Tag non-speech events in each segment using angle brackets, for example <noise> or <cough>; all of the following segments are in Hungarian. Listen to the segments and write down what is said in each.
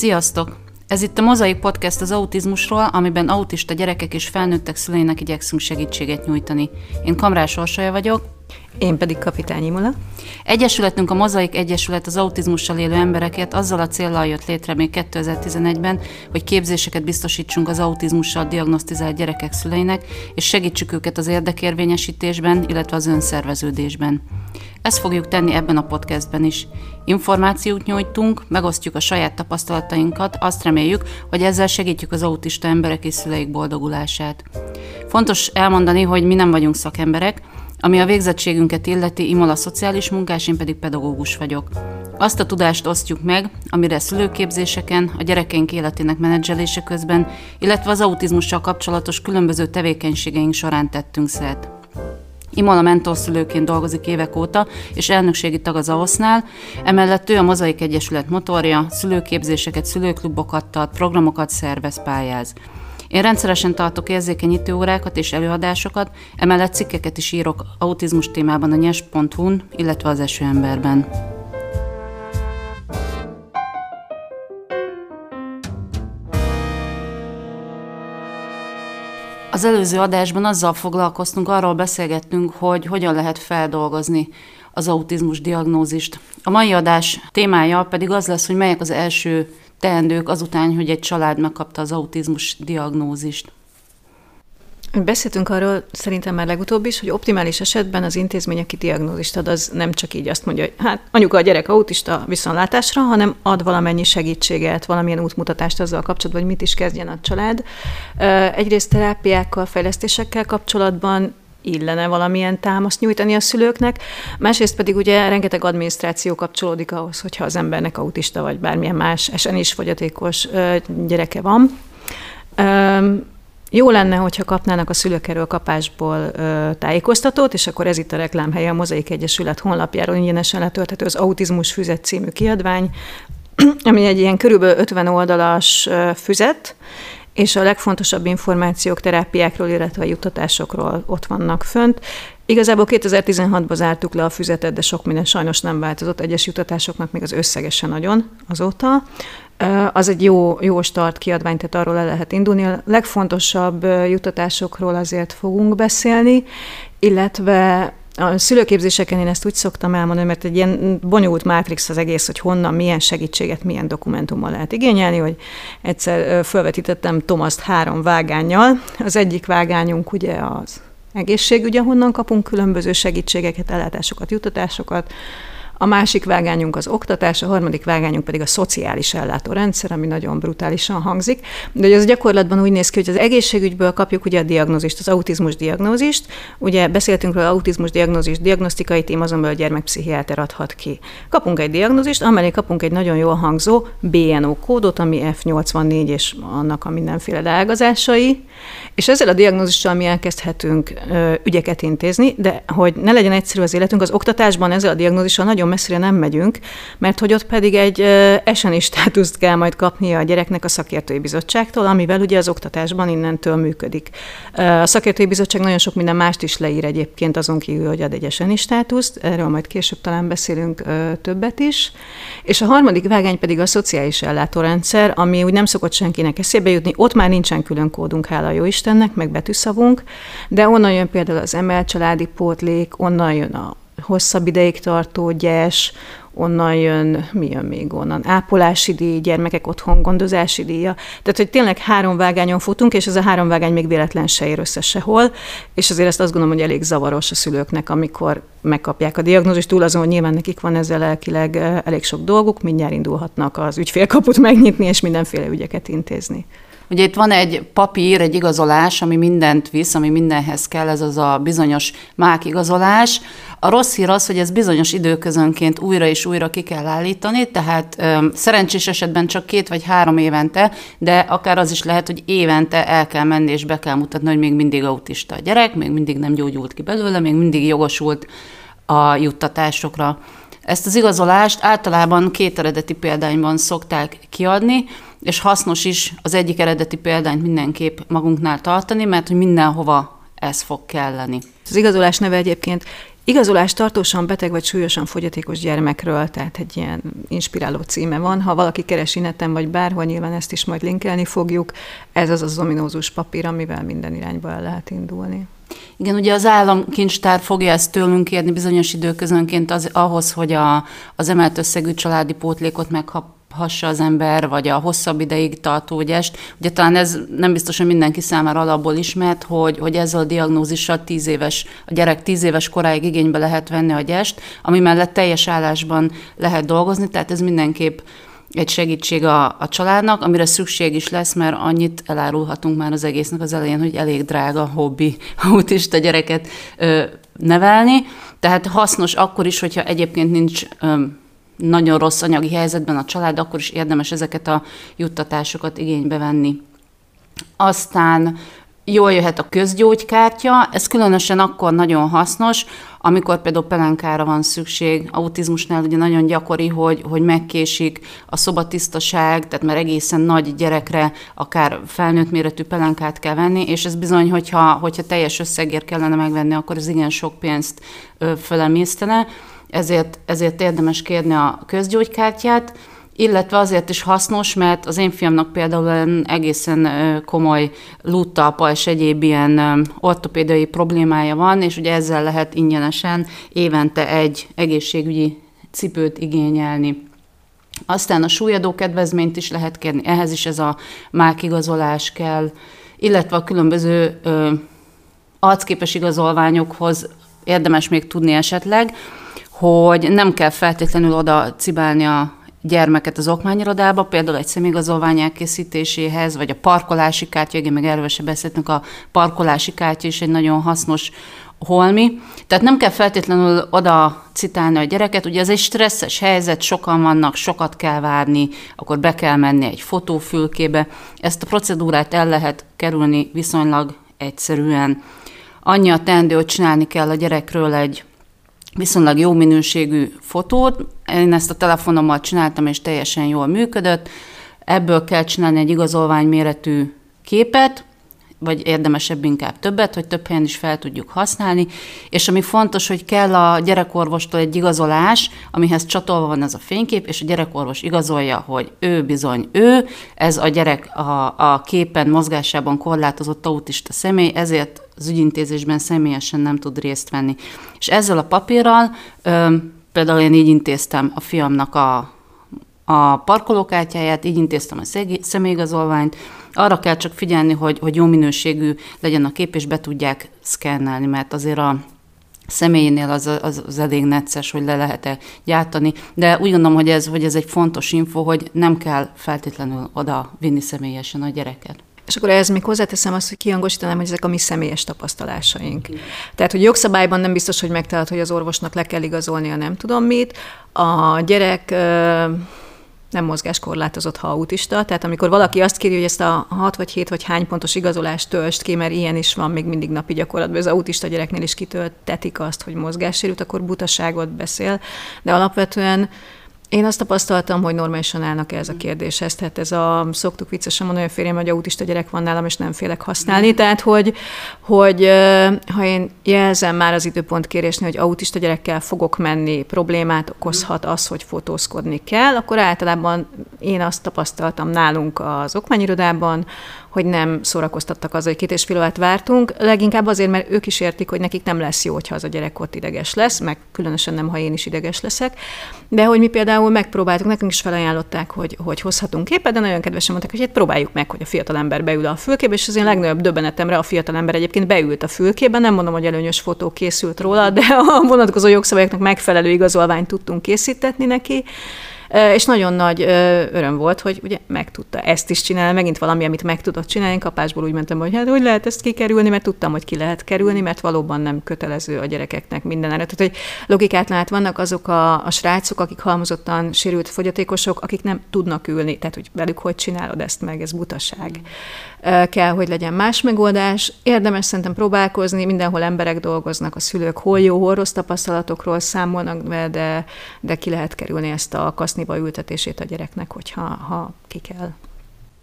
Sziasztok! Ez itt a Mozaik Podcast az autizmusról, amiben autista gyerekek és felnőttek szüleinek igyekszünk segítséget nyújtani. Én Kamrás Orsolya vagyok. Én pedig Kapitány Imola. Egyesületünk a Mozaik Egyesület az autizmussal élő embereket azzal a céllal jött létre még 2011-ben, hogy képzéseket biztosítsunk az autizmussal diagnosztizált gyerekek szüleinek, és segítsük őket az érdekérvényesítésben, illetve az önszerveződésben. Ezt fogjuk tenni ebben a podcastben is. Információt nyújtunk, megosztjuk a saját tapasztalatainkat, azt reméljük, hogy ezzel segítjük az autista emberek és szüleik boldogulását. Fontos elmondani, hogy mi nem vagyunk szakemberek, ami a végzettségünket illeti, Imola szociális munkás, én pedig pedagógus vagyok. Azt a tudást osztjuk meg, amire szülőképzéseken, a gyerekeink életének menedzselése közben, illetve az autizmussal kapcsolatos különböző tevékenységeink során tettünk szert. Imola mentorszülőként dolgozik évek óta, és elnökségi tag az AOSZ-nál, emellett ő a Mozaik Egyesület motorja, szülőképzéseket, szülőklubokat tart, programokat szervez, pályáz. Én rendszeresen tartok érzékenyítő órákat és előadásokat, emellett cikkeket is írok autizmus témában a nyes.hu-n, illetve az esőemberben. Az előző adásban azzal foglalkoztunk, arról beszélgettünk, hogy hogyan lehet feldolgozni az autizmus diagnózist. A mai adás témája pedig az lesz, hogy melyek az első teendők azután, hogy egy család megkapta az autizmus diagnózist. Beszéltünk arról szerintem már legutóbb is, hogy optimális esetben az intézmény, aki diagnózist ad, az nem csak így azt mondja, hogy hát anyuka a gyerek autista viszontlátásra, hanem ad valamennyi segítséget, valamilyen útmutatást azzal kapcsolatban, hogy mit is kezdjen a család. Egyrészt terápiákkal, fejlesztésekkel kapcsolatban illene valamilyen támaszt nyújtani a szülőknek, másrészt pedig ugye rengeteg adminisztráció kapcsolódik ahhoz, hogyha az embernek autista vagy bármilyen más esen is fogyatékos gyereke van. Jó lenne, hogyha kapnának a szülők erről kapásból ö, tájékoztatót, és akkor ez itt a reklámhelye a Mozaik Egyesület honlapjáról ingyenesen letölthető az Autizmus Füzet című kiadvány, <clears throat> ami egy ilyen körülbelül 50 oldalas füzet, és a legfontosabb információk terápiákról, illetve a juttatásokról ott vannak fönt. Igazából 2016-ban zártuk le a füzetet, de sok minden sajnos nem változott. Egyes jutatásoknak még az összegesen nagyon azóta. Az egy jó, jó start kiadvány, tehát arról le lehet indulni. A legfontosabb jutatásokról azért fogunk beszélni, illetve a szülőképzéseken én ezt úgy szoktam elmondani, mert egy ilyen bonyolult mátrix az egész, hogy honnan, milyen segítséget, milyen dokumentummal lehet igényelni, hogy egyszer felvetítettem Tomaszt három vágányjal. Az egyik vágányunk ugye az egészségügy, ahonnan kapunk különböző segítségeket, ellátásokat, juttatásokat, a másik vágányunk az oktatás, a harmadik vágányunk pedig a szociális ellátórendszer, ami nagyon brutálisan hangzik. De hogy az gyakorlatban úgy néz ki, hogy az egészségügyből kapjuk ugye a diagnózist, az autizmus diagnózist. Ugye beszéltünk róla, autizmus diagnózis, diagnosztikai tím, azon belül a gyermekpszichiáter adhat ki. Kapunk egy diagnózist, amellé kapunk egy nagyon jól hangzó BNO kódot, ami F84 és annak a mindenféle leágazásai, és ezzel a diagnózissal mi elkezdhetünk ügyeket intézni, de hogy ne legyen egyszerű az életünk, az oktatásban ezzel a diagnózissal nagyon messzire nem megyünk, mert hogy ott pedig egy eseni státuszt kell majd kapnia a gyereknek a szakértői bizottságtól, amivel ugye az oktatásban innentől működik. A szakértői bizottság nagyon sok minden mást is leír egyébként azon kívül, hogy ad egy eseni státuszt, erről majd később talán beszélünk többet is. És a harmadik vágány pedig a szociális ellátórendszer, ami úgy nem szokott senkinek eszébe jutni, ott már nincsen külön kódunk, hála jó Istennek, meg betűszavunk, de onnan jön például az emel családi pótlék, onnan jön a hosszabb ideig tartó gyes, onnan jön, mi jön még onnan, ápolási díj, gyermekek otthon gondozási díja. Tehát, hogy tényleg három vágányon futunk, és ez a három vágány még véletlen se ér össze sehol, és azért ezt azt gondolom, hogy elég zavaros a szülőknek, amikor megkapják a diagnózist, túl azon, hogy nyilván nekik van ezzel lelkileg elég sok dolguk, mindjárt indulhatnak az ügyfélkaput megnyitni, és mindenféle ügyeket intézni. Ugye itt van egy papír, egy igazolás, ami mindent visz, ami mindenhez kell, ez az a bizonyos mák igazolás. A rossz hír az, hogy ez bizonyos időközönként újra és újra ki kell állítani, tehát öm, szerencsés esetben csak két vagy három évente, de akár az is lehet, hogy évente el kell menni és be kell mutatni, hogy még mindig autista a gyerek, még mindig nem gyógyult ki belőle, még mindig jogosult a juttatásokra. Ezt az igazolást általában két eredeti példányban szokták kiadni, és hasznos is az egyik eredeti példányt mindenképp magunknál tartani, mert hogy mindenhova ez fog kelleni. Az igazolás neve egyébként Igazolás tartósan beteg vagy súlyosan fogyatékos gyermekről, tehát egy ilyen inspiráló címe van. Ha valaki keresi neten vagy bárhol, nyilván ezt is majd linkelni fogjuk. Ez az az ominózus papír, amivel minden irányba el lehet indulni. Igen, ugye az államkincstár fogja ezt tőlünk kérni bizonyos időközönként az, ahhoz, hogy a, az emelt összegű családi pótlékot megkap, hassa az ember, vagy a hosszabb ideig tartó gyest. Ugye talán ez nem biztos, hogy mindenki számára alapból ismert, hogy, hogy ezzel a diagnózissal tíz éves, a gyerek tíz éves koráig igénybe lehet venni a gyest, ami mellett teljes állásban lehet dolgozni, tehát ez mindenképp egy segítség a, a családnak, amire szükség is lesz, mert annyit elárulhatunk már az egésznek az elején, hogy elég drága hobbi <laughs> autista gyereket ö, nevelni. Tehát hasznos akkor is, hogyha egyébként nincs ö, nagyon rossz anyagi helyzetben a család, akkor is érdemes ezeket a juttatásokat igénybe venni. Aztán jól jöhet a közgyógykártya, ez különösen akkor nagyon hasznos, amikor például pelenkára van szükség. Autizmusnál ugye nagyon gyakori, hogy, hogy megkésik a szobatisztaság, tehát már egészen nagy gyerekre akár felnőtt méretű pelenkát kell venni, és ez bizony, hogyha, hogyha teljes összegért kellene megvenni, akkor ez igen sok pénzt fölemésztene ezért, ezért érdemes kérni a közgyógykártyát, illetve azért is hasznos, mert az én fiamnak például egészen komoly lúttalpa és egyéb ilyen ortopédiai problémája van, és ugye ezzel lehet ingyenesen évente egy egészségügyi cipőt igényelni. Aztán a súlyadó kedvezményt is lehet kérni, ehhez is ez a mákigazolás kell, illetve a különböző ö, arcképes igazolványokhoz érdemes még tudni esetleg, hogy nem kell feltétlenül oda cibálni a gyermeket az okmányirodába, például egy személyigazolvány elkészítéséhez, vagy a parkolási kártya, igen, meg erről se beszéltünk, a parkolási kártya is egy nagyon hasznos holmi. Tehát nem kell feltétlenül oda citálni a gyereket, ugye ez egy stresszes helyzet, sokan vannak, sokat kell várni, akkor be kell menni egy fotófülkébe. Ezt a procedúrát el lehet kerülni viszonylag egyszerűen. Annyi a teendő, hogy csinálni kell a gyerekről egy viszonylag jó minőségű fotót. Én ezt a telefonommal csináltam, és teljesen jól működött. Ebből kell csinálni egy igazolvány méretű képet, vagy érdemesebb inkább többet, hogy több helyen is fel tudjuk használni. És ami fontos, hogy kell a gyerekorvostól egy igazolás, amihez csatolva van ez a fénykép, és a gyerekorvos igazolja, hogy ő bizony ő, ez a gyerek a, a képen mozgásában korlátozott autista személy, ezért az ügyintézésben személyesen nem tud részt venni. És ezzel a papírral, például én így intéztem a fiamnak a, a parkolókártyáját, így intéztem a személyigazolványt, arra kell csak figyelni, hogy, hogy jó minőségű legyen a kép, és be tudják szkennelni, mert azért a személyénél az, az, az elég necces, hogy le lehet-e gyártani, de úgy gondolom, hogy ez, hogy ez egy fontos info, hogy nem kell feltétlenül oda vinni személyesen a gyereket. És akkor ehhez még hozzáteszem azt, hogy kihangosítanám, hogy ezek a mi személyes tapasztalásaink. Igen. Tehát, hogy jogszabályban nem biztos, hogy megtalálhat, hogy az orvosnak le kell igazolnia nem tudom mit. A gyerek nem mozgáskorlátozott, ha autista. Tehát amikor valaki azt kéri, hogy ezt a 6 vagy 7 vagy hány pontos igazolást töltsd ki, mert ilyen is van még mindig napi gyakorlatban, az autista gyereknél is kitöltetik azt, hogy mozgássérült, akkor butaságot beszél. De alapvetően én azt tapasztaltam, hogy normálisan állnak ez a kérdéshez. Tehát ez a, szoktuk viccesen mondani, hogy férjem, hogy autista gyerek van nálam, és nem félek használni. Tehát, hogy, hogy ha én jelzem már az időpont kérésnél, hogy autista gyerekkel fogok menni, problémát okozhat az, hogy fotózkodni kell, akkor általában én azt tapasztaltam nálunk az okmányirodában, hogy nem szórakoztattak az, hogy két és fél órát vártunk, leginkább azért, mert ők is értik, hogy nekik nem lesz jó, ha az a gyerek ott ideges lesz, meg különösen nem, ha én is ideges leszek. De hogy mi például megpróbáltuk, nekünk is felajánlották, hogy, hogy hozhatunk képet, de nagyon kedvesen mondták, hogy hát próbáljuk meg, hogy a fiatal ember beül a fülkébe, és az én legnagyobb döbbenetemre a fiatal ember egyébként beült a fülkébe, nem mondom, hogy előnyös fotó készült róla, de a vonatkozó jogszabályoknak megfelelő igazolványt tudtunk készítetni neki, és nagyon nagy öröm volt, hogy ugye meg tudta ezt is csinálni, megint valami, amit meg tudott csinálni. Kapásból úgy mentem, hogy hát hogy lehet ezt kikerülni, mert tudtam, hogy ki lehet kerülni, mert valóban nem kötelező a gyerekeknek minden erre. Tehát, hogy logikát lát, vannak azok a, a srácok, akik halmozottan sérült fogyatékosok, akik nem tudnak ülni, tehát hogy velük hogy csinálod ezt meg, ez butaság kell, hogy legyen más megoldás. Érdemes szerintem próbálkozni, mindenhol emberek dolgoznak, a szülők hol jó, hol rossz tapasztalatokról számolnak be, de, de ki lehet kerülni ezt a kaszniba ültetését a gyereknek, hogyha ha ki kell.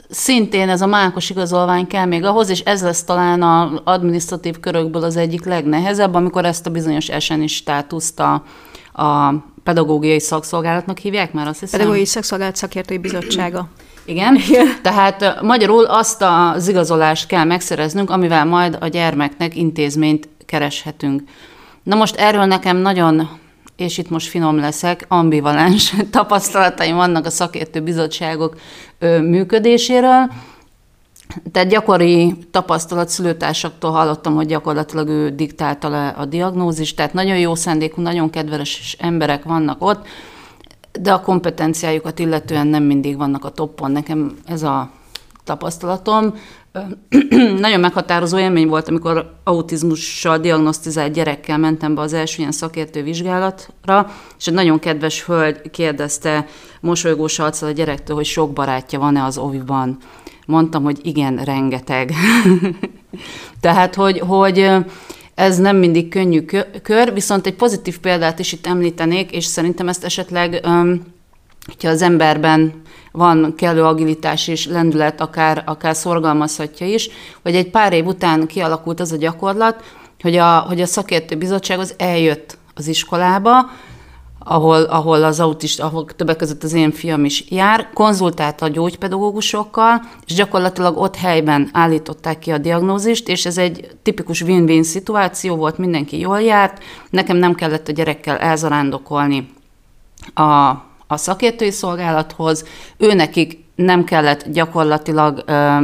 szintén ez a mákos igazolvány kell még ahhoz, és ez lesz talán az administratív körökből az egyik legnehezebb, amikor ezt a bizonyos eseni státuszt a, a pedagógiai szakszolgálatnak hívják már, azt hiszem? Pedagógiai szakszolgálat szakértői bizottsága. Igen, tehát magyarul azt az igazolást kell megszereznünk, amivel majd a gyermeknek intézményt kereshetünk. Na most erről nekem nagyon, és itt most finom leszek, ambivalens <laughs> tapasztalataim vannak a szakértő bizottságok működéséről. Tehát gyakori tapasztalat szülőtársaktól hallottam, hogy gyakorlatilag ő diktálta le a diagnózist, tehát nagyon jó szándékú, nagyon kedves emberek vannak ott, de a kompetenciájukat illetően nem mindig vannak a toppon. Nekem ez a tapasztalatom. <clears throat> Nagyon meghatározó élmény volt, amikor autizmussal diagnosztizált gyerekkel mentem be az első ilyen szakértő vizsgálatra, és egy nagyon kedves hölgy kérdezte mosolygós arccal a gyerektől, hogy sok barátja van-e az oviban. Mondtam, hogy igen, rengeteg. <laughs> Tehát, hogy, hogy ez nem mindig könnyű kör, viszont egy pozitív példát is itt említenék, és szerintem ezt esetleg, hogyha az emberben van kellő agilitás és lendület, akár, akár szorgalmazhatja is, hogy egy pár év után kialakult az a gyakorlat, hogy a, hogy a szakértő bizottság az eljött az iskolába, ahol, ahol az autista, ahol többek között az én fiam is jár, konzultált a gyógypedagógusokkal, és gyakorlatilag ott helyben állították ki a diagnózist, és ez egy tipikus win-win szituáció volt, mindenki jól járt, nekem nem kellett a gyerekkel elzarándokolni a, a szakértői szolgálathoz, ő nekik nem kellett gyakorlatilag ö,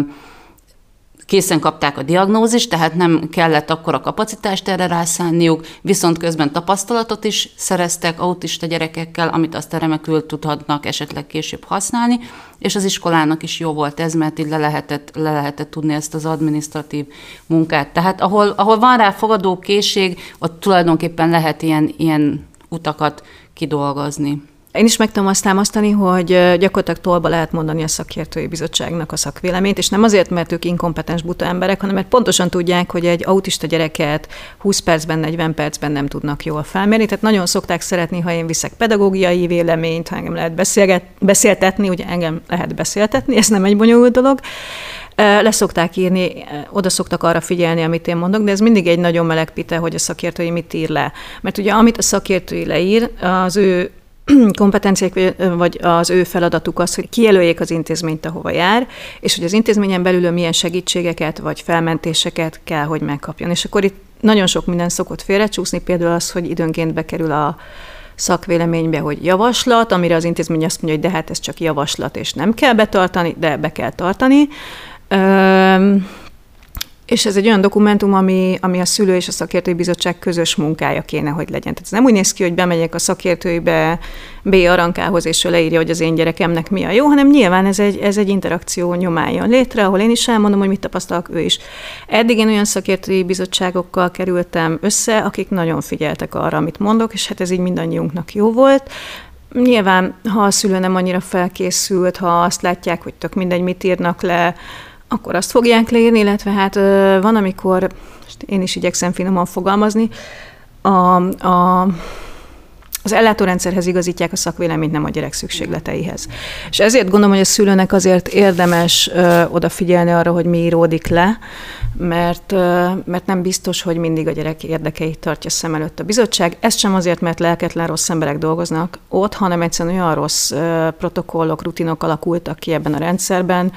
készen kapták a diagnózist, tehát nem kellett akkor a kapacitást erre rászánniuk, viszont közben tapasztalatot is szereztek autista gyerekekkel, amit aztán remekül tudhatnak esetleg később használni, és az iskolának is jó volt ez, mert így le lehetett, le lehetett tudni ezt az administratív munkát. Tehát ahol, ahol van rá fogadó készség, ott tulajdonképpen lehet ilyen, ilyen utakat kidolgozni. Én is meg tudom azt támasztani, hogy gyakorlatilag tolba lehet mondani a szakértői bizottságnak a szakvéleményt, és nem azért, mert ők inkompetens buta emberek, hanem mert pontosan tudják, hogy egy autista gyereket 20 percben, 40 percben nem tudnak jól felmérni. Tehát nagyon szokták szeretni, ha én viszek pedagógiai véleményt, ha engem lehet beszélget, beszéltetni, ugye engem lehet beszéltetni, ez nem egy bonyolult dolog. Leszokták írni, oda szoktak arra figyelni, amit én mondok, de ez mindig egy nagyon meleg pite, hogy a szakértői mit ír le. Mert ugye amit a szakértői leír, az ő <clears throat> kompetenciák, vagy az ő feladatuk az, hogy kijelöljék az intézményt, ahova jár, és hogy az intézményen belül milyen segítségeket vagy felmentéseket kell, hogy megkapjon. És akkor itt nagyon sok minden szokott félrecsúszni, például az, hogy időnként bekerül a szakvéleménybe, hogy javaslat, amire az intézmény azt mondja, hogy de hát ez csak javaslat, és nem kell betartani, de be kell tartani. És ez egy olyan dokumentum, ami, ami a szülő és a szakértői bizottság közös munkája kéne, hogy legyen. Tehát ez nem úgy néz ki, hogy bemegyek a szakértőibe B. Arankához, és ő leírja, hogy az én gyerekemnek mi a jó, hanem nyilván ez egy, ez egy interakció nyomáljon létre, ahol én is elmondom, hogy mit tapasztalok, ő is. Eddig én olyan szakértői bizottságokkal kerültem össze, akik nagyon figyeltek arra, amit mondok, és hát ez így mindannyiunknak jó volt. Nyilván, ha a szülő nem annyira felkészült, ha azt látják, hogy tök mindegy, mit írnak le, akkor azt fogják leírni, illetve hát van, amikor, én is igyekszem finoman fogalmazni, a, a az ellátórendszerhez igazítják a szakvéleményt, nem a gyerek szükségleteihez. És ezért gondolom, hogy a szülőnek azért érdemes ö, odafigyelni arra, hogy mi íródik le, mert, ö, mert nem biztos, hogy mindig a gyerek érdekeit tartja szem előtt a bizottság. Ez sem azért, mert lelketlen rossz emberek dolgoznak ott, hanem egyszerűen olyan rossz ö, protokollok, rutinok alakultak ki ebben a rendszerben,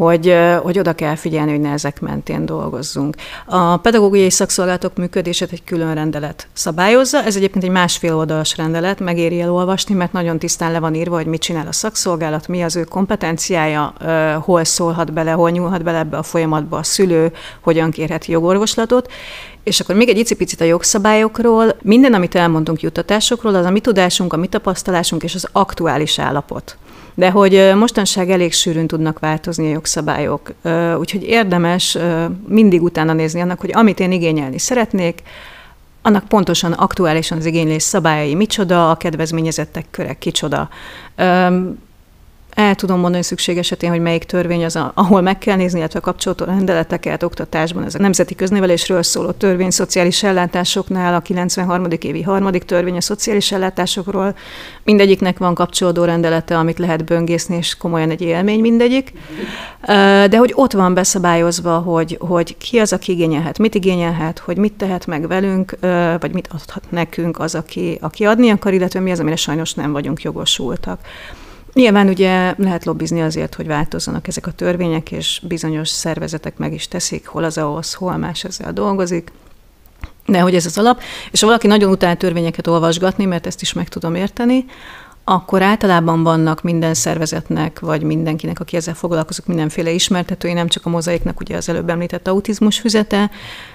hogy, hogy oda kell figyelni, hogy ne ezek mentén dolgozzunk. A pedagógiai szakszolgálatok működését egy külön rendelet szabályozza. Ez egyébként egy másfél oldalas rendelet, megéri elolvasni, mert nagyon tisztán le van írva, hogy mit csinál a szakszolgálat, mi az ő kompetenciája, hol szólhat bele, hol nyúlhat bele ebbe a folyamatba a szülő, hogyan kérhet jogorvoslatot. És akkor még egy icipicit a jogszabályokról. Minden, amit elmondtunk juttatásokról, az a mi tudásunk, a mi tapasztalásunk és az aktuális állapot de hogy mostanság elég sűrűn tudnak változni a jogszabályok, úgyhogy érdemes mindig utána nézni annak, hogy amit én igényelni szeretnék, annak pontosan aktuálisan az igénylés szabályai micsoda, a kedvezményezettek köre kicsoda. El tudom mondani szükség esetén, hogy melyik törvény az, a, ahol meg kell nézni, illetve a kapcsolódó rendeleteket oktatásban, ez a nemzeti köznevelésről szóló törvény szociális ellátásoknál, a 93. évi harmadik törvény a szociális ellátásokról, mindegyiknek van kapcsolódó rendelete, amit lehet böngészni, és komolyan egy élmény mindegyik. De hogy ott van beszabályozva, hogy, hogy ki az, aki igényelhet, mit igényelhet, hogy mit tehet meg velünk, vagy mit adhat nekünk az, aki, aki adni akar, illetve mi az, amire sajnos nem vagyunk jogosultak. Nyilván ugye lehet lobbizni azért, hogy változzanak ezek a törvények, és bizonyos szervezetek meg is teszik, hol az ahhoz, hol más ezzel dolgozik. De hogy ez az alap, és ha valaki nagyon utál törvényeket olvasgatni, mert ezt is meg tudom érteni, akkor általában vannak minden szervezetnek, vagy mindenkinek, aki ezzel foglalkozik, mindenféle ismertetői, nem csak a mozaiknak, ugye az előbb említett autizmus füzete,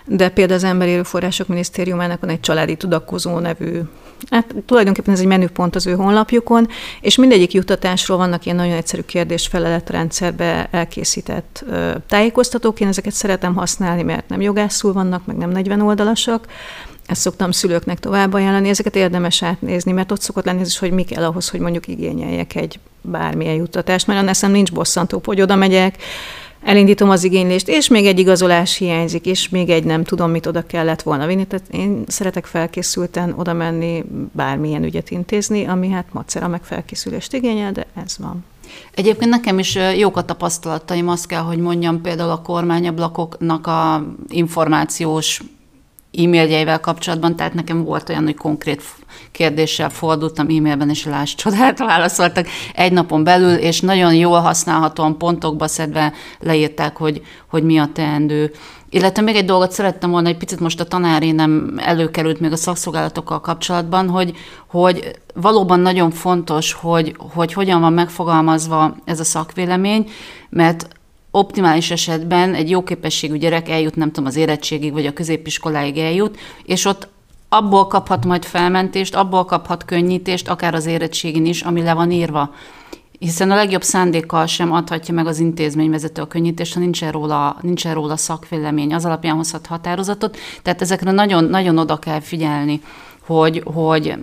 de például az Emberi Erőforrások Minisztériumának van egy családi tudakozó nevű, hát tulajdonképpen ez egy menüpont az ő honlapjukon, és mindegyik juttatásról vannak ilyen nagyon egyszerű kérdés-feleletrendszerbe elkészített ö, tájékoztatók. Én ezeket szeretem használni, mert nem jogászul vannak, meg nem 40 oldalasak, ezt szoktam szülőknek tovább ajánlani, ezeket érdemes átnézni, mert ott szokott lenni ez is, hogy mi kell ahhoz, hogy mondjuk igényeljek egy bármilyen juttatást, mert a eszem nincs bosszantó, hogy oda megyek, elindítom az igénylést, és még egy igazolás hiányzik, és még egy nem tudom, mit oda kellett volna vinni. Tehát én szeretek felkészülten oda menni, bármilyen ügyet intézni, ami hát macera meg felkészülést igényel, de ez van. Egyébként nekem is jók a tapasztalataim, azt kell, hogy mondjam, például a kormányablakoknak a információs e-mailjeivel kapcsolatban, tehát nekem volt olyan, hogy konkrét kérdéssel fordultam e-mailben, és láss <laughs> csodát válaszoltak egy napon belül, és nagyon jól használhatóan pontokba szedve leírták, hogy, hogy mi a teendő. Illetve még egy dolgot szerettem volna, egy picit most a tanári nem előkerült még a szakszolgálatokkal kapcsolatban, hogy, hogy valóban nagyon fontos, hogy, hogy hogyan van megfogalmazva ez a szakvélemény, mert optimális esetben egy jó képességű gyerek eljut, nem tudom, az érettségig vagy a középiskoláig eljut, és ott abból kaphat majd felmentést, abból kaphat könnyítést, akár az érettségin is, ami le van írva. Hiszen a legjobb szándékkal sem adhatja meg az intézményvezető a könnyítést, ha nincsen róla, nincsen róla szakvélemény, az alapján hozhat határozatot. Tehát ezekre nagyon, nagyon oda kell figyelni, hogy, hogy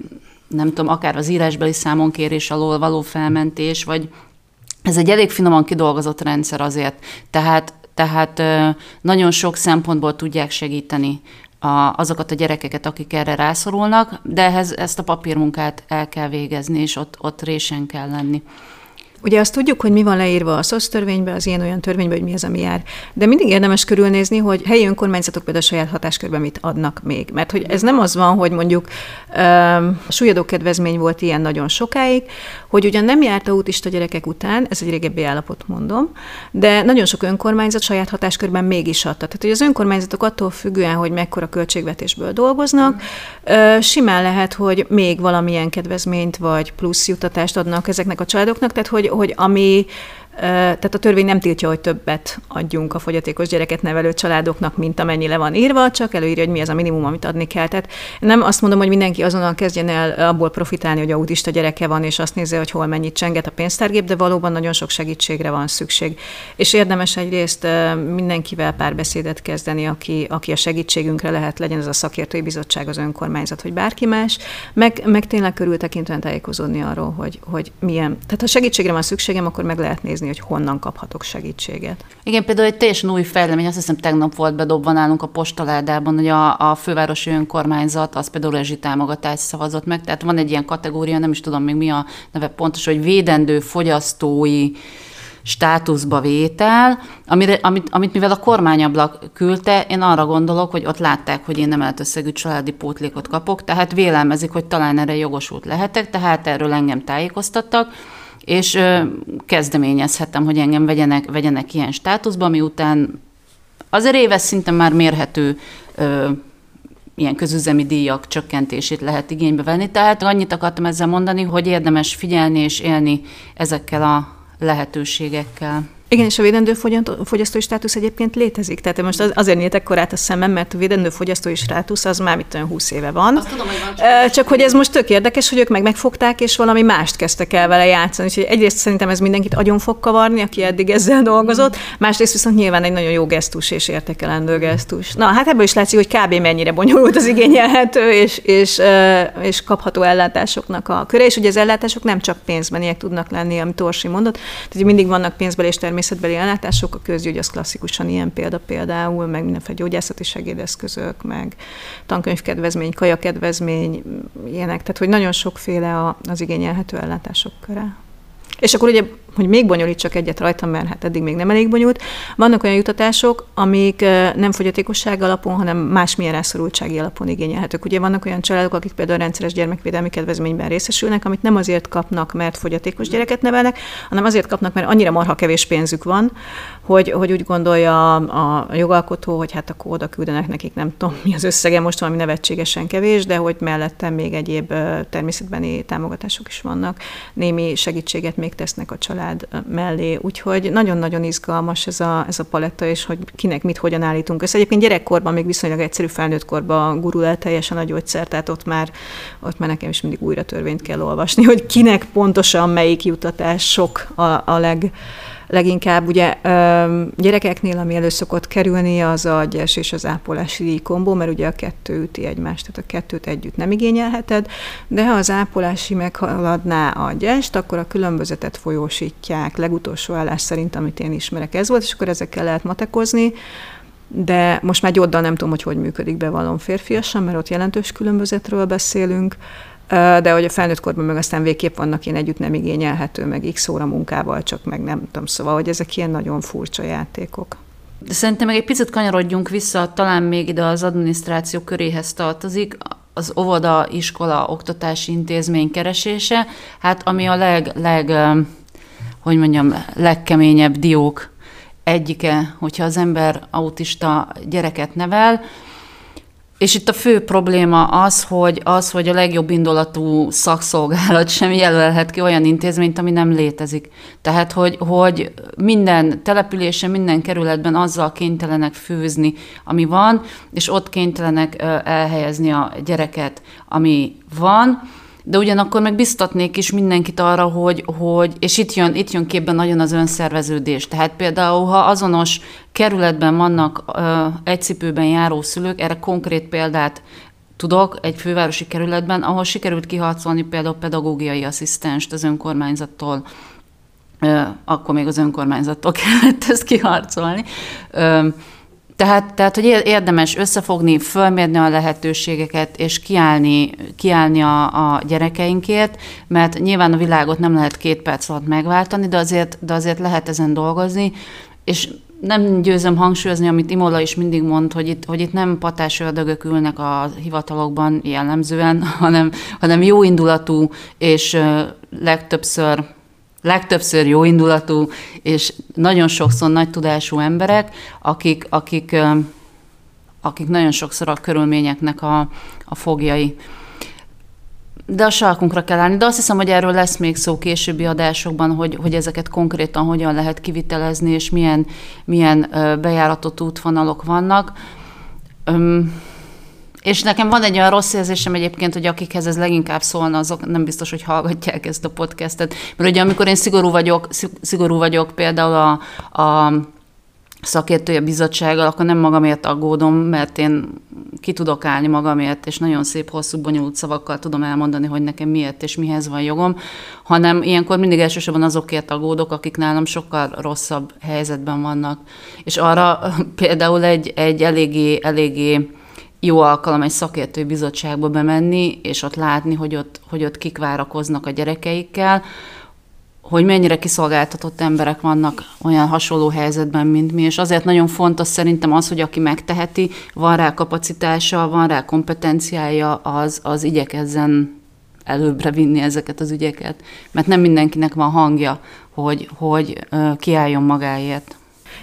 nem tudom, akár az írásbeli számonkérés alól való felmentés, vagy ez egy elég finoman kidolgozott rendszer azért, tehát, tehát nagyon sok szempontból tudják segíteni a, azokat a gyerekeket, akik erre rászorulnak, de ehhez ezt a papírmunkát el kell végezni, és ott, ott résen kell lenni. Ugye azt tudjuk, hogy mi van leírva a SZOSZ törvényben, az ilyen-olyan törvényben, hogy mi az, ami jár. De mindig érdemes körülnézni, hogy helyi önkormányzatok például a saját hatáskörben mit adnak még. Mert hogy ez nem az van, hogy mondjuk a súlyadó kedvezmény volt ilyen nagyon sokáig, hogy ugyan nem járt autista gyerekek után, ez egy régebbi állapot mondom, de nagyon sok önkormányzat saját hatáskörben mégis adta. Tehát, hogy az önkormányzatok attól függően, hogy mekkora költségvetésből dolgoznak, simán lehet, hogy még valamilyen kedvezményt vagy plusz jutatást adnak ezeknek a családoknak, tehát hogy, hogy ami tehát a törvény nem tiltja, hogy többet adjunk a fogyatékos gyereket nevelő családoknak, mint amennyi le van írva, csak előírja, hogy mi az a minimum, amit adni kell. Tehát nem azt mondom, hogy mindenki azonnal kezdjen el abból profitálni, hogy autista gyereke van, és azt nézze, hogy hol mennyit csenget a pénztárgép, de valóban nagyon sok segítségre van szükség. És érdemes egyrészt mindenkivel párbeszédet kezdeni, aki, aki a segítségünkre lehet, legyen ez a szakértői bizottság, az önkormányzat, vagy bárki más, meg, meg tényleg körültekintően tájékozódni arról, hogy, hogy milyen. Tehát ha segítségre van szükségem, akkor meg lehet nézni nézni, hogy honnan kaphatok segítséget. Igen, például egy teljesen új fejlemény, azt hiszem tegnap volt bedobva nálunk a postaládában, hogy a, a fővárosi önkormányzat az például rezsi támogatást szavazott meg, tehát van egy ilyen kategória, nem is tudom még mi a neve pontos, hogy védendő fogyasztói státuszba vétel, amire, amit, amit mivel a kormányablak küldte, én arra gondolok, hogy ott látták, hogy én emelt összegű családi pótlékot kapok, tehát vélelmezik, hogy talán erre jogosult lehetek, tehát erről engem tájékoztattak, és kezdeményezhettem, hogy engem vegyenek, vegyenek ilyen státuszba, miután azért éves szinten már mérhető ö, ilyen közüzemi díjak csökkentését lehet igénybe venni. Tehát annyit akartam ezzel mondani, hogy érdemes figyelni és élni ezekkel a lehetőségekkel. Igen, és a védendő fogyasztói státusz egyébként létezik. Tehát most azért nyíltek korát a szemem, mert a védendő fogyasztói státusz az már mit olyan 20 éve van. Azt tudom, hogy van csak, csak hogy ez most tök érdekes, hogy ők meg megfogták, és valami mást kezdtek el vele játszani. Úgyhogy egyrészt szerintem ez mindenkit agyon fog kavarni, aki eddig ezzel dolgozott, másrészt viszont nyilván egy nagyon jó gesztus és értékelendő gesztus. Na, hát ebből is látszik, hogy kb. mennyire bonyolult az igényelhető és, és, és kapható ellátásoknak a köre, és ugye az ellátások nem csak pénzbeniek tudnak lenni, amit Torsi mondott, tehát mindig vannak pénzbeli és természetbeli ellátások, a közgyógy az klasszikusan ilyen példa például, meg mindenféle gyógyászati segédeszközök, meg tankönyvkedvezmény, kajakedvezmény, ilyenek, tehát hogy nagyon sokféle az igényelhető ellátások köre. És akkor ugye hogy még bonyolítsak egyet rajtam, mert hát eddig még nem elég bonyolult. Vannak olyan jutatások, amik nem fogyatékosság alapon, hanem másmilyen rászorultsági alapon igényelhetők. Ugye vannak olyan családok, akik például rendszeres gyermekvédelmi kedvezményben részesülnek, amit nem azért kapnak, mert fogyatékos gyereket nevelnek, hanem azért kapnak, mert annyira marha kevés pénzük van, hogy, hogy úgy gondolja a, jogalkotó, hogy hát akkor oda küldenek nekik, nem tudom mi az összege, most valami nevetségesen kevés, de hogy mellette még egyéb természetbeni támogatások is vannak. Némi segítséget még tesznek a család család mellé. Úgyhogy nagyon-nagyon izgalmas ez a, ez a paletta, és hogy kinek mit hogyan állítunk össze. Egyébként gyerekkorban még viszonylag egyszerű felnőtt korban gurul el teljesen a gyógyszer, tehát ott már, ott már nekem is mindig újra törvényt kell olvasni, hogy kinek pontosan melyik jutatás sok a, a leg, leginkább ugye gyerekeknél, ami elő szokott kerülni, az a gyes és az ápolási kombó, mert ugye a kettő üti egymást, tehát a kettőt együtt nem igényelheted, de ha az ápolási meghaladná a gyest, akkor a különbözetet folyósítják, legutolsó állás szerint, amit én ismerek, ez volt, és akkor ezekkel lehet matekozni, de most már gyoddal nem tudom, hogy hogy működik bevallom férfiasan, mert ott jelentős különbözetről beszélünk, de hogy a felnőtt korban meg aztán végképp vannak ilyen együtt nem igényelhető, meg x óra munkával, csak meg nem tudom, szóval, hogy ezek ilyen nagyon furcsa játékok. De szerintem meg egy picit kanyarodjunk vissza, talán még ide az adminisztráció köréhez tartozik, az óvoda, iskola, oktatási intézmény keresése, hát ami a leg, leg hogy mondjam, legkeményebb diók egyike, hogyha az ember autista gyereket nevel, és itt a fő probléma az, hogy, az, hogy a legjobb indulatú szakszolgálat sem jelölhet ki olyan intézményt, ami nem létezik. Tehát, hogy, hogy minden településen, minden kerületben azzal kénytelenek főzni, ami van, és ott kénytelenek elhelyezni a gyereket, ami van, de ugyanakkor meg biztatnék is mindenkit arra, hogy, hogy és itt jön, itt jön képben nagyon az önszerveződés. Tehát például, ha azonos kerületben vannak ö, egy cipőben járó szülők, erre konkrét példát tudok egy fővárosi kerületben, ahol sikerült kiharcolni például pedagógiai asszisztenst az önkormányzattól, ö, akkor még az önkormányzattól <laughs> kellett ezt kiharcolni. Ö, tehát, tehát, hogy érdemes összefogni, fölmérni a lehetőségeket, és kiállni, kiállni a, a gyerekeinkért, mert nyilván a világot nem lehet két perc alatt megváltani, de azért, de azért lehet ezen dolgozni, és nem győzöm hangsúlyozni, amit Imola is mindig mond, hogy itt, hogy itt nem patás ördögök ülnek a hivatalokban jellemzően, <laughs> hanem, hanem jó indulatú és legtöbbször legtöbbször jó indulatú, és nagyon sokszor nagy tudású emberek, akik, akik, akik nagyon sokszor a körülményeknek a, a fogjai. De a sarkunkra kell állni. De azt hiszem, hogy erről lesz még szó későbbi adásokban, hogy, hogy ezeket konkrétan hogyan lehet kivitelezni, és milyen, milyen bejáratott útvonalok vannak. És nekem van egy olyan rossz érzésem egyébként, hogy akikhez ez leginkább szólna, azok nem biztos, hogy hallgatják ezt a podcastet. Mert ugye amikor én szigorú vagyok, szigorú vagyok például a, a szakértője bizottsággal, akkor nem magamért aggódom, mert én ki tudok állni magamért, és nagyon szép, hosszú, bonyolult szavakkal tudom elmondani, hogy nekem miért és mihez van jogom, hanem ilyenkor mindig elsősorban azokért aggódok, akik nálam sokkal rosszabb helyzetben vannak. És arra <laughs> például egy, egy eléggé, eléggé jó alkalom egy szakértői bizottságba bemenni, és ott látni, hogy ott, hogy ott kik várakoznak a gyerekeikkel, hogy mennyire kiszolgáltatott emberek vannak olyan hasonló helyzetben, mint mi, és azért nagyon fontos szerintem az, hogy aki megteheti, van rá kapacitása, van rá kompetenciája, az, az igyekezzen előbbre vinni ezeket az ügyeket, mert nem mindenkinek van hangja, hogy, hogy kiálljon magáért.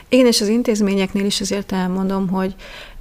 Igen, és az intézményeknél is azért elmondom, hogy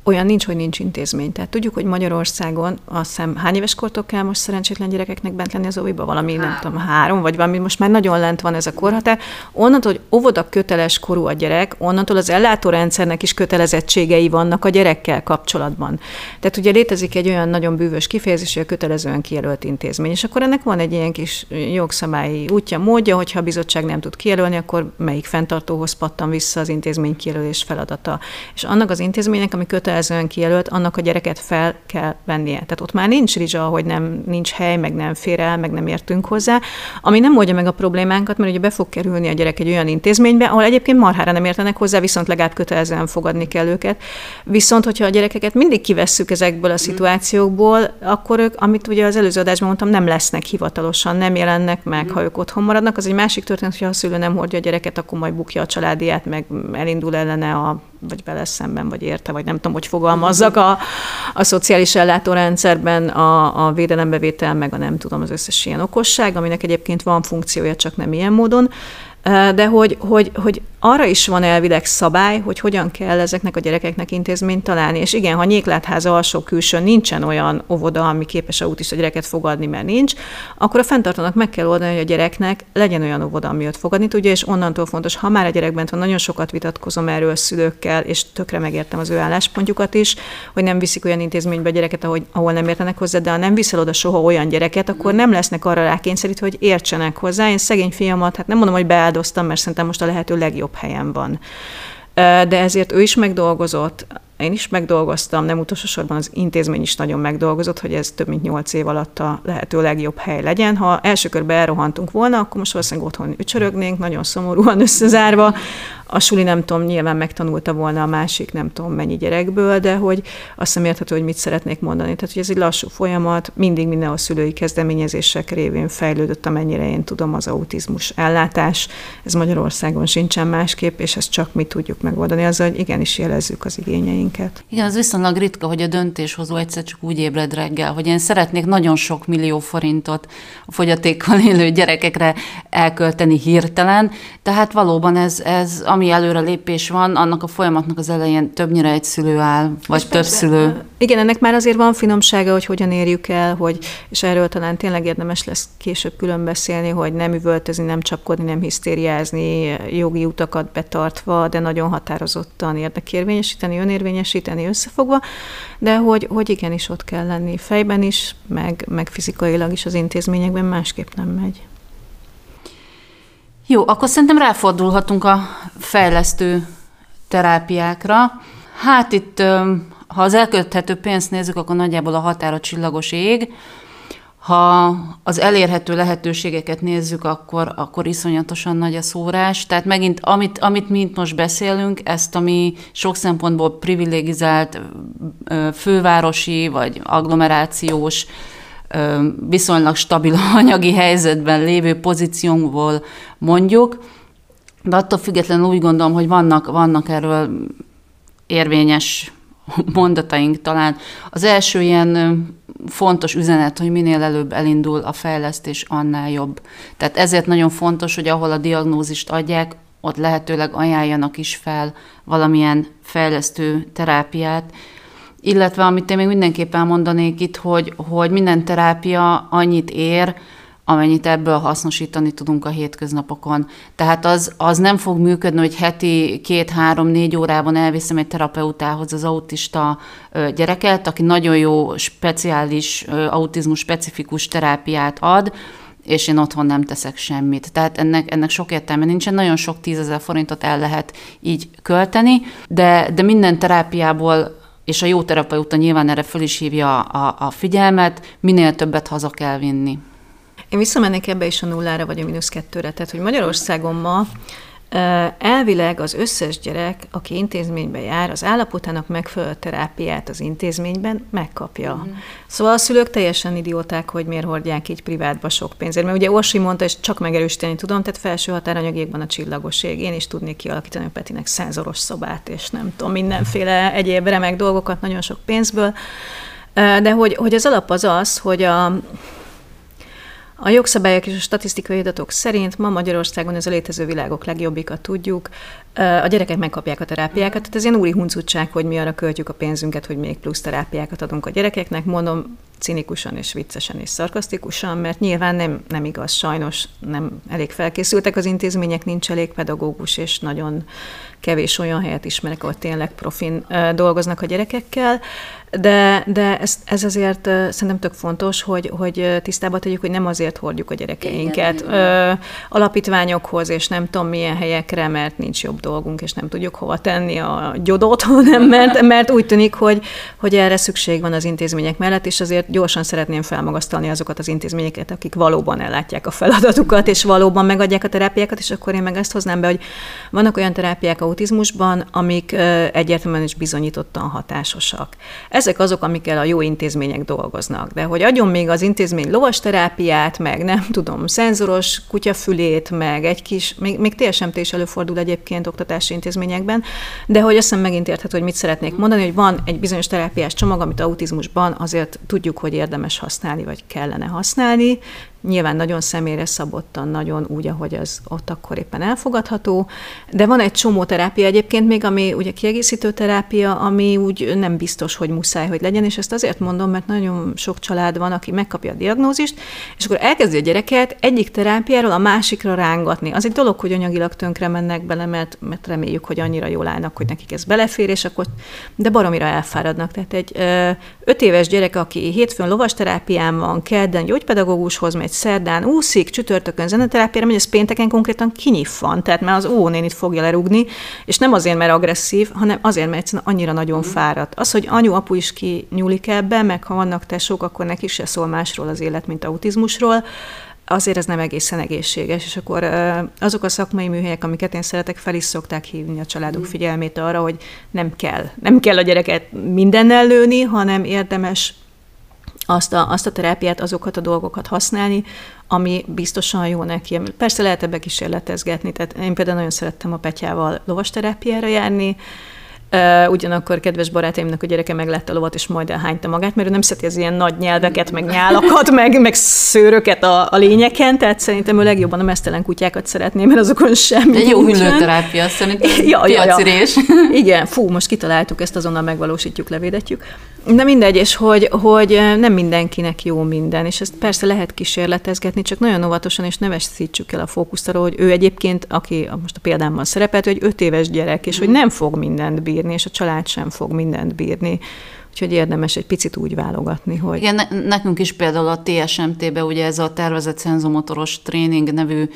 olyan nincs, hogy nincs intézmény. Tehát tudjuk, hogy Magyarországon azt hiszem hány éves kortól kell most szerencsétlen gyerekeknek bent lenni az óviba? Valami, három. nem tudom, három, vagy valami, most már nagyon lent van ez a korhatár. Onnantól, hogy óvoda köteles korú a gyerek, onnantól az ellátórendszernek is kötelezettségei vannak a gyerekkel kapcsolatban. Tehát ugye létezik egy olyan nagyon bűvös kifejezés, hogy a kötelezően kijelölt intézmény, és akkor ennek van egy ilyen kis jogszabályi útja, módja, hogyha a bizottság nem tud kijelölni, akkor melyik fenntartóhoz pattan vissza az intézmény kijelölés feladata. És annak az intézménynek, ami kötelezően kijelölt, annak a gyereket fel kell vennie. Tehát ott már nincs rizsa, hogy nem nincs hely, meg nem fér el, meg nem értünk hozzá, ami nem oldja meg a problémánkat, mert ugye be fog kerülni a gyerek egy olyan intézménybe, ahol egyébként marhára nem értenek hozzá, viszont legalább kötelezően fogadni kell őket. Viszont, hogyha a gyerekeket mindig kivesszük ezekből a szituációkból, akkor ők, amit ugye az előző adásban mondtam, nem lesznek hivatalosan, nem jelennek meg, ha ők otthon maradnak. Az egy másik történet, hogy ha a szülő nem hordja a gyereket, akkor majd bukja a családiát, meg elindul ellene a vagy vele szemben, vagy érte, vagy nem tudom, hogy fogalmazzak a, a szociális ellátórendszerben a, a védelembevétel, meg a nem tudom, az összes ilyen okosság, aminek egyébként van funkciója, csak nem ilyen módon. De hogy, hogy, hogy arra is van elvileg szabály, hogy hogyan kell ezeknek a gyerekeknek intézményt találni. És igen, ha nyéklátháza alsó külsőn nincsen olyan óvoda, ami képes autista gyereket fogadni, mert nincs, akkor a fenntartónak meg kell oldani, hogy a gyereknek legyen olyan óvoda, ami őt fogadni tudja, és onnantól fontos, ha már a gyerek bent van, nagyon sokat vitatkozom erről szülőkkel, és tökre megértem az ő álláspontjukat is, hogy nem viszik olyan intézménybe a gyereket, ahogy, ahol nem értenek hozzá, de ha nem viszel oda soha olyan gyereket, akkor nem lesznek arra rákényszerítve, hogy értsenek hozzá. Én szegény fiamat, hát nem mondom, hogy beáldoztam, mert szerintem most a lehető legjobb helyen van. De ezért ő is megdolgozott, én is megdolgoztam, nem utolsó sorban az intézmény is nagyon megdolgozott, hogy ez több mint nyolc év alatt a lehető legjobb hely legyen. Ha első körbe elrohantunk volna, akkor most valószínűleg otthon ücsörögnénk, nagyon szomorúan összezárva, a suli nem tudom, nyilván megtanulta volna a másik nem tudom mennyi gyerekből, de hogy azt nem érthető, hogy mit szeretnék mondani. Tehát, hogy ez egy lassú folyamat, mindig minden a szülői kezdeményezések révén fejlődött, amennyire én tudom, az autizmus ellátás. Ez Magyarországon sincsen másképp, és ezt csak mi tudjuk megoldani, azzal, hogy igenis jelezzük az igényeinket. Igen, az viszonylag ritka, hogy a döntéshozó egyszer csak úgy ébred reggel, hogy én szeretnék nagyon sok millió forintot a fogyatékkal élő gyerekekre elkölteni hirtelen, tehát valóban ez, ez ami előre lépés van, annak a folyamatnak az elején többnyire egy szülő áll, vagy és több persze, szülő. Igen, ennek már azért van finomsága, hogy hogyan érjük el, hogy, és erről talán tényleg érdemes lesz később külön beszélni, hogy nem üvöltözni, nem csapkodni, nem hisztériázni, jogi utakat betartva, de nagyon határozottan érdekérvényesíteni, önérvényesíteni, összefogva, de hogy, hogy igenis ott kell lenni fejben is, meg, meg fizikailag is az intézményekben, másképp nem megy. Jó, akkor szerintem ráfordulhatunk a fejlesztő terápiákra. Hát itt, ha az elkölthető pénzt nézzük, akkor nagyjából a határa csillagos ég. Ha az elérhető lehetőségeket nézzük, akkor, akkor iszonyatosan nagy a szórás. Tehát megint, amit, amit mi itt most beszélünk, ezt a mi sok szempontból privilegizált fővárosi vagy agglomerációs viszonylag stabil anyagi helyzetben lévő pozíciónkból mondjuk, de attól függetlenül úgy gondolom, hogy vannak, vannak erről érvényes mondataink talán. Az első ilyen fontos üzenet, hogy minél előbb elindul a fejlesztés, annál jobb. Tehát ezért nagyon fontos, hogy ahol a diagnózist adják, ott lehetőleg ajánljanak is fel valamilyen fejlesztő terápiát, illetve amit én még mindenképpen mondanék itt, hogy, hogy minden terápia annyit ér, amennyit ebből hasznosítani tudunk a hétköznapokon. Tehát az, az nem fog működni, hogy heti két-három-négy órában elviszem egy terapeutához az autista gyereket, aki nagyon jó, speciális, autizmus specifikus terápiát ad, és én otthon nem teszek semmit. Tehát ennek, ennek sok értelme nincsen, nagyon sok tízezer forintot el lehet így költeni, de, de minden terápiából és a jó terapeuta nyilván erre föl is hívja a, a figyelmet, minél többet haza kell vinni. Én visszamennék ebbe is a nullára, vagy a mínusz kettőre. Tehát, hogy Magyarországon ma Elvileg az összes gyerek, aki intézménybe jár, az állapotának megfelelő terápiát az intézményben megkapja. Mm. Szóval a szülők teljesen idióták, hogy miért hordják így privátba sok pénzért. Mert ugye Orsi mondta, és csak megerősíteni tudom, tehát felső határanyagékban a csillagoség. Én is tudnék kialakítani a Petinek szenzoros szobát, és nem tudom, mindenféle egyéb remek dolgokat nagyon sok pénzből. De hogy, hogy az alap az az, hogy a, A jogszabályok és a statisztikai adatok szerint ma Magyarországon ez a létező világok legjobbikat tudjuk. A gyerekek megkapják a terápiákat, tehát ez ilyen úri huncutság, hogy mi arra költjük a pénzünket, hogy még plusz terápiákat adunk a gyerekeknek. Mondom, cinikusan és viccesen és szarkasztikusan, mert nyilván nem, nem igaz, sajnos nem elég felkészültek az intézmények, nincs elég pedagógus, és nagyon kevés olyan helyet ismerek, ahol tényleg profin dolgoznak a gyerekekkel, de, de ez, ez azért szerintem tök fontos, hogy, hogy tisztában tegyük, hogy nem azért hordjuk a gyerekeinket igen, ö, alapítványokhoz, és nem tudom milyen helyekre, mert nincs jobb dolgunk, és nem tudjuk hova tenni a gyodot, <laughs> hanem mert, mert úgy tűnik, hogy, hogy erre szükség van az intézmények mellett, és azért gyorsan szeretném felmagasztalni azokat az intézményeket, akik valóban ellátják a feladatukat, és valóban megadják a terápiákat, és akkor én meg ezt hoznám be, hogy vannak olyan terápiák autizmusban, amik egyértelműen is bizonyítottan hatásosak. Ezek azok, amikkel a jó intézmények dolgoznak. De hogy adjon még az intézmény lovas terápiát, meg nem tudom, szenzoros kutyafülét, meg egy kis, még, még TSMT is előfordul egyébként oktatási intézményekben, de hogy azt hiszem megint érthető, hogy mit szeretnék mondani, hogy van egy bizonyos terápiás csomag, amit autizmusban azért tudjuk, hogy érdemes használni, vagy kellene használni, Nyilván nagyon személyre szabottan, nagyon úgy, ahogy az ott akkor éppen elfogadható, de van egy csomó terápia egyébként még, ami ugye kiegészítő terápia, ami úgy nem biztos, hogy muszáj, hogy legyen, és ezt azért mondom, mert nagyon sok család van, aki megkapja a diagnózist, és akkor elkezdi a gyereket egyik terápiáról a másikra rángatni. Az egy dolog, hogy anyagilag tönkre mennek bele, mert, mert reméljük, hogy annyira jól állnak, hogy nekik ez belefér, és akkor, de baromira elfáradnak. Tehát egy öt éves gyerek, aki hétfőn lovasterápián van, kedden gyógypedagógushoz megy, szerdán úszik, csütörtökön zeneterápiára megy, ez pénteken konkrétan kinyifvan, tehát már az ónénit fogja lerugni, és nem azért, mert agresszív, hanem azért, mert egyszerűen annyira nagyon mhm. fáradt. Az, hogy anyu, apu is kinyúlik ebbe, meg ha vannak tesók, akkor neki se szól másról az élet, mint autizmusról, azért ez nem egészen egészséges, és akkor azok a szakmai műhelyek, amiket én szeretek, fel is szokták hívni a családok mhm. figyelmét arra, hogy nem kell, nem kell a gyereket mindennel lőni, hanem érdemes azt a, azt a terápiát, azokat a dolgokat használni, ami biztosan jó neki. Persze lehet ebbe kísérletezgetni, tehát én például nagyon szerettem a Petyával lovasterápiára járni, Uh, ugyanakkor kedves barátaimnak a gyereke meglette a lovat, és majd elhányta magát, mert ő nem szereti az ilyen nagy nyelveket, meg nyálakat, meg, meg szőröket a, a lényeken, tehát szerintem ő legjobban a mesztelen kutyákat szeretné, mert azokon semmi Egy jó hüllőterápia, szerintem <laughs> ja, ja, ja. <laughs> Igen, fú, most kitaláltuk, ezt azonnal megvalósítjuk, levédetjük. De mindegy, és hogy, hogy nem mindenkinek jó minden, és ezt persze lehet kísérletezgetni, csak nagyon óvatosan, és ne veszítsük el a fókuszt arra, hogy ő egyébként, aki most a példámban szerepelt, hogy öt éves gyerek, és hogy nem fog mindent bírni, és a család sem fog mindent bírni. Úgyhogy érdemes egy picit úgy válogatni, hogy... Igen, nekünk is például a TSMT-be ugye ez a tervezett szenzomotoros tréning nevű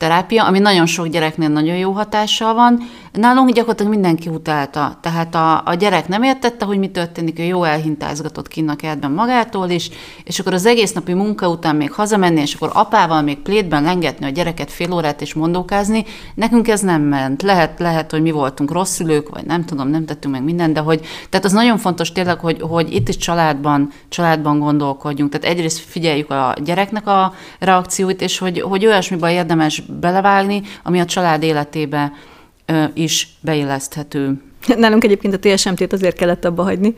terápia, ami nagyon sok gyereknél nagyon jó hatással van. Nálunk gyakorlatilag mindenki utálta. Tehát a, a gyerek nem értette, hogy mi történik, ő jó elhintázgatott kinn a kertben magától is, és akkor az egész napi munka után még hazamenni, és akkor apával még plétben lengetni a gyereket fél órát és mondókázni, nekünk ez nem ment. Lehet, lehet, hogy mi voltunk rossz szülők, vagy nem tudom, nem tettünk meg mindent, de hogy, tehát az nagyon fontos tényleg, hogy, hogy itt is családban, családban gondolkodjunk. Tehát egyrészt figyeljük a gyereknek a reakcióit, és hogy, hogy olyasmiben érdemes belevágni, ami a család életébe is beilleszthető. Nálunk egyébként a TSMT-t azért kellett abba hagyni,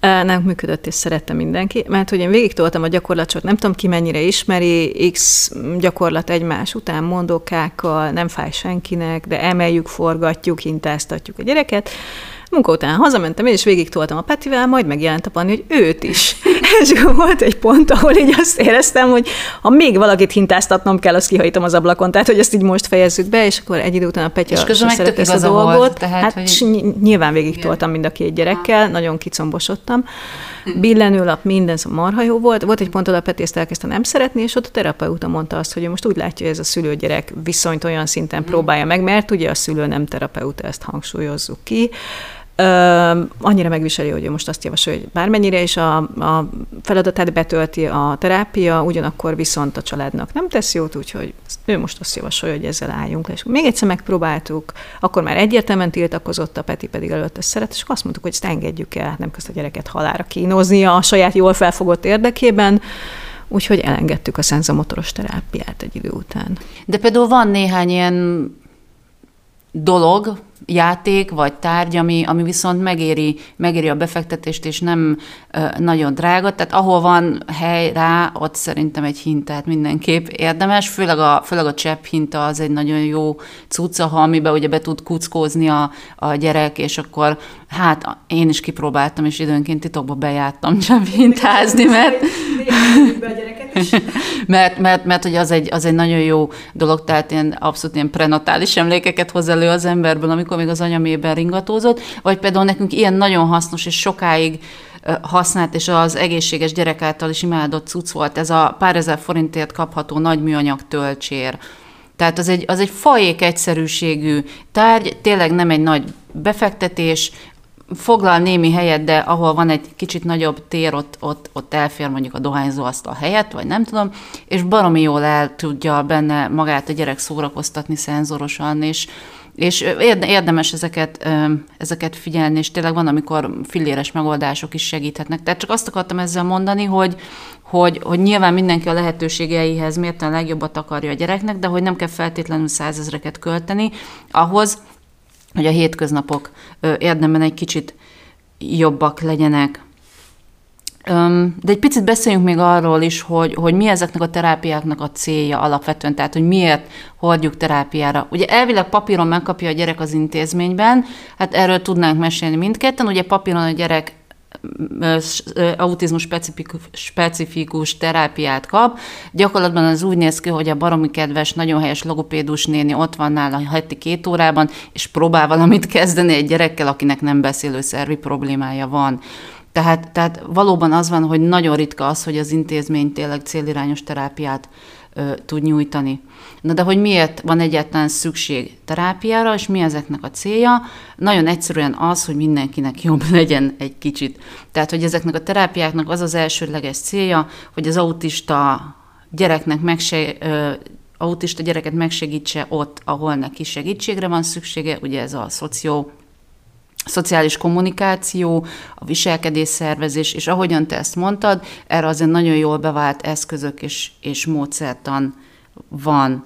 nem működött, és szerette mindenki, mert hogy én végig toltam a gyakorlatot, nem tudom ki mennyire ismeri, x gyakorlat egymás után mondókákkal, nem fáj senkinek, de emeljük, forgatjuk, hintáztatjuk a gyereket, Munka után hazamentem, én is végig toltam a Petivel, majd megjelent a Panni, hogy őt is. És volt egy pont, ahol így azt éreztem, hogy ha még valakit hintáztatnom kell, azt kihajítom az ablakon. Tehát, hogy ezt így most fejezzük be, és akkor egy idő után a Petya és szeret ezt a dolgot. Volt, tehát, hát hogy... nyilván végig toltam mind a két gyerekkel, ha. nagyon kicombosodtam. Billenőlap, minden, szóval marha jó volt. Volt egy pont, ahol a Peti ezt elkezdte nem szeretni, és ott a terapeuta mondta azt, hogy most úgy látja, hogy ez a szülőgyerek viszonyt olyan szinten mhm. próbálja meg, mert ugye a szülő nem terapeuta, ezt hangsúlyozzuk ki annyira megviseli, hogy ő most azt javasolja, hogy bármennyire is a, a feladatát betölti a terápia, ugyanakkor viszont a családnak nem tesz jót, úgyhogy ő most azt javasolja, hogy ezzel álljunk le. És még egyszer megpróbáltuk, akkor már egyértelműen tiltakozott, a Peti pedig előtte szeret, és azt mondtuk, hogy ezt engedjük el, nem közt a gyereket halára kínozni a saját jól felfogott érdekében, úgyhogy elengedtük a szenzomotoros terápiát egy idő után. De például van néhány ilyen dolog, játék vagy tárgy, ami, ami viszont megéri, megéri a befektetést, és nem ö, nagyon drága. Tehát ahol van hely rá, ott szerintem egy hintát mindenképp érdemes, főleg a, főleg a csepp hinta az egy nagyon jó cucca, ha amiben ugye be tud kuckózni a, a gyerek, és akkor hát én is kipróbáltam, és időnként titokba bejártam <laughs> csepp hintázni, mert <laughs> mert, mert, mert hogy az egy, az egy nagyon jó dolog, tehát ilyen abszolút ilyen prenatális emlékeket hoz elő az emberből, amikor még az anyamében ringatózott, vagy például nekünk ilyen nagyon hasznos és sokáig használt, és az egészséges gyerek által is imádott cucc volt, ez a pár ezer forintért kapható nagy műanyag tölcsér. Tehát az egy, az egy fajék egyszerűségű tárgy, tényleg nem egy nagy befektetés, foglal némi helyet, de ahol van egy kicsit nagyobb tér, ott, ott, ott elfér mondjuk a dohányzó asztal helyett, vagy nem tudom, és baromi jól el tudja benne magát a gyerek szórakoztatni szenzorosan, és, és érdemes ezeket, ezeket figyelni, és tényleg van, amikor filléres megoldások is segíthetnek. Tehát csak azt akartam ezzel mondani, hogy, hogy, hogy nyilván mindenki a lehetőségeihez mérten a legjobbat akarja a gyereknek, de hogy nem kell feltétlenül százezreket költeni ahhoz, hogy a hétköznapok érdemben egy kicsit jobbak legyenek. De egy picit beszéljünk még arról is, hogy, hogy mi ezeknek a terápiáknak a célja alapvetően, tehát hogy miért hordjuk terápiára. Ugye elvileg papíron megkapja a gyerek az intézményben, hát erről tudnánk mesélni mindketten, ugye papíron a gyerek autizmus specifikus, terápiát kap. Gyakorlatban az úgy néz ki, hogy a baromi kedves, nagyon helyes logopédus néni ott van nála heti két órában, és próbál valamit kezdeni egy gyerekkel, akinek nem beszélő szervi problémája van. Tehát, tehát valóban az van, hogy nagyon ritka az, hogy az intézmény tényleg célirányos terápiát ö, tud nyújtani. Na de hogy miért van egyáltalán szükség terápiára, és mi ezeknek a célja? Nagyon egyszerűen az, hogy mindenkinek <laughs> jobb legyen egy kicsit. Tehát, hogy ezeknek a terápiáknak az az elsődleges célja, hogy az autista gyereknek megse, ö, autista gyereket megsegítse ott, ahol neki segítségre van szüksége, ugye ez a szoció szociális kommunikáció, a viselkedés szervezés, és ahogyan te ezt mondtad, erre azért nagyon jól bevált eszközök és, és módszertan van.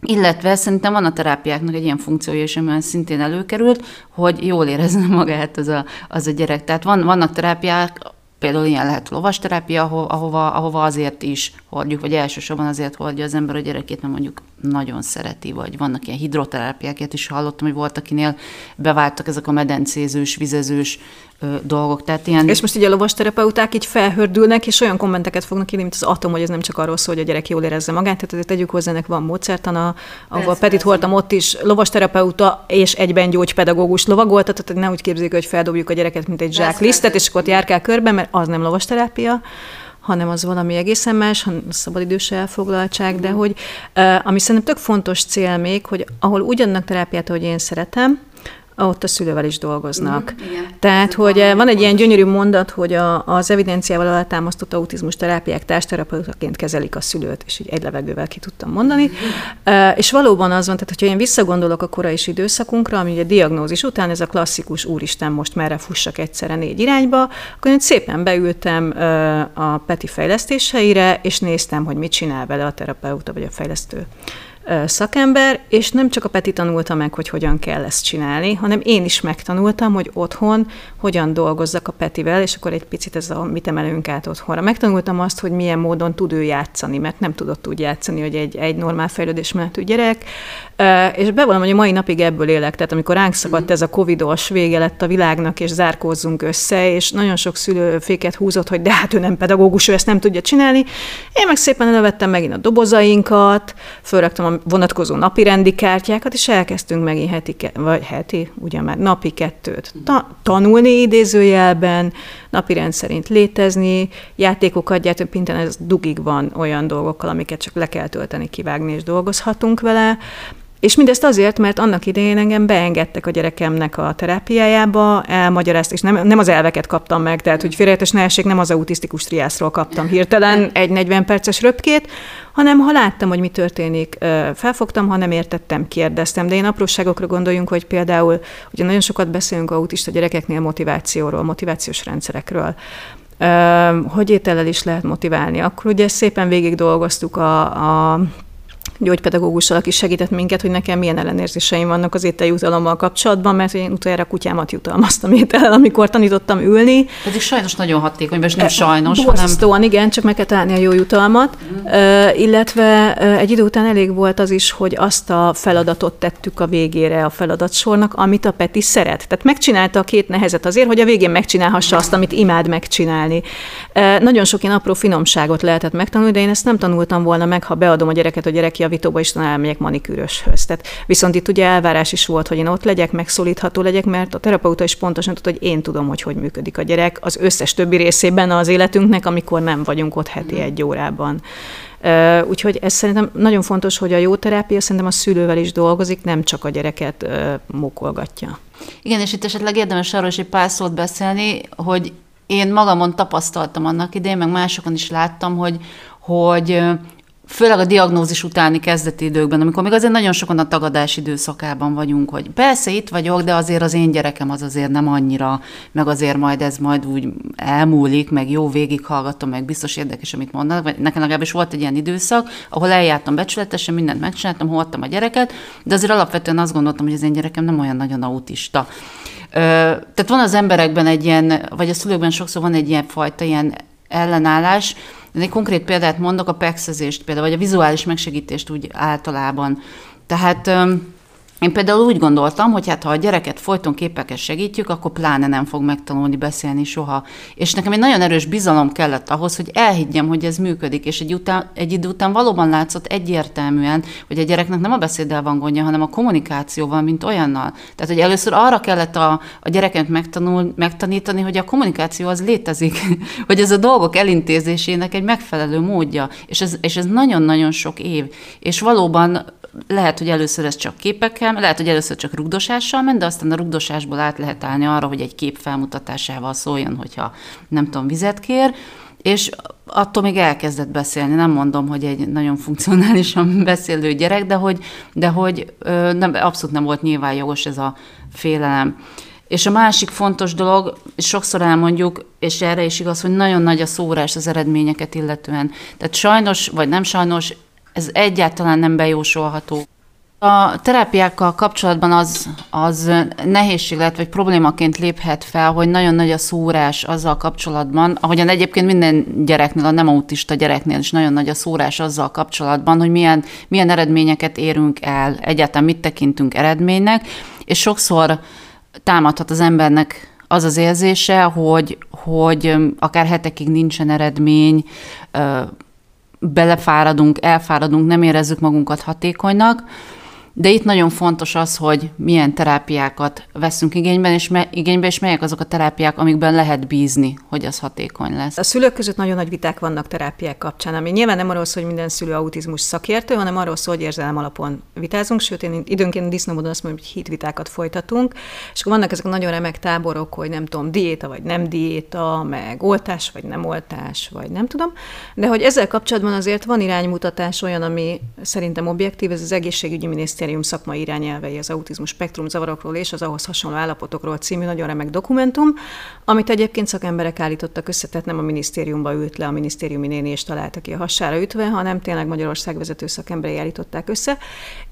Illetve szerintem van a terápiáknak egy ilyen funkciója is, amiben szintén előkerült, hogy jól érezze magát az a, az a gyerek. Tehát van, vannak terápiák, Például ilyen lehet lovasterápia, ahova, ahova azért is hordjuk, vagy elsősorban azért hordja az ember a gyerekét, mert mondjuk nagyon szereti, vagy vannak ilyen hidroterápiákat is hallottam, hogy volt, akinél beváltak ezek a medencézős, vizezős ö, dolgok. Tehát ilyen... És most így a lovasterapeuták így felhördülnek, és olyan kommenteket fognak írni, mint az atom, hogy ez nem csak arról szól, hogy a gyerek jól érezze magát, tehát azért tegyük hozzá, ennek van módszertana, ahol Petit voltam ott is lovasterapeuta és egyben gyógypedagógus lovagoltat, tehát ne úgy képzeljük, hogy feldobjuk a gyereket, mint egy zsák lisztet, és akkor ott járkál körbe, mert az nem lovasterápia, hanem az valami egészen más, szabadidős elfoglaltság, de hogy ami szerintem tök fontos cél még, hogy ahol ugyannak terápiát, ahogy én szeretem, ott a szülővel is dolgoznak. Mm, igen. Tehát, hogy van, van egy ilyen gyönyörű mondat, hogy a, az evidenciával alátámasztott autizmus terápiák társterapeutaként kezelik a szülőt, és így egy levegővel ki tudtam mondani. Mm. és valóban az van, tehát hogyha én visszagondolok a korai időszakunkra, ami ugye diagnózis után ez a klasszikus úristen, most merre fussak egyszerre négy irányba, akkor én szépen beültem a Peti fejlesztéseire, és néztem, hogy mit csinál vele a terapeuta vagy a fejlesztő szakember, és nem csak a Peti tanulta meg, hogy hogyan kell ezt csinálni, hanem én is megtanultam, hogy otthon hogyan dolgozzak a Petivel, és akkor egy picit ez a mit emelünk át otthonra. Megtanultam azt, hogy milyen módon tud ő játszani, mert nem tudott úgy játszani, hogy egy, egy normál fejlődésmenetű gyerek, és bevallom, hogy a mai napig ebből élek, tehát amikor ránk szakadt ez a covidos vége lett a világnak, és zárkózzunk össze, és nagyon sok szülő féket húzott, hogy de hát ő nem pedagógus, ő ezt nem tudja csinálni. Én meg szépen elővettem megint a dobozainkat, fölraktam a vonatkozó napi rendi kártyákat, és elkezdtünk megint heti, vagy heti, ugye már napi kettőt ta- tanulni idézőjelben, napi rend szerint létezni, játékokat gyártani, pinten ez dugig van olyan dolgokkal, amiket csak le kell tölteni, kivágni, és dolgozhatunk vele. És mindezt azért, mert annak idején engem beengedtek a gyerekemnek a terápiájába, elmagyarázt, és nem, nem az elveket kaptam meg, tehát hogy félreértés ne essék, nem az autisztikus triászról kaptam hirtelen egy 40 perces röpkét, hanem ha láttam, hogy mi történik, felfogtam, ha nem értettem, kérdeztem. De én apróságokra gondoljunk, hogy például, ugye nagyon sokat beszélünk autista gyerekeknél motivációról, motivációs rendszerekről hogy étellel is lehet motiválni. Akkor ugye szépen végig dolgoztuk a, a gyógypedagógussal, aki segített minket, hogy nekem milyen ellenérzéseim vannak az ételi jutalommal kapcsolatban, mert én utoljára kutyámat jutalmaztam étellel, amikor tanítottam ülni. Pedig sajnos nagyon hatékony, és nem sajnos, Borzasztóan, hanem... igen, csak meg kell találni a jó jutalmat. Mm. Uh, illetve uh, egy idő után elég volt az is, hogy azt a feladatot tettük a végére a feladatsornak, amit a Peti szeret. Tehát megcsinálta a két nehezet azért, hogy a végén megcsinálhassa azt, amit imád megcsinálni. Uh, nagyon sok ilyen apró finomságot lehetett megtanulni, de én ezt nem tanultam volna meg, ha beadom a gyereket a gyerekjavítóba, és elmegyek manikűröshöz. Tehát viszont itt ugye elvárás is volt, hogy én ott legyek, megszólítható legyek, mert a terapeuta is pontosan tudta, hogy én tudom, hogy hogy működik a gyerek az összes többi részében az életünknek, amikor nem vagyunk ott heti egy órában. Úgyhogy ez szerintem nagyon fontos, hogy a jó terápia szerintem a szülővel is dolgozik, nem csak a gyereket mókolgatja. Igen, és itt esetleg érdemes arról is egy pár szót beszélni, hogy én magamon tapasztaltam annak idején, meg másokon is láttam, hogy, hogy főleg a diagnózis utáni kezdeti időkben, amikor még azért nagyon sokan a tagadás időszakában vagyunk, hogy persze itt vagyok, de azért az én gyerekem az azért nem annyira, meg azért majd ez majd úgy elmúlik, meg jó végighallgatom, meg biztos érdekes, amit mondanak. Vagy nekem legalábbis volt egy ilyen időszak, ahol eljártam becsületesen, mindent megcsináltam, hordtam a gyereket, de azért alapvetően azt gondoltam, hogy az én gyerekem nem olyan nagyon autista. Tehát van az emberekben egy ilyen, vagy a szülőkben sokszor van egy ilyen fajta ilyen ellenállás, de egy konkrét példát mondok, a pexezést például, vagy a vizuális megsegítést úgy általában. Tehát én például úgy gondoltam, hogy hát ha a gyereket folyton képekkel segítjük, akkor pláne nem fog megtanulni beszélni soha. És nekem egy nagyon erős bizalom kellett ahhoz, hogy elhiggyem, hogy ez működik, és egy, után, egy idő után valóban látszott egyértelműen, hogy a gyereknek nem a beszéddel van gondja, hanem a kommunikációval, mint olyannal. Tehát, hogy először arra kellett a, a gyereket megtanul, megtanítani, hogy a kommunikáció az létezik, <laughs> hogy ez a dolgok elintézésének egy megfelelő módja, és ez, és ez nagyon-nagyon sok év. És valóban lehet, hogy először ez csak képekkel, lehet, hogy először csak rugdosással ment, de aztán a rugdosásból át lehet állni arra, hogy egy kép felmutatásával szóljon, hogyha nem tudom, vizet kér, és attól még elkezdett beszélni. Nem mondom, hogy egy nagyon funkcionálisan <laughs> beszélő gyerek, de hogy, de hogy nem, abszolút nem volt nyilván jogos ez a félelem. És a másik fontos dolog, és sokszor elmondjuk, és erre is igaz, hogy nagyon nagy a szórás az eredményeket illetően. Tehát sajnos, vagy nem sajnos, ez egyáltalán nem bejósolható. A terápiákkal kapcsolatban az, az nehézség lehet, vagy problémaként léphet fel, hogy nagyon nagy a szórás azzal kapcsolatban, ahogyan egyébként minden gyereknél, a nem autista gyereknél is nagyon nagy a szórás azzal kapcsolatban, hogy milyen, milyen eredményeket érünk el, egyáltalán mit tekintünk eredménynek, és sokszor támadhat az embernek az az érzése, hogy, hogy akár hetekig nincsen eredmény, belefáradunk, elfáradunk, nem érezzük magunkat hatékonynak, de itt nagyon fontos az, hogy milyen terápiákat veszünk igényben, és me, igénybe, és melyek azok a terápiák, amikben lehet bízni, hogy az hatékony lesz. A szülők között nagyon nagy viták vannak terápiák kapcsán, ami nyilván nem arról szól, hogy minden szülő autizmus szakértő, hanem arról szól, hogy érzelem alapon vitázunk, sőt, én időnként disznómódon azt mondom, hogy hitvitákat folytatunk, és akkor vannak ezek a nagyon remek táborok, hogy nem tudom, diéta vagy nem diéta, meg oltás vagy nem oltás, vagy nem tudom, de hogy ezzel kapcsolatban azért van iránymutatás olyan, ami szerintem objektív, ez az egészségügyi minisztérium minisztérium szakmai irányelvei az autizmus spektrum zavarokról és az ahhoz hasonló állapotokról című nagyon remek dokumentum, amit egyébként szakemberek állítottak össze, tehát nem a minisztériumba ült le a minisztériumi néni és találta ki a hassára ütve, hanem tényleg Magyarország vezető szakemberei állították össze.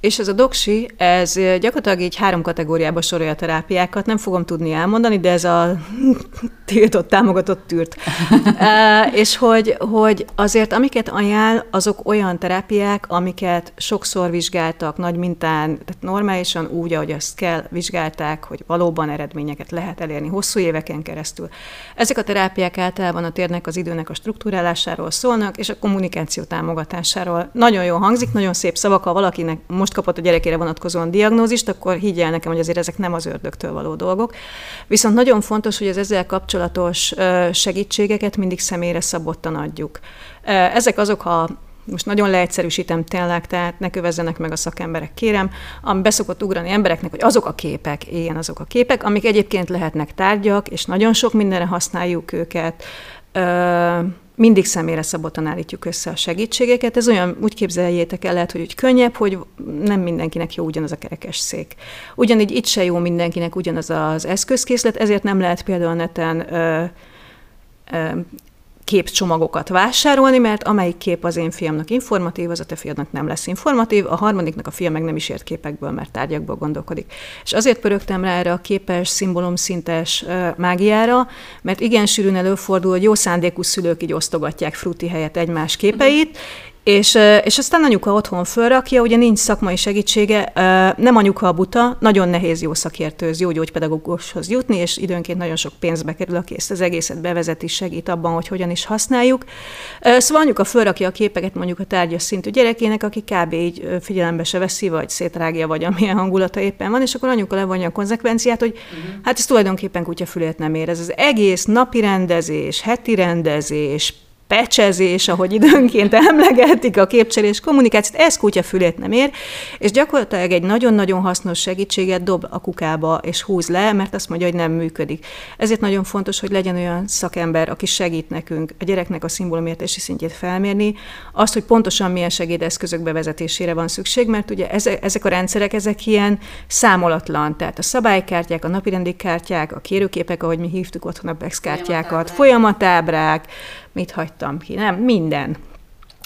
És ez a doksi, ez gyakorlatilag így három kategóriába sorolja a terápiákat, nem fogom tudni elmondani, de ez a <laughs> tiltott, támogatott tűrt. <laughs> e, és hogy, hogy azért amiket ajánl, azok olyan terápiák, amiket sokszor vizsgáltak nagy mint mintán, tehát normálisan úgy, ahogy azt kell, vizsgálták, hogy valóban eredményeket lehet elérni hosszú éveken keresztül. Ezek a terápiák általában a térnek az időnek a struktúrálásáról szólnak, és a kommunikáció támogatásáról. Nagyon jó hangzik, nagyon szép szavak, ha valakinek most kapott a gyerekére vonatkozóan diagnózist, akkor higgyel nekem, hogy azért ezek nem az ördögtől való dolgok. Viszont nagyon fontos, hogy az ezzel kapcsolatos segítségeket mindig személyre szabottan adjuk. Ezek azok, ha most nagyon leegyszerűsítem tényleg, tehát ne kövezzenek meg a szakemberek, kérem, ami beszokott ugrani embereknek, hogy azok a képek, ilyen azok a képek, amik egyébként lehetnek tárgyak, és nagyon sok mindenre használjuk őket, mindig személyre szabottan állítjuk össze a segítségeket. Ez olyan, úgy képzeljétek el, lehet, hogy úgy könnyebb, hogy nem mindenkinek jó ugyanaz a kerekes szék. Ugyanígy itt se jó mindenkinek ugyanaz az eszközkészlet, ezért nem lehet például neten ö, ö, képcsomagokat vásárolni, mert amelyik kép az én fiamnak informatív, az a te fiadnak nem lesz informatív, a harmadiknak a fia meg nem is ért képekből, mert tárgyakból gondolkodik. És azért pörögtem rá erre a képes, szimbólumszintes mágiára, mert igen sűrűn előfordul, hogy jó szándékú szülők így osztogatják fruti helyett egymás képeit, és, és aztán anyuka otthon fölrakja, ugye nincs szakmai segítsége, nem anyuka a buta, nagyon nehéz jó szakértőz, jó gyógypedagógushoz jutni, és időnként nagyon sok pénzbe kerül, aki ezt az egészet bevezeti, segít abban, hogy hogyan is használjuk. Szóval anyuka fölrakja a képeket mondjuk a tárgyas szintű gyerekének, aki kb. így figyelembe se veszi, vagy szétrágja, vagy amilyen hangulata éppen van, és akkor anyuka levonja a konzekvenciát, hogy uh-huh. hát ez tulajdonképpen kutyafülét nem ér. Ez az egész napi rendezés, heti rendezés, pecsezés, ahogy időnként emlegetik a képcserés kommunikációt, ez kutya fülét nem ér, és gyakorlatilag egy nagyon-nagyon hasznos segítséget dob a kukába, és húz le, mert azt mondja, hogy nem működik. Ezért nagyon fontos, hogy legyen olyan szakember, aki segít nekünk a gyereknek a szimbólumértési szintjét felmérni, azt, hogy pontosan milyen segédeszközök bevezetésére van szükség, mert ugye ezek a rendszerek, ezek ilyen számolatlan, tehát a szabálykártyák, a napirendi kártyák, a kérőképek, ahogy mi hívtuk otthon a BEX kártyákat, folyamatábrák, mit hagytam ki, nem, minden.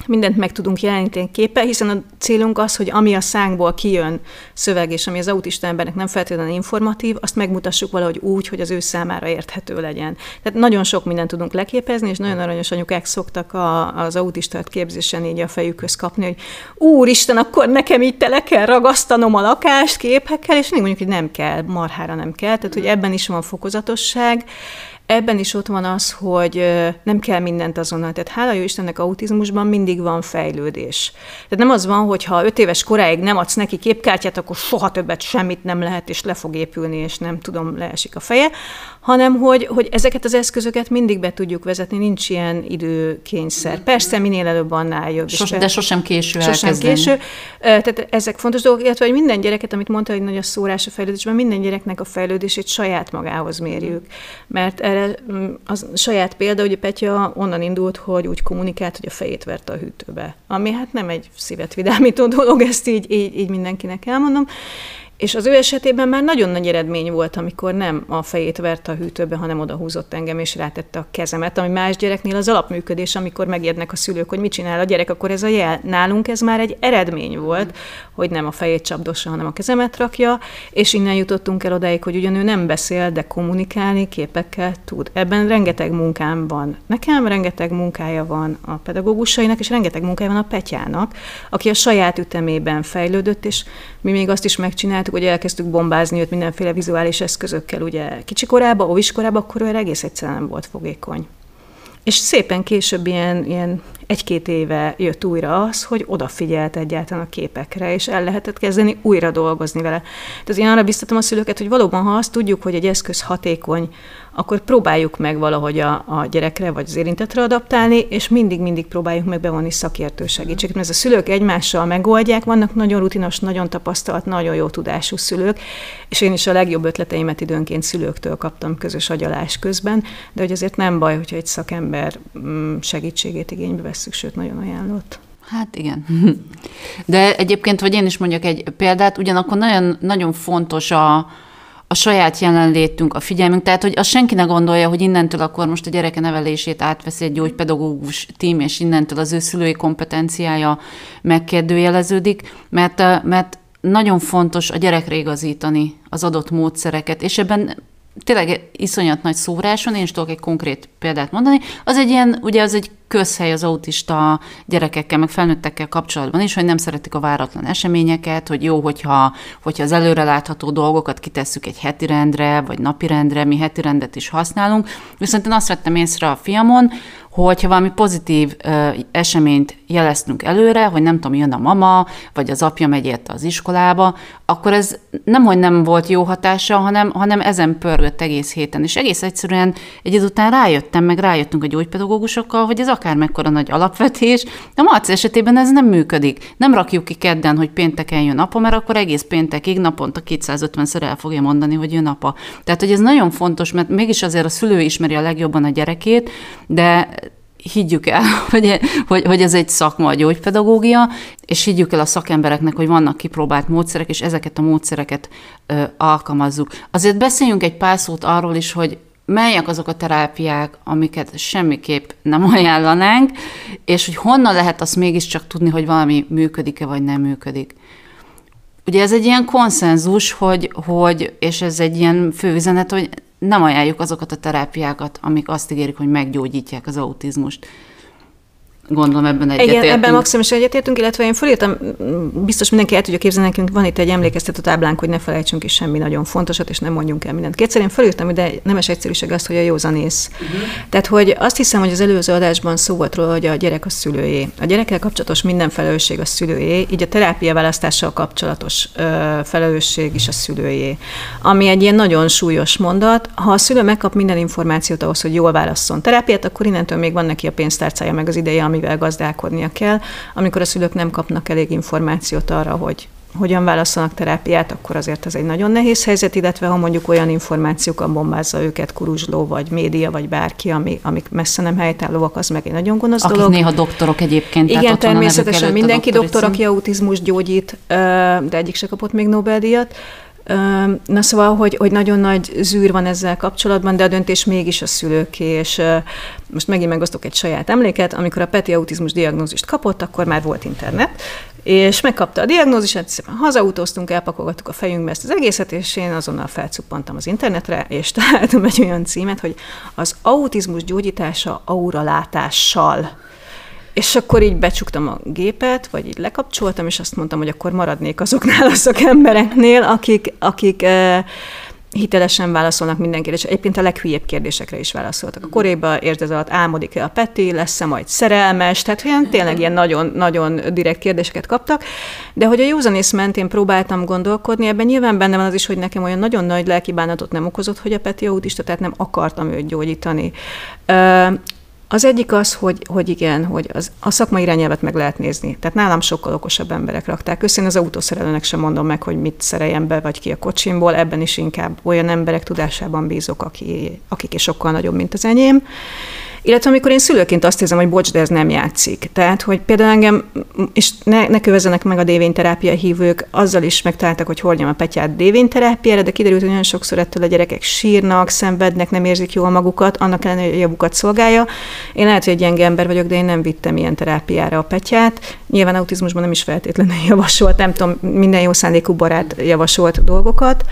Mindent meg tudunk jeleníteni képe, hiszen a célunk az, hogy ami a szánkból kijön szöveg, és ami az autista embernek nem feltétlenül informatív, azt megmutassuk valahogy úgy, hogy az ő számára érthető legyen. Tehát nagyon sok mindent tudunk leképezni, és nagyon aranyos anyukák szoktak a, az autistát képzésen így a fejükhöz kapni, hogy úristen, akkor nekem itt tele kell ragasztanom a lakást képekkel, és még mondjuk, hogy nem kell, marhára nem kell, tehát hogy ebben is van fokozatosság, Ebben is ott van az, hogy nem kell mindent azonnal. Tehát hála jó Istennek autizmusban mindig van fejlődés. Tehát nem az van, hogy ha öt éves koráig nem adsz neki képkártyát, akkor soha többet semmit nem lehet, és le fog épülni, és nem tudom, leesik a feje, hanem hogy, hogy ezeket az eszközöket mindig be tudjuk vezetni, nincs ilyen időkényszer. Persze, minél előbb annál jobb. Sos, de sosem késő Sosem elkezdeni. késő. Tehát ezek fontos dolgok, illetve hogy minden gyereket, amit mondta, hogy nagy a szórás a fejlődésben, minden gyereknek a fejlődését saját magához mérjük. Mert erre mm, az saját példa, hogy Petya onnan indult, hogy úgy kommunikált, hogy a fejét verte a hűtőbe. Ami hát nem egy szívet vidámító <laughs> dolog, ezt így, így, így mindenkinek elmondom. És az ő esetében már nagyon nagy eredmény volt, amikor nem a fejét verte a hűtőbe, hanem oda húzott engem, és rátette a kezemet, ami más gyereknél az alapműködés, amikor megérnek a szülők, hogy mit csinál a gyerek, akkor ez a jel. Nálunk ez már egy eredmény volt, hogy nem a fejét csapdossa, hanem a kezemet rakja, és innen jutottunk el odáig, hogy ugyan ő nem beszél, de kommunikálni képekkel tud. Ebben rengeteg munkám van. Nekem rengeteg munkája van a pedagógusainak, és rengeteg munkája van a Petyának, aki a saját ütemében fejlődött, és mi még azt is megcsináltuk, hogy elkezdtük bombázni őt mindenféle vizuális eszközökkel, ugye kicsi korában, óviskorában, akkor ő egész egyszerűen nem volt fogékony. És szépen később ilyen, ilyen egy-két éve jött újra az, hogy odafigyelt egyáltalán a képekre, és el lehetett kezdeni újra dolgozni vele. Tehát én arra biztatom a szülőket, hogy valóban, ha azt tudjuk, hogy egy eszköz hatékony, akkor próbáljuk meg valahogy a, a gyerekre vagy az érintetre adaptálni, és mindig-mindig próbáljuk meg bevonni szakértő segítséget. Mert ez a szülők egymással megoldják, vannak nagyon rutinos, nagyon tapasztalt, nagyon jó tudású szülők, és én is a legjobb ötleteimet időnként szülőktől kaptam közös agyalás közben, de hogy azért nem baj, hogyha egy szakember mm, segítségét igénybe vesszük, sőt, nagyon ajánlott. Hát igen. <laughs> De egyébként, hogy én is mondjak egy példát, ugyanakkor nagyon, nagyon fontos a, a saját jelenlétünk, a figyelmünk, tehát hogy az senki ne gondolja, hogy innentől akkor most a gyereke nevelését átveszi egy gyógypedagógus tím, és innentől az ő szülői kompetenciája megkérdőjeleződik, mert, mert nagyon fontos a gyerekre igazítani az adott módszereket, és ebben tényleg iszonyat nagy szóráson, én is tudok egy konkrét példát mondani, az egy ilyen, ugye az egy közhely az autista gyerekekkel, meg felnőttekkel kapcsolatban is, hogy nem szeretik a váratlan eseményeket, hogy jó, hogyha, hogyha az előrelátható dolgokat kitesszük egy heti rendre, vagy napi rendre, mi heti rendet is használunk. Viszont én azt vettem észre a fiamon, hogyha valami pozitív ö, eseményt jeleztünk előre, hogy nem tudom, jön a mama, vagy az apja megy érte az iskolába, akkor ez nem, hogy nem volt jó hatása, hanem, hanem ezen pörgött egész héten. És egész egyszerűen egy idő után rájöttem, meg rájöttünk a gyógypedagógusokkal, hogy ez akár mekkora nagy alapvetés, de a Marci esetében ez nem működik. Nem rakjuk ki kedden, hogy pénteken jön apa, mert akkor egész péntekig naponta 250-szer el fogja mondani, hogy jön apa. Tehát, hogy ez nagyon fontos, mert mégis azért a szülő ismeri a legjobban a gyerekét, de higgyük el, <laughs> hogy, hogy, hogy ez egy szakma, a gyógypedagógia, és higgyük el a szakembereknek, hogy vannak kipróbált módszerek, és ezeket a módszereket ö, alkalmazzuk. Azért beszéljünk egy pár szót arról is, hogy melyek azok a terápiák, amiket semmiképp nem <laughs> ajánlanánk, és hogy honnan lehet azt mégiscsak tudni, hogy valami működik-e vagy nem működik. Ugye ez egy ilyen konszenzus, hogy, hogy és ez egy ilyen főüzenet, hogy nem ajánljuk azokat a terápiákat, amik azt ígérik, hogy meggyógyítják az autizmust. Gondolom ebben egyetértünk. Igen, ebben maximális egyetértünk, illetve én fölírtam, biztos mindenki el tudja képzelni, nekünk van itt egy emlékeztető táblánk, hogy ne felejtsünk is semmi nagyon fontosat, és nem mondjunk el mindent. Kétszer én fölírtam ide nemes egyszerűség azt, hogy a józanész. Uh-huh. Tehát, hogy azt hiszem, hogy az előző adásban szó volt róla, hogy a gyerek a szülőjé. A gyerekkel kapcsolatos minden felelősség a szülőjé, így a terápia választással kapcsolatos ö, felelősség is a szülőjé. Ami egy ilyen nagyon súlyos mondat. Ha a szülő megkap minden információt ahhoz, hogy jól válasszon terápiát, akkor innentől még van neki a pénztárcája meg az ideje, amivel gazdálkodnia kell. Amikor a szülők nem kapnak elég információt arra, hogy hogyan válaszolnak terápiát, akkor azért ez egy nagyon nehéz helyzet, illetve ha mondjuk olyan információkkal bombázza őket kuruzsló, vagy média, vagy bárki, ami, amik messze nem helytállóak, az meg egy nagyon gonosz Akik dolog. néha doktorok egyébként. Igen, természetesen mindenki doktor, aki autizmus gyógyít, de egyik se kapott még Nobel-díjat. Na szóval, hogy, hogy nagyon nagy zűr van ezzel kapcsolatban, de a döntés mégis a szülőké, és most megint megosztok egy saját emléket, amikor a Peti autizmus diagnózist kapott, akkor már volt internet, és megkapta a diagnózisát, szépen hazautóztunk, elpakolgattuk a fejünkbe ezt az egészet, és én azonnal felcuppantam az internetre, és találtam egy olyan címet, hogy az autizmus gyógyítása auralátással. És akkor így becsuktam a gépet, vagy így lekapcsoltam, és azt mondtam, hogy akkor maradnék azoknál a szakembereknél, akik, akik eh, hitelesen válaszolnak mindenkire, és egyébként a leghülyébb kérdésekre is válaszoltak. A koréba érted alatt álmodik-e a Peti, lesz-e majd szerelmes, tehát olyan tényleg ilyen nagyon, nagyon direkt kérdéseket kaptak, de hogy a józanész mentén próbáltam gondolkodni, ebben nyilván benne van az is, hogy nekem olyan nagyon nagy lelkibánatot nem okozott, hogy a Peti autista, tehát nem akartam őt gyógyítani. Az egyik az, hogy, hogy igen, hogy az, a szakmai irányelvet meg lehet nézni. Tehát nálam sokkal okosabb emberek rakták össze. Én az autószerelőnek sem mondom meg, hogy mit szereljen be, vagy ki a kocsimból. Ebben is inkább olyan emberek tudásában bízok, aki, akik is sokkal nagyobb, mint az enyém. Illetve amikor én szülőként azt érzem, hogy bocs, de ez nem játszik. Tehát, hogy például engem, és ne, ne kövezzenek meg a dévényterápia hívők, azzal is megtaláltak, hogy hordjam a petyát dévényterápiára, de kiderült, hogy nagyon sokszor ettől a gyerekek sírnak, szenvednek, nem érzik jól magukat, annak ellenére, hogy a javukat szolgálja. Én lehet, hogy gyenge ember vagyok, de én nem vittem ilyen terápiára a petyát. Nyilván autizmusban nem is feltétlenül <laughs> javasolt, nem tudom, minden jó szándékú barát javasolt dolgokat.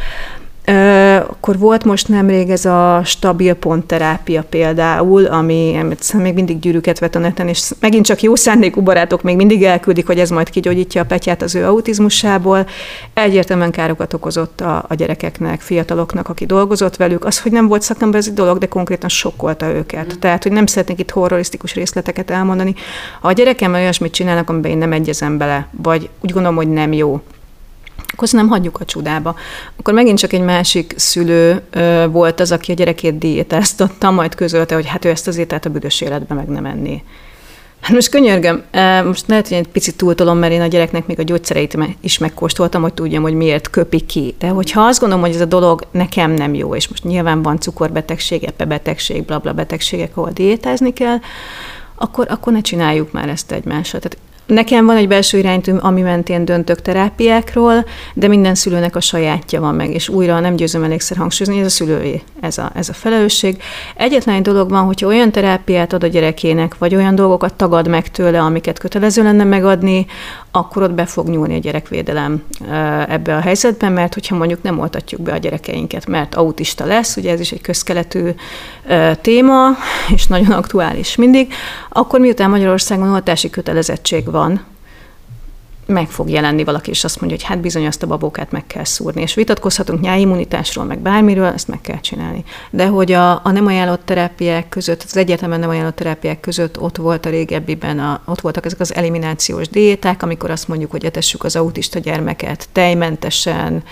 Akkor volt most nemrég ez a stabil pontterápia például, ami még mindig gyűrűket vet a neten, és megint csak jó szándékú barátok még mindig elküldik, hogy ez majd kigyógyítja a petyát az ő autizmusából. Egyértelműen károkat okozott a, a gyerekeknek, fiataloknak, aki dolgozott velük. Az, hogy nem volt szakember, ez egy dolog, de konkrétan sokkolta őket. Mm. Tehát, hogy nem szeretnék itt horrorisztikus részleteket elmondani. Ha a gyerekem olyasmit csinálnak, amiben én nem egyezem bele, vagy úgy gondolom, hogy nem jó, akkor nem hagyjuk a csudába. Akkor megint csak egy másik szülő ö, volt az, aki a gyerekét diétáztatta, majd közölte, hogy hát ő ezt az ételt a büdös életbe meg nem enni. Hát most könyörgöm, most lehet, hogy egy picit túltolom, mert én a gyereknek még a gyógyszereit is megkóstoltam, hogy tudjam, hogy miért köpi ki. De hogyha azt gondolom, hogy ez a dolog nekem nem jó, és most nyilván van cukorbetegség, epebetegség, blabla betegségek, ahol diétázni kell, akkor, akkor ne csináljuk már ezt egymással. Tehát Nekem van egy belső iránytű, ami mentén döntök terápiákról, de minden szülőnek a sajátja van meg, és újra nem győzöm elégszer hangsúlyozni, ez a szülői, ez a, ez a felelősség. Egyetlen egy dolog van, hogyha olyan terápiát ad a gyerekének, vagy olyan dolgokat tagad meg tőle, amiket kötelező lenne megadni, akkor ott be fog nyúlni a gyerekvédelem ebbe a helyzetbe, mert hogyha mondjuk nem oltatjuk be a gyerekeinket, mert autista lesz, ugye ez is egy közkeletű téma, és nagyon aktuális mindig, akkor miután Magyarországon oltási kötelezettség van, meg fog jelenni valaki, és azt mondja, hogy hát bizony azt a babókát meg kell szúrni. És vitatkozhatunk nyáimmunitásról, meg bármiről, ezt meg kell csinálni. De hogy a, a nem ajánlott terápiák között, az egyértelműen nem ajánlott terápiák között ott volt a régebbiben, a, ott voltak ezek az eliminációs diéták, amikor azt mondjuk, hogy etessük az autista gyermeket tejmentesen,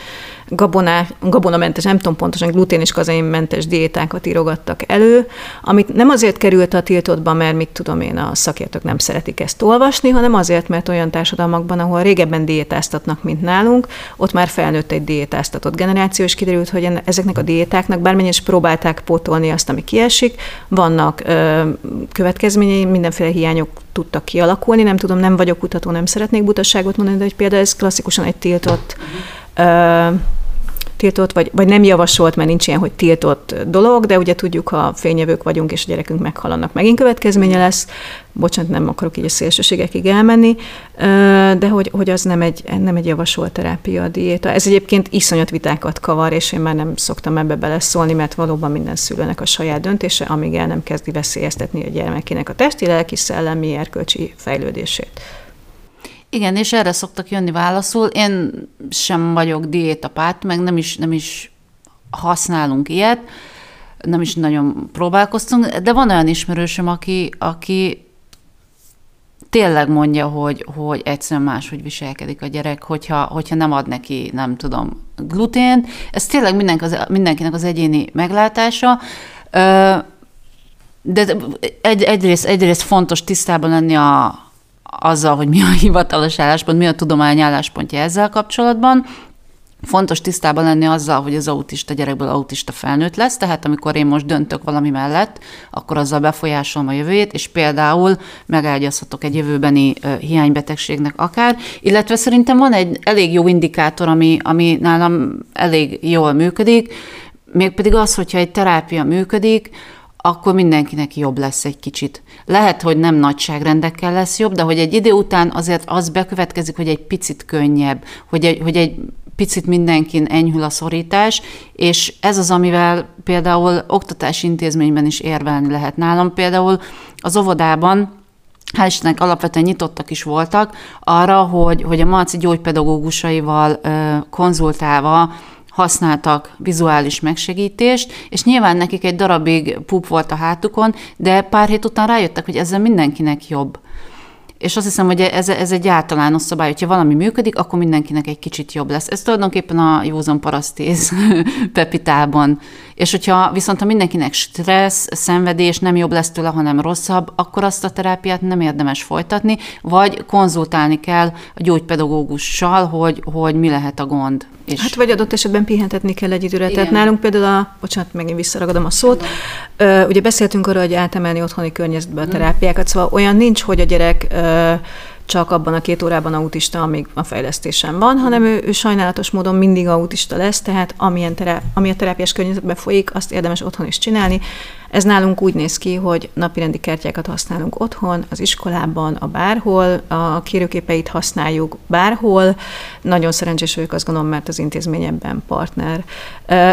gaboná, gabonamentes, nem tudom pontosan, glutén és kazeinmentes diétákat írogattak elő, amit nem azért került a tiltottba, mert mit tudom én, a szakértők nem szeretik ezt olvasni, hanem azért, mert olyan társadalmakban, ahol régebben diétáztatnak, mint nálunk, ott már felnőtt egy diétáztatott generáció, és kiderült, hogy ezeknek a diétáknak bármennyire is próbálták pótolni azt, ami kiesik, vannak ö, következményei, mindenféle hiányok tudtak kialakulni, nem tudom, nem vagyok kutató, nem szeretnék butaságot mondani, de hogy például ez klasszikusan egy tiltott ö, tiltott, vagy, vagy nem javasolt, mert nincs ilyen, hogy tiltott dolog, de ugye tudjuk, ha fényevők vagyunk, és a gyerekünk meghal, annak megint következménye lesz. Bocsánat, nem akarok így a szélsőségekig elmenni, de hogy, hogy az nem egy, nem egy javasolt terápia a diéta. Ez egyébként iszonyat vitákat kavar, és én már nem szoktam ebbe beleszólni, mert valóban minden szülőnek a saját döntése, amíg el nem kezdi veszélyeztetni a gyermekének a testi, lelki, szellemi, erkölcsi fejlődését. Igen, és erre szoktak jönni válaszul. Én sem vagyok diétapárt, meg nem is, nem is használunk ilyet, nem is nagyon próbálkoztunk, de van olyan ismerősöm, aki, aki tényleg mondja, hogy, hogy egyszerűen máshogy viselkedik a gyerek, hogyha, hogyha nem ad neki, nem tudom, glutén. Ez tényleg mindenki az, mindenkinek az egyéni meglátása. De egy, egyrészt, egyrészt fontos tisztában lenni a, azzal, hogy mi a hivatalos álláspont, mi a tudomány álláspontja ezzel kapcsolatban. Fontos tisztában lenni azzal, hogy az autista gyerekből autista felnőtt lesz, tehát amikor én most döntök valami mellett, akkor azzal befolyásolom a jövőjét, és például megágyazhatok egy jövőbeni hiánybetegségnek akár, illetve szerintem van egy elég jó indikátor, ami, ami nálam elég jól működik, mégpedig az, hogyha egy terápia működik, akkor mindenkinek jobb lesz egy kicsit. Lehet, hogy nem nagyságrendekkel lesz jobb, de hogy egy idő után azért az bekövetkezik, hogy egy picit könnyebb, hogy egy, hogy egy picit mindenkin enyhül a szorítás, és ez az, amivel például oktatási intézményben is érvelni lehet. Nálam például az óvodában hál' Istennek alapvetően nyitottak is voltak arra, hogy, hogy a Marci gyógypedagógusaival ö, konzultálva használtak vizuális megsegítést, és nyilván nekik egy darabig pup volt a hátukon, de pár hét után rájöttek, hogy ezzel mindenkinek jobb. És azt hiszem, hogy ez, ez egy általános szabály, hogyha valami működik, akkor mindenkinek egy kicsit jobb lesz. Ez tulajdonképpen a józan parasztéz <laughs> pepitában. És hogyha viszont ha mindenkinek stressz, szenvedés, nem jobb lesz tőle, hanem rosszabb, akkor azt a terápiát nem érdemes folytatni, vagy konzultálni kell a gyógypedagógussal, hogy, hogy mi lehet a gond. És... Hát vagy adott esetben pihentetni kell egy időre. Igen. Tehát nálunk például a, bocsánat, megint visszaragadom a szót, ö, ugye beszéltünk arról, hogy átemelni otthoni környezetbe a mm. terápiákat, szóval olyan nincs, hogy a gyerek ö, csak abban a két órában autista, amíg a fejlesztésen van, hanem ő, ő sajnálatos módon mindig autista lesz, tehát amilyen terá, ami a terápiás környezetben folyik, azt érdemes otthon is csinálni. Ez nálunk úgy néz ki, hogy napirendi kártyákat használunk otthon, az iskolában, a bárhol, a kérőképeit használjuk bárhol. Nagyon szerencsés vagyok, azt gondolom, mert az intézmény ebben partner.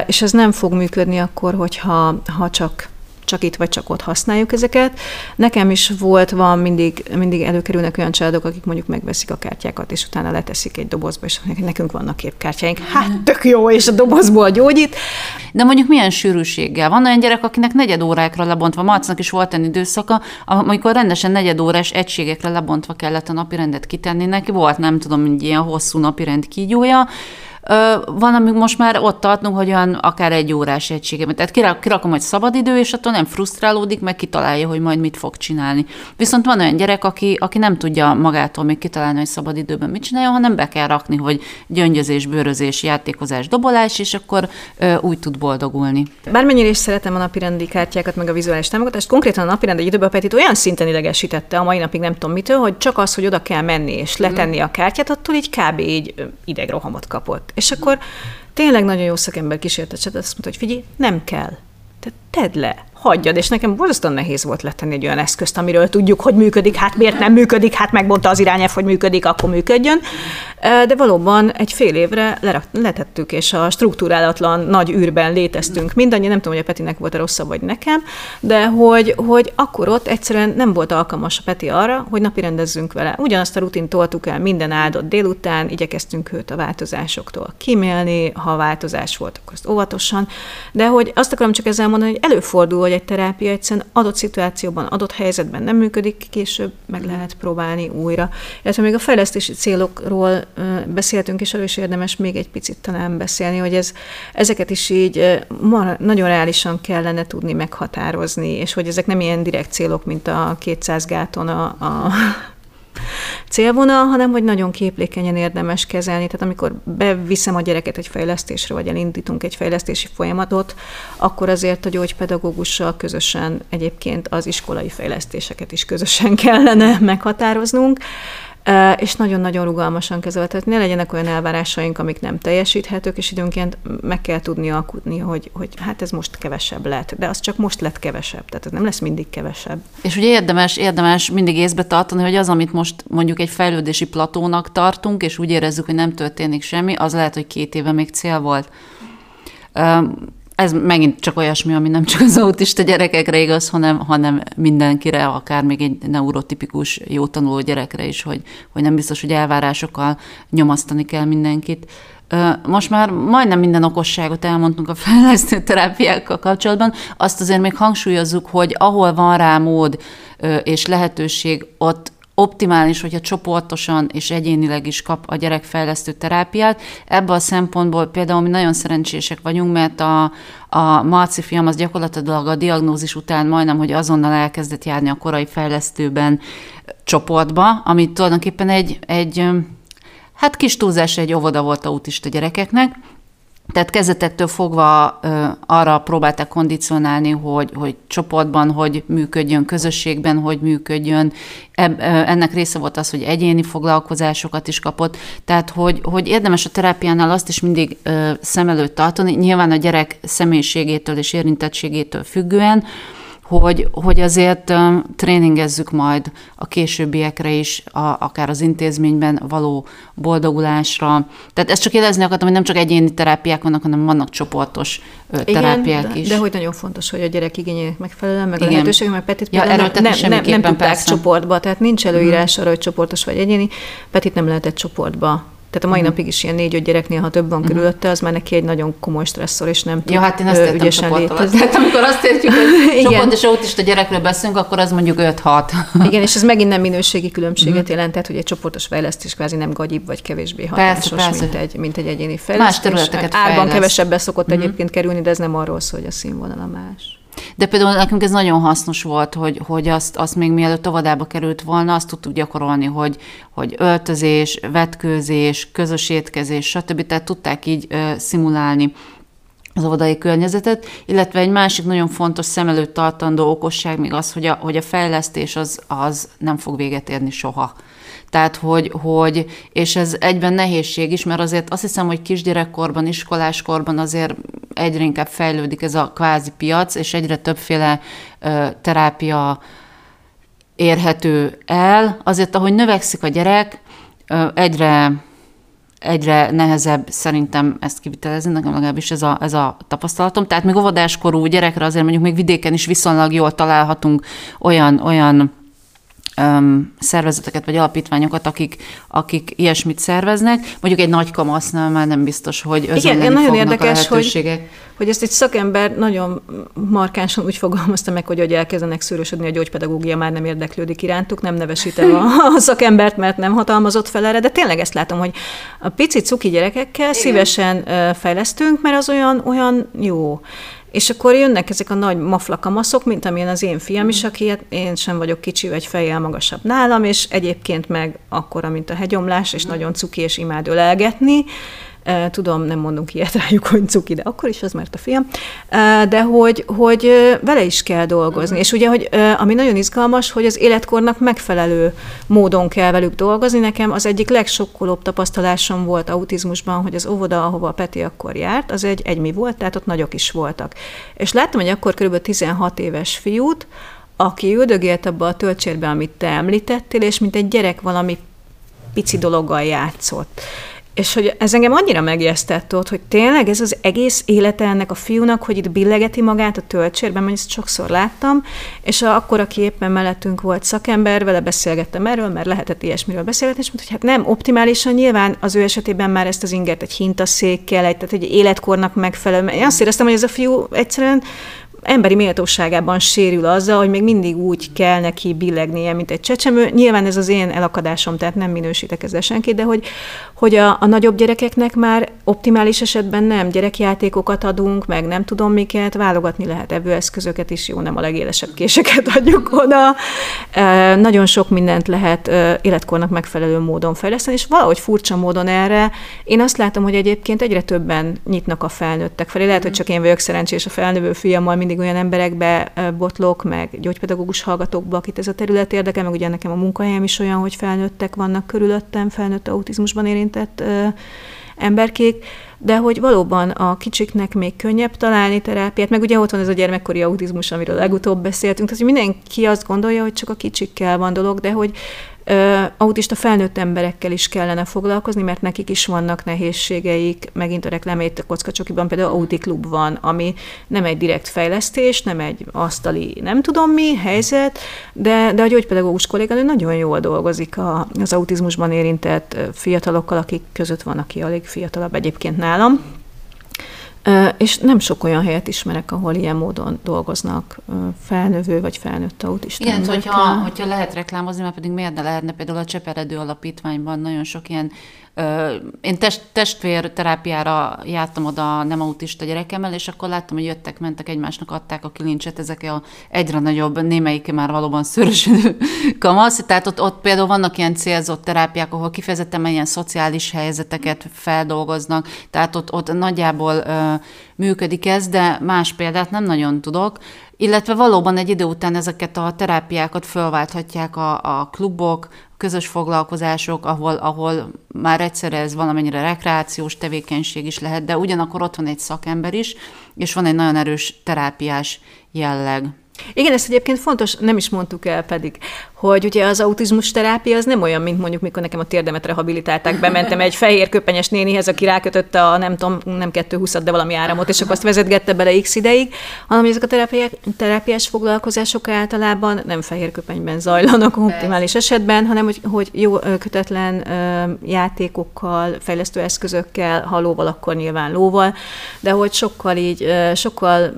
És ez nem fog működni akkor, hogyha ha csak csak itt vagy csak ott használjuk ezeket. Nekem is volt, van, mindig, mindig előkerülnek olyan családok, akik mondjuk megveszik a kártyákat, és utána leteszik egy dobozba, és nekünk vannak képkártyáink. Hát tök jó, és a dobozból gyógyít. De mondjuk milyen sűrűséggel? Van olyan gyerek, akinek negyed órákra lebontva, Marcnak is volt egy időszaka, amikor rendesen negyed órás egységekre lebontva kellett a napirendet kitenni neki, volt nem tudom, egy ilyen hosszú napirend kígyója, van, amíg most már ott tartunk, hogy olyan akár egy órás egységem. Tehát kirak, kirakom egy szabadidő, és attól nem frusztrálódik, meg kitalálja, hogy majd mit fog csinálni. Viszont van olyan gyerek, aki, aki nem tudja magától még kitalálni, hogy szabadidőben mit csinálja, hanem be kell rakni, hogy gyöngyözés, bőrözés, játékozás, dobolás, és akkor ö, úgy tud boldogulni. Bármennyire is szeretem a napirendi kártyákat, meg a vizuális támogatást, konkrétan a napirend egy időben Petit olyan szinten idegesítette a mai napig nem tudom mitől, hogy csak az, hogy oda kell menni és letenni a kártyát, attól így kb. így idegrohamot kapott. És akkor tényleg nagyon jó szakember kísértet, azt mondta, hogy figyelj, nem kell. Tehát tedd le hagyjad, és nekem borzasztóan nehéz volt letenni egy olyan eszközt, amiről tudjuk, hogy működik, hát miért nem működik, hát megmondta az irányelv, hogy működik, akkor működjön. De valóban egy fél évre letettük, és a struktúrálatlan nagy űrben léteztünk. Mindannyian, nem tudom, hogy a Petinek volt a rosszabb, vagy nekem, de hogy, hogy akkor ott egyszerűen nem volt alkalmas a Peti arra, hogy napi rendezzünk vele. Ugyanazt a rutin toltuk el minden áldott délután, igyekeztünk őt a változásoktól kimélni, ha változás volt, akkor azt óvatosan, de hogy azt akarom csak ezzel mondani, hogy előfordul, hogy egy terápia egyszerűen adott szituációban, adott helyzetben nem működik, később meg lehet próbálni újra. Illetve még a fejlesztési célokról beszéltünk, és arról is érdemes még egy picit talán beszélni, hogy ez, ezeket is így nagyon reálisan kellene tudni meghatározni, és hogy ezek nem ilyen direkt célok, mint a 200 gáton a, a célvonal, hanem hogy nagyon képlékenyen érdemes kezelni. Tehát amikor beviszem a gyereket egy fejlesztésre, vagy elindítunk egy fejlesztési folyamatot, akkor azért a gyógypedagógussal közösen egyébként az iskolai fejlesztéseket is közösen <laughs> kellene meghatároznunk. És nagyon-nagyon rugalmasan kezelve. Tehát ne legyenek olyan elvárásaink, amik nem teljesíthetők, és időnként meg kell tudni alkudni, hogy, hogy hát ez most kevesebb lett, de az csak most lett kevesebb, tehát ez nem lesz mindig kevesebb. És ugye érdemes, érdemes mindig észbe tartani, hogy az, amit most mondjuk egy fejlődési platónak tartunk, és úgy érezzük, hogy nem történik semmi, az lehet, hogy két éve még cél volt ez megint csak olyasmi, ami nem csak az autista gyerekekre igaz, hanem, hanem mindenkire, akár még egy neurotipikus, jó tanuló gyerekre is, hogy, hogy nem biztos, hogy elvárásokkal nyomasztani kell mindenkit. Most már majdnem minden okosságot elmondtunk a fejlesztő terápiákkal kapcsolatban, azt azért még hangsúlyozzuk, hogy ahol van rá mód és lehetőség, ott optimális, hogyha csoportosan és egyénileg is kap a gyerek fejlesztő terápiát. Ebből a szempontból például mi nagyon szerencsések vagyunk, mert a, a Marci fiam az gyakorlatilag a diagnózis után majdnem, hogy azonnal elkezdett járni a korai fejlesztőben csoportba, ami tulajdonképpen egy, egy hát kis túlzás egy óvoda volt autista gyerekeknek, tehát kezdetektől fogva arra próbálták kondicionálni, hogy, hogy csoportban hogy működjön, közösségben hogy működjön. Ennek része volt az, hogy egyéni foglalkozásokat is kapott. Tehát, hogy, hogy érdemes a terápiánál azt is mindig szem előtt tartani, nyilván a gyerek személyiségétől és érintettségétől függően, hogy, hogy azért tréningezzük majd a későbbiekre is, a, akár az intézményben való boldogulásra. Tehát ezt csak jelezni akartam, hogy nem csak egyéni terápiák vannak, hanem vannak csoportos Igen, terápiák de, is. De hogy nagyon fontos, hogy a gyerek igényének megfelelően, meg Igen. a lehetőség, mert Petit ja, nem, nem, nem, nem tudták persze. csoportba, tehát nincs előírás mhm. arra, hogy csoportos vagy egyéni. Petit nem lehetett csoportba tehát a mai uh-huh. napig is ilyen négy-öt gyereknél, ha több van uh-huh. körülötte, az már neki egy nagyon komoly stresszor, és nem tud ja, hát én azt ügyesen létezni. Tehát amikor azt értjük, hogy <laughs> csoport és autista gyerekről beszélünk, akkor az mondjuk 5-6. <laughs> Igen, és ez megint nem minőségi különbséget uh-huh. jelent, tehát hogy egy csoportos fejlesztés kvázi nem gagyibb vagy kevésbé hatásos, persze, persze. Mint, egy, mint egy egyéni fejlesztés. Más területeket Árban kevesebben szokott uh-huh. egyébként kerülni, de ez nem arról szól, hogy a színvonala más. De például nekünk ez nagyon hasznos volt, hogy, hogy azt, azt még mielőtt óvodába került volna, azt tudtuk gyakorolni, hogy, hogy öltözés, vetkőzés, közös étkezés, stb. Tehát tudták így ö, szimulálni az óvodai környezetet, illetve egy másik nagyon fontos szem előtt tartandó okosság még az, hogy a, hogy a fejlesztés az, az nem fog véget érni soha. Tehát, hogy, hogy, és ez egyben nehézség is, mert azért azt hiszem, hogy kisgyerekkorban, iskoláskorban azért egyre inkább fejlődik ez a kvázi piac, és egyre többféle ö, terápia érhető el. Azért, ahogy növekszik a gyerek, ö, egyre egyre nehezebb szerintem ezt kivitelezni, nekem legalábbis ez a, ez a tapasztalatom. Tehát még óvodáskorú gyerekre azért mondjuk még vidéken is viszonylag jól találhatunk olyan, olyan öm, szervezeteket vagy alapítványokat, akik, akik ilyesmit szerveznek. Mondjuk egy nagy kamasznál már nem biztos, hogy Igen, nagyon érdekes, hogy, hogy ezt egy szakember nagyon markánsan úgy fogalmazta meg, hogy, hogy elkezdenek szőrösödni, a gyógypedagógia már nem érdeklődik irántuk, nem nevesítem a, <laughs> a szakembert, mert nem hatalmazott fel erre, de tényleg ezt látom, hogy a pici cuki gyerekekkel Igen. szívesen fejlesztünk, mert az olyan, olyan jó. És akkor jönnek ezek a nagy maflakamaszok, mint amilyen az én fiam is, aki hát én sem vagyok kicsi, vagy fejjel magasabb nálam, és egyébként meg akkora, mint a hegyomlás, és nagyon cuki, és imád ölelgetni, Tudom, nem mondunk ilyet rájuk, hogy cuki, de akkor is az, mert a fiam. De hogy, hogy vele is kell dolgozni. Mm. És ugye, hogy ami nagyon izgalmas, hogy az életkornak megfelelő módon kell velük dolgozni. Nekem az egyik legsokkolóbb tapasztalásom volt autizmusban, hogy az óvoda, ahova a Peti akkor járt, az egy egymi volt, tehát ott nagyok is voltak. És láttam, hogy akkor kb. 16 éves fiút, aki üldögélt abba a töltsérbe, amit te említettél, és mint egy gyerek valami pici dologgal játszott. És hogy ez engem annyira megjesztett ott, hogy tényleg ez az egész élete ennek a fiúnak, hogy itt billegeti magát a töltsérben, mert ezt sokszor láttam, és akkor, aki éppen mellettünk volt szakember, vele beszélgettem erről, mert lehetett ilyesmiről beszélgetni, és mondta, hogy hát nem optimálisan, nyilván az ő esetében már ezt az ingert egy hintaszékkel, egy, tehát egy életkornak megfelelő. Én azt éreztem, hogy ez a fiú egyszerűen emberi méltóságában sérül azzal, hogy még mindig úgy kell neki billegnie, mint egy csecsemő. Nyilván ez az én elakadásom, tehát nem minősítek ezzel senkit, de hogy, hogy a, a nagyobb gyerekeknek már optimális esetben nem gyerekjátékokat adunk, meg nem tudom miket, válogatni lehet evőeszközöket is, jó, nem a legélesebb késeket <laughs> adjuk oda. E, nagyon sok mindent lehet e, életkornak megfelelő módon fejleszteni, és valahogy furcsa módon erre én azt látom, hogy egyébként egyre többen nyitnak a felnőttek felé. Lehet, hogy csak én vagyok szerencsés a felnövő fiammal, mindig mindig olyan emberekbe botlok, meg gyógypedagógus hallgatókba, akit ez a terület érdekel, meg ugye nekem a munkahelyem is olyan, hogy felnőttek vannak körülöttem, felnőtt autizmusban érintett emberkék, de hogy valóban a kicsiknek még könnyebb találni terápiát, meg ugye ott van ez a gyermekkori autizmus, amiről legutóbb beszéltünk, tehát hogy mindenki azt gondolja, hogy csak a kicsikkel van dolog, de hogy autista felnőtt emberekkel is kellene foglalkozni, mert nekik is vannak nehézségeik, megint a reklámét a kockacsokiban például Audi Klub van, ami nem egy direkt fejlesztés, nem egy asztali nem tudom mi helyzet, de, de a gyógypedagógus kolléganő nagyon jól dolgozik a, az autizmusban érintett fiatalokkal, akik között van, aki alig fiatalabb egyébként nálam, és nem sok olyan helyet ismerek, ahol ilyen módon dolgoznak felnövő vagy felnőtt autista Igen, hogyha, hogyha lehet reklámozni, mert pedig miért ne lehetne például a Cseperedő Alapítványban nagyon sok ilyen én test, testvérterápiára jártam oda nem autista gyerekemmel, és akkor láttam, hogy jöttek, mentek egymásnak, adták a kilincset, ezek a egyre nagyobb, némelyik már valóban szörösödő <laughs> kamasz. Tehát ott, ott például vannak ilyen célzott terápiák, ahol kifejezetten ilyen szociális helyzeteket feldolgoznak, tehát ott, ott nagyjából ö, működik ez, de más példát nem nagyon tudok. Illetve valóban egy idő után ezeket a terápiákat fölválthatják a, a klubok, közös foglalkozások, ahol, ahol már egyszer ez valamennyire rekreációs tevékenység is lehet, de ugyanakkor ott van egy szakember is, és van egy nagyon erős terápiás jelleg. Igen, ezt egyébként fontos, nem is mondtuk el pedig, hogy ugye az autizmus terápia az nem olyan, mint mondjuk, mikor nekem a térdemet rehabilitálták, bementem egy fehér köpenyes nénihez, aki rákötötte a nem tudom, nem 220 de valami áramot, és akkor azt vezetgette bele x ideig, hanem ezek a terápiák, terápiás foglalkozások általában nem fehér köpenyben zajlanak optimális esetben, hanem hogy, hogy jó kötetlen játékokkal, fejlesztő eszközökkel, ha lóval, akkor nyilván lóval, de hogy sokkal így, sokkal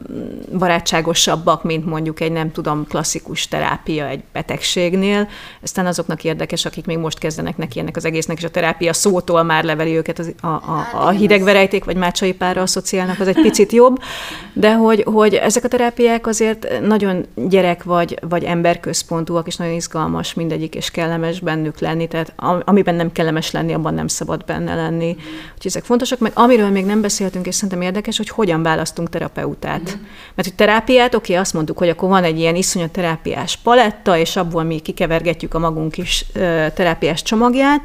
barátságosabbak, mint mondjuk egy nem tudom, klasszikus terápia egy betegség betegségnél, aztán azoknak érdekes, akik még most kezdenek neki ennek az egésznek, és a terápia szótól már leveli őket az, a, a, hát a hidegverejték vagy mácsai párra asszociálnak, az egy picit jobb, de hogy, hogy ezek a terápiák azért nagyon gyerek vagy, vagy emberközpontúak, és nagyon izgalmas mindegyik, és kellemes bennük lenni, tehát amiben nem kellemes lenni, abban nem szabad benne lenni. Úgyhogy ezek fontosak, meg amiről még nem beszéltünk, és szerintem érdekes, hogy hogyan választunk terapeutát. Mm. Mert hogy terápiát, oké, azt mondtuk, hogy akkor van egy ilyen iszonyat terápiás paletta, és abból mi kikevergetjük a magunk is terápiás csomagját,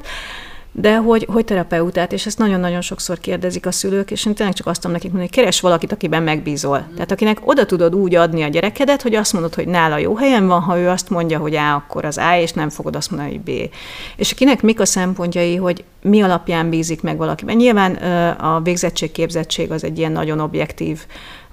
de hogy, hogy terapeutát, és ezt nagyon-nagyon sokszor kérdezik a szülők, és én tényleg csak azt tudom nekik mondani, hogy keres valakit, akiben megbízol. Mm. Tehát akinek oda tudod úgy adni a gyerekedet, hogy azt mondod, hogy nála jó helyen van, ha ő azt mondja, hogy A, akkor az A, és nem fogod azt mondani, hogy B. És akinek mik a szempontjai, hogy mi alapján bízik meg valakiben. Nyilván a végzettség, képzettség az egy ilyen nagyon objektív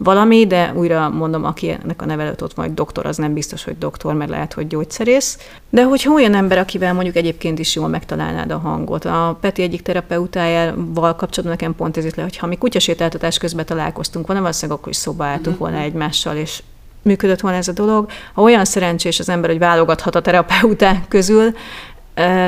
valami, de újra mondom, akinek a nevelőt ott van, hogy doktor, az nem biztos, hogy doktor, mert lehet, hogy gyógyszerész. De hogyha olyan ember, akivel mondjuk egyébként is jól megtalálnád a hangot, a Peti egyik terapeutájával kapcsolatban nekem pont ez itt le, hogy ha mi kutyasétáltatás közben találkoztunk volna, valószínűleg akkor is szoba álltunk volna mhm. egymással, és működött volna ez a dolog. Ha olyan szerencsés az ember, hogy válogathat a terapeuták közül,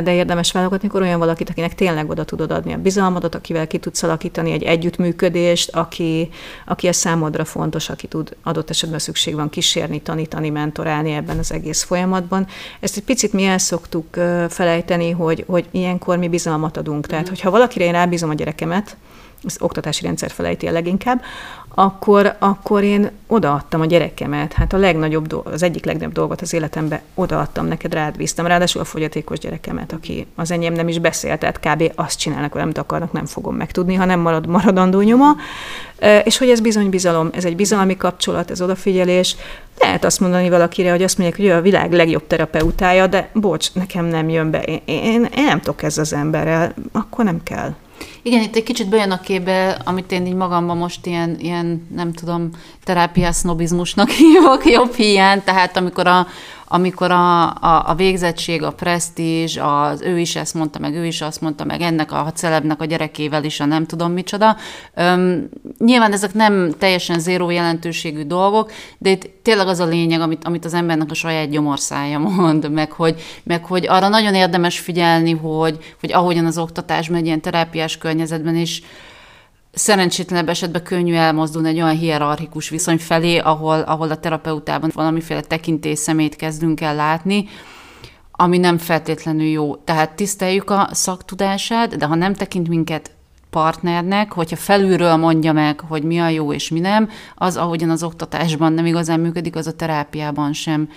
de érdemes válogatni, akkor olyan valakit, akinek tényleg oda tudod adni a bizalmadat, akivel ki tudsz alakítani egy együttműködést, aki, aki a számodra fontos, aki tud adott esetben szükség van kísérni, tanítani, mentorálni ebben az egész folyamatban. Ezt egy picit mi el szoktuk felejteni, hogy, hogy ilyenkor mi bizalmat adunk. Tehát, mhm. hogyha valakire én rábízom a gyerekemet, az oktatási rendszer felejti a leginkább, akkor, akkor én odaadtam a gyerekemet. Hát a legnagyobb, do- az egyik legnagyobb dolgot az életemben odaadtam neked, rád bíztam. Ráadásul a fogyatékos gyerekemet, aki az enyém nem is beszélt, tehát kb. azt csinálnak, amit akarnak, nem fogom megtudni, ha nem marad maradandó nyoma. És hogy ez bizony bizalom, ez egy bizalmi kapcsolat, ez odafigyelés. Lehet azt mondani valakire, hogy azt mondják, hogy ő a világ legjobb terapeutája, de bocs, nekem nem jön be. Én, én, én nem tudok ez az emberrel, akkor nem kell. Igen, itt egy kicsit bejön a képbe, amit én így magamban most ilyen, ilyen nem tudom, terápiás sznobizmusnak <laughs> hívok, jobb hiány, tehát amikor a, amikor a, a, a végzettség, a presztízs, az ő is ezt mondta, meg ő is azt mondta, meg ennek a celebnek a gyerekével is a nem tudom micsoda. Öm, nyilván ezek nem teljesen zéró jelentőségű dolgok, de itt tényleg az a lényeg, amit, amit az embernek a saját gyomorszája <laughs> mond, meg hogy, meg hogy arra nagyon érdemes figyelni, hogy, hogy ahogyan az oktatás megy ilyen terápiás környezetben is, szerencsétlenebb esetben könnyű elmozdulni egy olyan hierarchikus viszony felé, ahol, ahol a terapeutában valamiféle tekintély szemét kezdünk el látni, ami nem feltétlenül jó. Tehát tiszteljük a szaktudását, de ha nem tekint minket partnernek, hogyha felülről mondja meg, hogy mi a jó és mi nem, az, ahogyan az oktatásban nem igazán működik, az a terápiában sem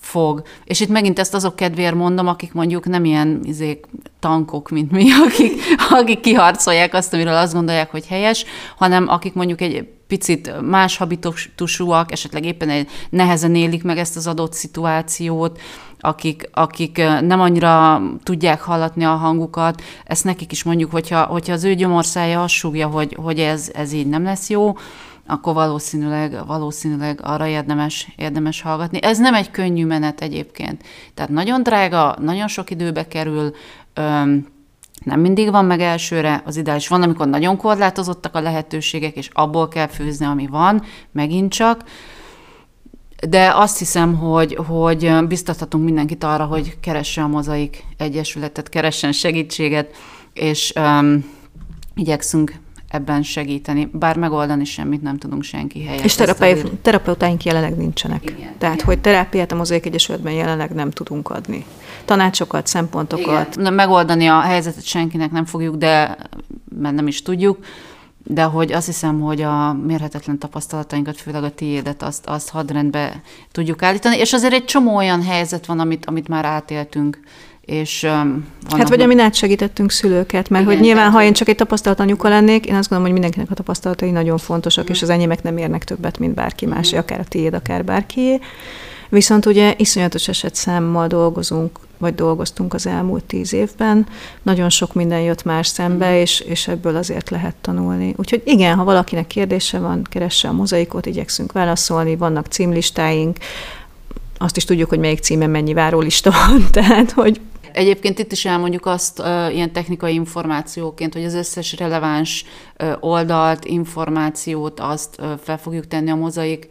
fog. És itt megint ezt azok kedvéért mondom, akik mondjuk nem ilyen izék, tankok, mint mi, <laughs> akik, akik kiharcolják azt, amiről azt gondolják, hogy helyes, hanem akik mondjuk egy picit más habitusúak, esetleg éppen egy nehezen élik meg ezt az adott szituációt, akik, akik nem annyira tudják hallatni a hangukat, ezt nekik is mondjuk, hogyha, hogyha az ő gyomorszája azt súgja, hogy, hogy ez, ez így nem lesz jó, akkor valószínűleg, valószínűleg arra érdemes, érdemes hallgatni. Ez nem egy könnyű menet egyébként. Tehát nagyon drága, nagyon sok időbe kerül, öm, nem mindig van meg elsőre, az ideális van, amikor nagyon korlátozottak a lehetőségek, és abból kell főzni, ami van, megint csak. De azt hiszem, hogy, hogy biztathatunk mindenkit arra, hogy keresse a Mozaik Egyesületet, keressen segítséget, és um, igyekszünk ebben segíteni, bár megoldani semmit nem tudunk senki helyett. És terapei, terapeutáink jelenleg nincsenek. Igen, Tehát, igen. hogy terápiát a Mozaik Egyesületben jelenleg nem tudunk adni. Tanácsokat, szempontokat. Igen. Megoldani a helyzetet senkinek nem fogjuk, de mert nem is tudjuk, de hogy azt hiszem, hogy a mérhetetlen tapasztalatainkat, főleg a tiédet, azt, azt hadrendbe tudjuk állítani, és azért egy csomó olyan helyzet van, amit, amit már átéltünk, és um, Hát vagy amin átsegítettünk szülőket, mert igen, hogy nyilván, tehát, ha én csak egy tapasztalat anyuka lennék, én azt gondolom, hogy mindenkinek a tapasztalatai nagyon fontosak, mm. és az enyémek nem érnek többet, mint bárki más, mm. akár a tiéd, akár bárkié. Viszont ugye iszonyatos esetszámmal dolgozunk, vagy dolgoztunk az elmúlt tíz évben. Nagyon sok minden jött más szembe, mm. és, és ebből azért lehet tanulni. Úgyhogy igen, ha valakinek kérdése van, keresse a mozaikot, igyekszünk válaszolni, vannak címlistáink, azt is tudjuk, hogy melyik címen mennyi várólista van, <laughs> tehát hogy Egyébként itt is elmondjuk azt ilyen technikai információként, hogy az összes releváns oldalt, információt azt fel fogjuk tenni a mozaik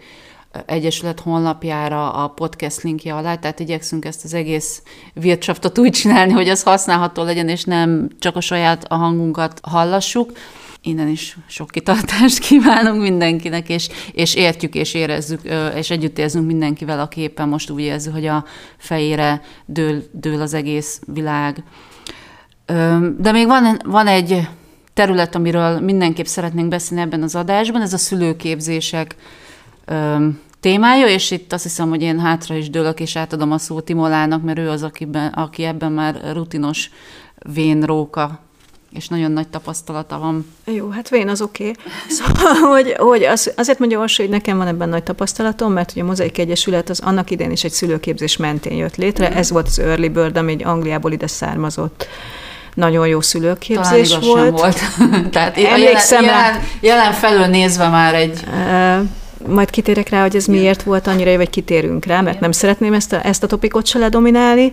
Egyesület honlapjára a podcast linkje alá, tehát igyekszünk ezt az egész vircsaftot úgy csinálni, hogy az használható legyen, és nem csak a saját a hangunkat hallassuk. Innen is sok kitartást <laughs> kívánunk mindenkinek, és, és értjük és érezzük, és együtt érzünk mindenkivel, aki éppen most úgy érzi, hogy a fejére dől, dől az egész világ. De még van, van egy terület, amiről mindenképp szeretnénk beszélni ebben az adásban, ez a szülőképzések témája, és itt azt hiszem, hogy én hátra is dőlök, és átadom a szót Timolának, mert ő az, akiben, aki ebben már rutinos vénróka és nagyon nagy tapasztalata van. Jó, hát vén az oké. Okay. <laughs> Szóval, hogy, hogy az, azért mondja Orsi, hogy nekem van ebben nagy tapasztalatom, mert ugye a Mozaik Egyesület az annak idén is egy szülőképzés mentén jött létre. Mm. Ez volt az Early Bird, ami egy Angliából ide származott nagyon jó szülőképzés Talán volt. volt. <laughs> Tehát Emlékszem jelen, jelen, jelen felől nézve már egy... Uh, majd kitérek rá, hogy ez miért volt annyira, vagy kitérünk rá, mert nem szeretném ezt a, ezt a topikot se ledominálni,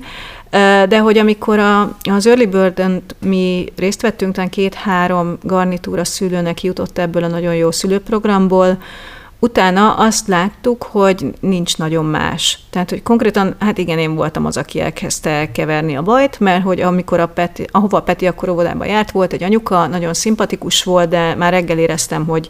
de hogy amikor a, az Early bird mi részt vettünk, talán két-három garnitúra szülőnek jutott ebből a nagyon jó szülőprogramból, Utána azt láttuk, hogy nincs nagyon más. Tehát, hogy konkrétan, hát igen, én voltam az, aki elkezdte keverni a bajt, mert hogy amikor a Peti, ahova a Peti akkor óvodába járt, volt egy anyuka, nagyon szimpatikus volt, de már reggel éreztem, hogy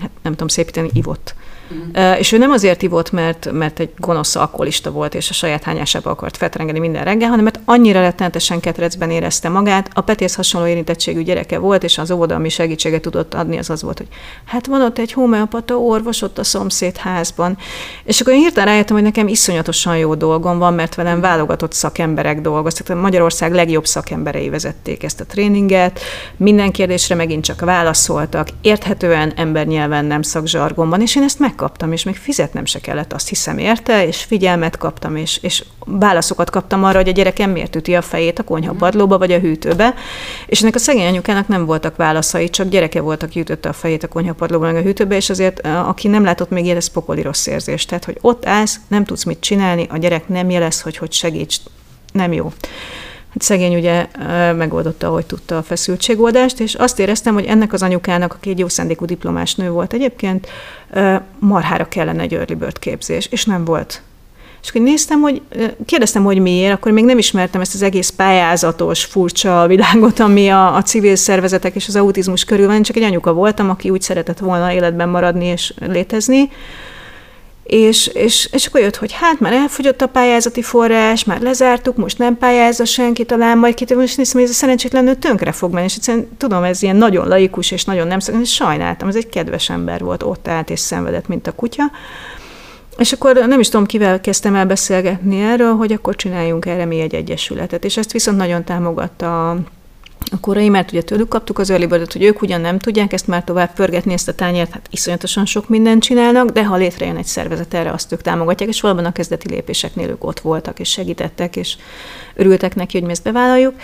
hát nem tudom szépíteni, ivott. Uh-huh. És ő nem azért ivott, mert, mert egy gonosz alkoholista volt, és a saját hányásába akart fetrengeni minden reggel, hanem mert annyira rettenetesen ketrecben érezte magát. A Petész hasonló érintettségű gyereke volt, és az óvoda, ami segítséget tudott adni, az az volt, hogy hát van ott egy homeopata orvos ott a szomszéd házban. És akkor én hirtelen rájöttem, hogy nekem iszonyatosan jó dolgom van, mert velem válogatott szakemberek dolgoztak. Tehát Magyarország legjobb szakemberei vezették ezt a tréninget. Minden kérdésre megint csak válaszoltak, érthetően embernyelven, nem szakzsargonban, és én ezt meg megkaptam, és még fizetnem se kellett, azt hiszem érte, és figyelmet kaptam, és, és válaszokat kaptam arra, hogy a gyerekem miért üti a fejét a konyhapadlóba vagy a hűtőbe, és ennek a szegény anyukának nem voltak válaszai, csak gyereke volt, aki ütötte a fejét a konyhapadlóba vagy a hűtőbe, és azért aki nem látott még ilyet, ez pokoli rossz érzés. Tehát, hogy ott állsz, nem tudsz mit csinálni, a gyerek nem jelez, hogy hogy segíts, nem jó. Hát szegény ugye megoldotta, hogy tudta a feszültségoldást, és azt éreztem, hogy ennek az anyukának, aki egy jó szendékú diplomás nő volt egyébként, marhára kellene egy early bird képzés, és nem volt. És akkor néztem, hogy kérdeztem, hogy miért, akkor még nem ismertem ezt az egész pályázatos, furcsa világot, ami a, a civil szervezetek és az autizmus körül van, csak egy anyuka voltam, aki úgy szeretett volna életben maradni és létezni, és, és, és akkor jött, hogy hát már elfogyott a pályázati forrás, már lezártuk, most nem pályázza senki, talán majd kitől, most nézem, hogy ez a szerencsétlen nő tönkre fog menni, és egyszerűen tudom, ez ilyen nagyon laikus, és nagyon nem és sajnáltam, ez egy kedves ember volt, ott állt és szenvedett, mint a kutya. És akkor nem is tudom, kivel kezdtem el beszélgetni erről, hogy akkor csináljunk erre mi egy egyesületet. És ezt viszont nagyon támogatta a a korai, mert ugye tőlük kaptuk az early bird hogy ők ugyan nem tudják ezt már tovább pörgetni, ezt a tányért, hát iszonyatosan sok mindent csinálnak, de ha létrejön egy szervezet, erre azt ők támogatják, és valóban a kezdeti lépéseknél ők ott voltak, és segítettek, és örültek neki, hogy mi ezt bevállaljuk.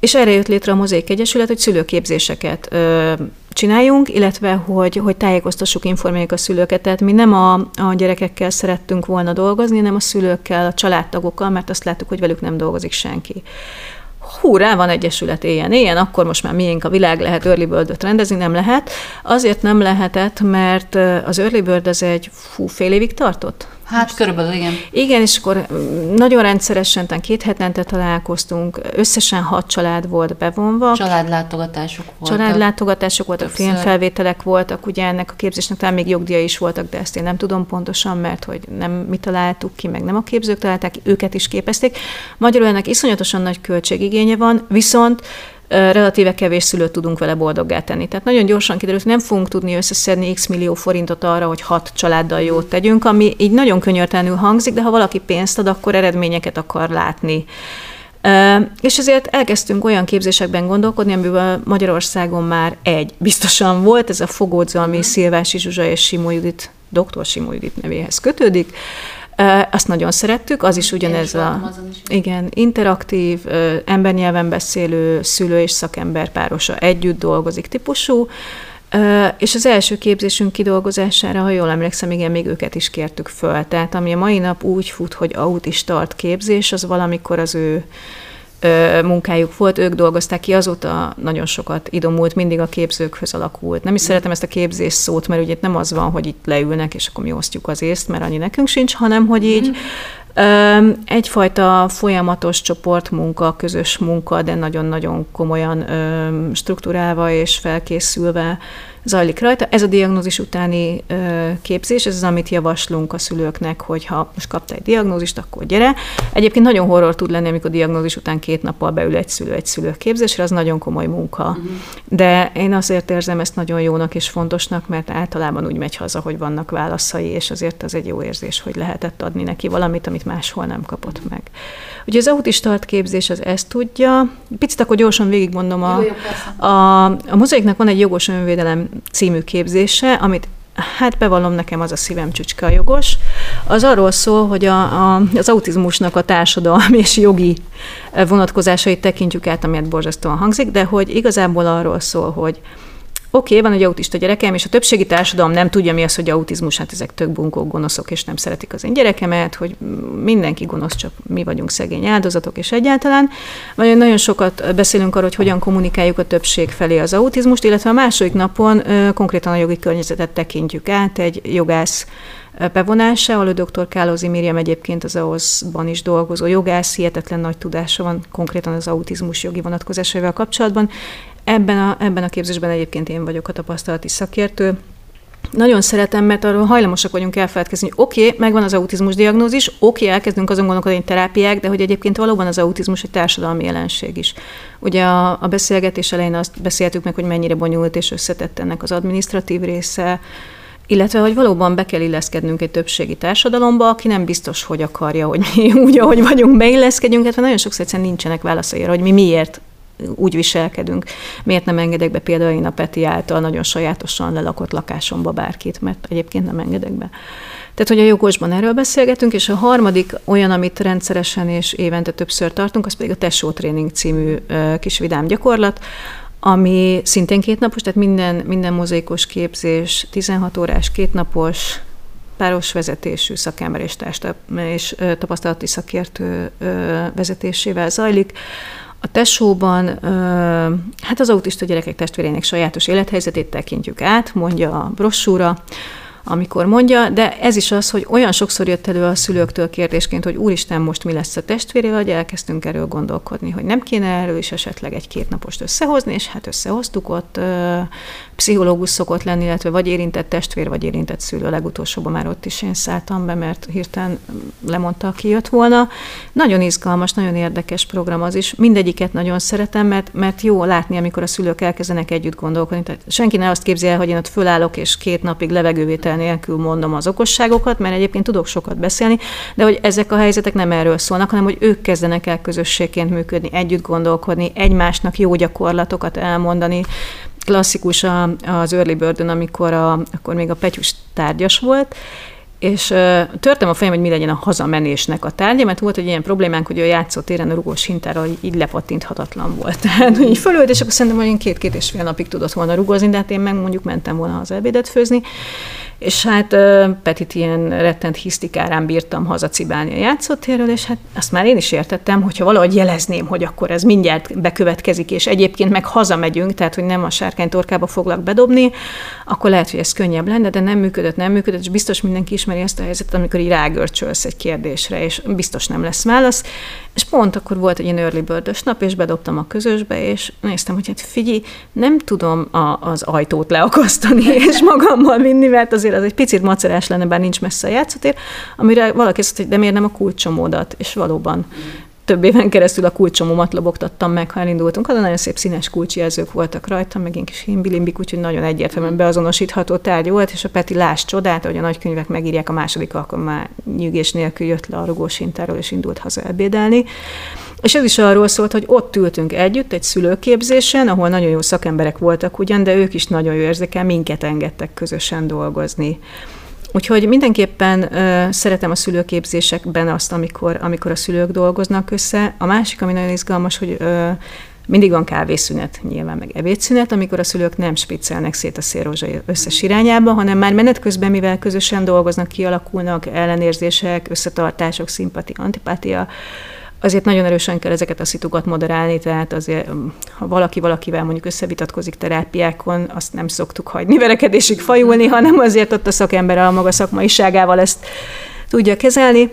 És erre jött létre a Mozaik Egyesület, hogy szülőképzéseket ö, csináljunk, illetve hogy, hogy tájékoztassuk, informáljuk a szülőket. Tehát mi nem a, a gyerekekkel szerettünk volna dolgozni, hanem a szülőkkel, a családtagokkal, mert azt láttuk, hogy velük nem dolgozik senki hú, van egyesület éljen, éljen, akkor most már miénk a világ lehet Early bird rendezni, nem lehet. Azért nem lehetett, mert az Early Bird az egy fú, fél évig tartott. Hát körülbelül, igen. Igen, és akkor mm, nagyon rendszeresen, tehát két hetente találkoztunk, összesen hat család volt bevonva. Családlátogatások voltak. Családlátogatások voltak, Többször. filmfelvételek voltak, ugye ennek a képzésnek talán még jogdíja is voltak, de ezt én nem tudom pontosan, mert hogy nem mi találtuk ki, meg nem a képzők találták, őket is képezték. Magyarul ennek iszonyatosan nagy költségigénye van, viszont relatíve kevés szülőt tudunk vele boldoggá tenni. Tehát nagyon gyorsan kiderült, hogy nem fogunk tudni összeszedni x millió forintot arra, hogy hat családdal jót tegyünk, ami így nagyon könyörtelenül hangzik, de ha valaki pénzt ad, akkor eredményeket akar látni. És ezért elkezdtünk olyan képzésekben gondolkodni, amiből Magyarországon már egy biztosan volt, ez a Fogódza, ami Szilvási Zsuzsa és Simó Judit, dr. Simó Judit nevéhez kötődik, azt nagyon szerettük, az is ugyanez a igen, interaktív, embernyelven beszélő szülő és szakember párosa együtt dolgozik típusú, és az első képzésünk kidolgozására, ha jól emlékszem, igen, még őket is kértük föl. Tehát ami a mai nap úgy fut, hogy autistart képzés, az valamikor az ő munkájuk volt, ők dolgozták ki, azóta nagyon sokat idomult, mindig a képzőkhöz alakult. Nem is szeretem ezt a képzés szót, mert ugye itt nem az van, hogy itt leülnek, és akkor mi osztjuk az észt, mert annyi nekünk sincs, hanem hogy így Egyfajta folyamatos csoportmunka, közös munka, de nagyon-nagyon komolyan struktúrálva és felkészülve zajlik rajta. Ez a diagnózis utáni képzés, ez az, amit javaslunk a szülőknek, hogy ha most kapta egy diagnózist, akkor gyere. Egyébként nagyon horror tud lenni, amikor diagnózis után két nappal beül egy szülő egy szülő képzésre, az nagyon komoly munka. Uh-huh. De én azért érzem ezt nagyon jónak és fontosnak, mert általában úgy megy haza, hogy vannak válaszai, és azért az egy jó érzés, hogy lehetett adni neki valamit, amit máshol nem kapott meg. Ugye az autista képzés az ezt tudja. Picit akkor gyorsan végigmondom. A, jó, jó, a, a mozaiknak van egy jogos önvédelem című képzése, amit hát bevallom nekem az a szívem csücske a jogos, az arról szól, hogy a, a, az autizmusnak a társadalmi és jogi vonatkozásait tekintjük át, amiért borzasztóan hangzik, de hogy igazából arról szól, hogy Oké, okay, van egy autista gyerekem, és a többségi társadalom nem tudja, mi az, hogy autizmus, hát ezek tök bunkók, gonoszok, és nem szeretik az én gyerekemet, hogy mindenki gonosz, csak mi vagyunk szegény áldozatok, és egyáltalán. Vagy nagyon sokat beszélünk arról, hogy hogyan kommunikáljuk a többség felé az autizmust, illetve a második napon konkrétan a jogi környezetet tekintjük át, egy jogász bevonása, ahol a dr. Kálózi Miriam egyébként az AOSZ-ban is dolgozó jogász, hihetetlen nagy tudása van konkrétan az autizmus jogi vonatkozásaival kapcsolatban. Ebben a, ebben a képzésben egyébként én vagyok a tapasztalati szakértő, nagyon szeretem, mert arról hajlamosak vagyunk elfeledkezni, hogy oké, okay, megvan az autizmus diagnózis, oké, okay, elkezdünk azon gondolkodni, hogy terápiák, de hogy egyébként valóban az autizmus egy társadalmi jelenség is. Ugye a, a beszélgetés elején azt beszéltük meg, hogy mennyire bonyolult és összetett ennek az administratív része, illetve, hogy valóban be kell illeszkednünk egy többségi társadalomba, aki nem biztos, hogy akarja, hogy mi <laughs> úgy, ahogy vagyunk, beilleszkedjünk, hát nagyon sokszor egyszerűen nincsenek válaszai hogy mi miért úgy viselkedünk. Miért nem engedek be például én a Peti által nagyon sajátosan lelakott lakásomba bárkit, mert egyébként nem engedek be. Tehát, hogy a jogosban erről beszélgetünk, és a harmadik olyan, amit rendszeresen és évente többször tartunk, az pedig a Tesó Tréning című kis vidám gyakorlat, ami szintén kétnapos, tehát minden, minden mozaikos képzés, 16 órás, kétnapos, páros vezetésű szakember és, és tapasztalati szakértő vezetésével zajlik. A tesóban hát az autista gyerekek testvérének sajátos élethelyzetét tekintjük át, mondja a brossúra, amikor mondja, de ez is az, hogy olyan sokszor jött elő a szülőktől kérdésként, hogy úristen, most mi lesz a testvérével, hogy elkezdtünk erről gondolkodni, hogy nem kéne erről is esetleg egy-két napost összehozni, és hát összehoztuk ott, pszichológus szokott lenni, illetve vagy érintett testvér, vagy érintett szülő. Legutolsóban már ott is én szálltam be, mert hirtelen lemondta, aki jött volna. Nagyon izgalmas, nagyon érdekes program az is. Mindegyiket nagyon szeretem, mert, mert jó látni, amikor a szülők elkezdenek együtt gondolkodni. Tehát senki ne azt képzi el, hogy én ott fölállok, és két napig levegővétel nélkül mondom az okosságokat, mert egyébként tudok sokat beszélni, de hogy ezek a helyzetek nem erről szólnak, hanem hogy ők kezdenek el közösségként működni, együtt gondolkodni, egymásnak jó gyakorlatokat elmondani, klasszikus a, az Early Birdön, amikor a, akkor még a Petyus tárgyas volt, és törtem a fejem, hogy mi legyen a hazamenésnek a tárgya, mert volt egy ilyen problémánk, hogy a játszótéren a rugós hintára így lepattinthatatlan volt. <laughs> Tehát így fölült, és akkor szerintem, hogy én két-két és fél napig tudott volna rugozni, de hát én meg mondjuk mentem volna az ebédet főzni, és hát Petit ilyen rettent hisztikárán bírtam hazacibálni a játszótérről, és hát azt már én is értettem, hogyha valahogy jelezném, hogy akkor ez mindjárt bekövetkezik, és egyébként meg hazamegyünk, tehát hogy nem a sárkány torkába foglak bedobni, akkor lehet, hogy ez könnyebb lenne, de nem működött, nem működött, és biztos mindenki ismeri ezt a helyzetet, amikor így rágörcsölsz egy kérdésre, és biztos nem lesz válasz. És pont akkor volt egy ilyen early bird nap, és bedobtam a közösbe, és néztem, hogy hát figyelj, nem tudom a, az ajtót leakasztani, <laughs> és magammal vinni, mert azért az egy picit macerás lenne, bár nincs messze a játszótér, amire valaki azt hogy de miért nem a kulcsomódat, és valóban több éven keresztül a kulcsomomat lobogtattam meg, ha elindultunk. Az nagyon szép színes kulcsjelzők voltak rajta, meg én kis himbilimbik, úgyhogy nagyon egyértelműen beazonosítható tárgy volt, és a Peti Lás csodát, hogy a nagykönyvek megírják, a második alkalommal nyűgés nélkül jött le a rugósintáról, és indult haza ebédelni. És ez is arról szólt, hogy ott ültünk együtt egy szülőképzésen, ahol nagyon jó szakemberek voltak ugyan, de ők is nagyon jó érzékel, minket engedtek közösen dolgozni. Úgyhogy mindenképpen uh, szeretem a szülőképzésekben azt, amikor, amikor a szülők dolgoznak össze. A másik, ami nagyon izgalmas, hogy uh, mindig van kávészünet, nyilván meg ebédszünet, amikor a szülők nem spiccelnek szét a szélrózsa összes irányába, hanem már menet közben, mivel közösen dolgoznak, kialakulnak ellenérzések, összetartások, szimpatia, antipátia, azért nagyon erősen kell ezeket a szitukat moderálni, tehát azért, ha valaki valakivel mondjuk összevitatkozik terápiákon, azt nem szoktuk hagyni verekedésig fajulni, hanem azért ott a szakember a maga szakmaiságával ezt tudja kezelni.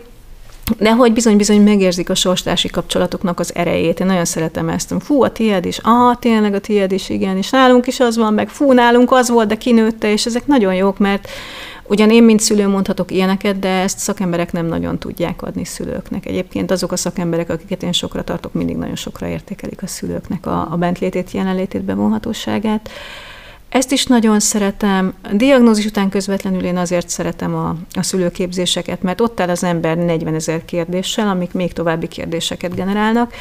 De hogy bizony-bizony megérzik a sorstársi kapcsolatoknak az erejét. Én nagyon szeretem ezt. Fú, a tiéd is. Ah, tényleg a tiéd is, igen. És nálunk is az van, meg fú, nálunk az volt, de kinőtte, és ezek nagyon jók, mert Ugyan én, mint szülő mondhatok ilyeneket, de ezt szakemberek nem nagyon tudják adni szülőknek. Egyébként azok a szakemberek, akiket én sokra tartok, mindig nagyon sokra értékelik a szülőknek a, a bentlétét, jelenlétét, bevonhatóságát. Ezt is nagyon szeretem. Diagnózis után közvetlenül én azért szeretem a, a szülőképzéseket, mert ott áll az ember 40 ezer kérdéssel, amik még további kérdéseket generálnak,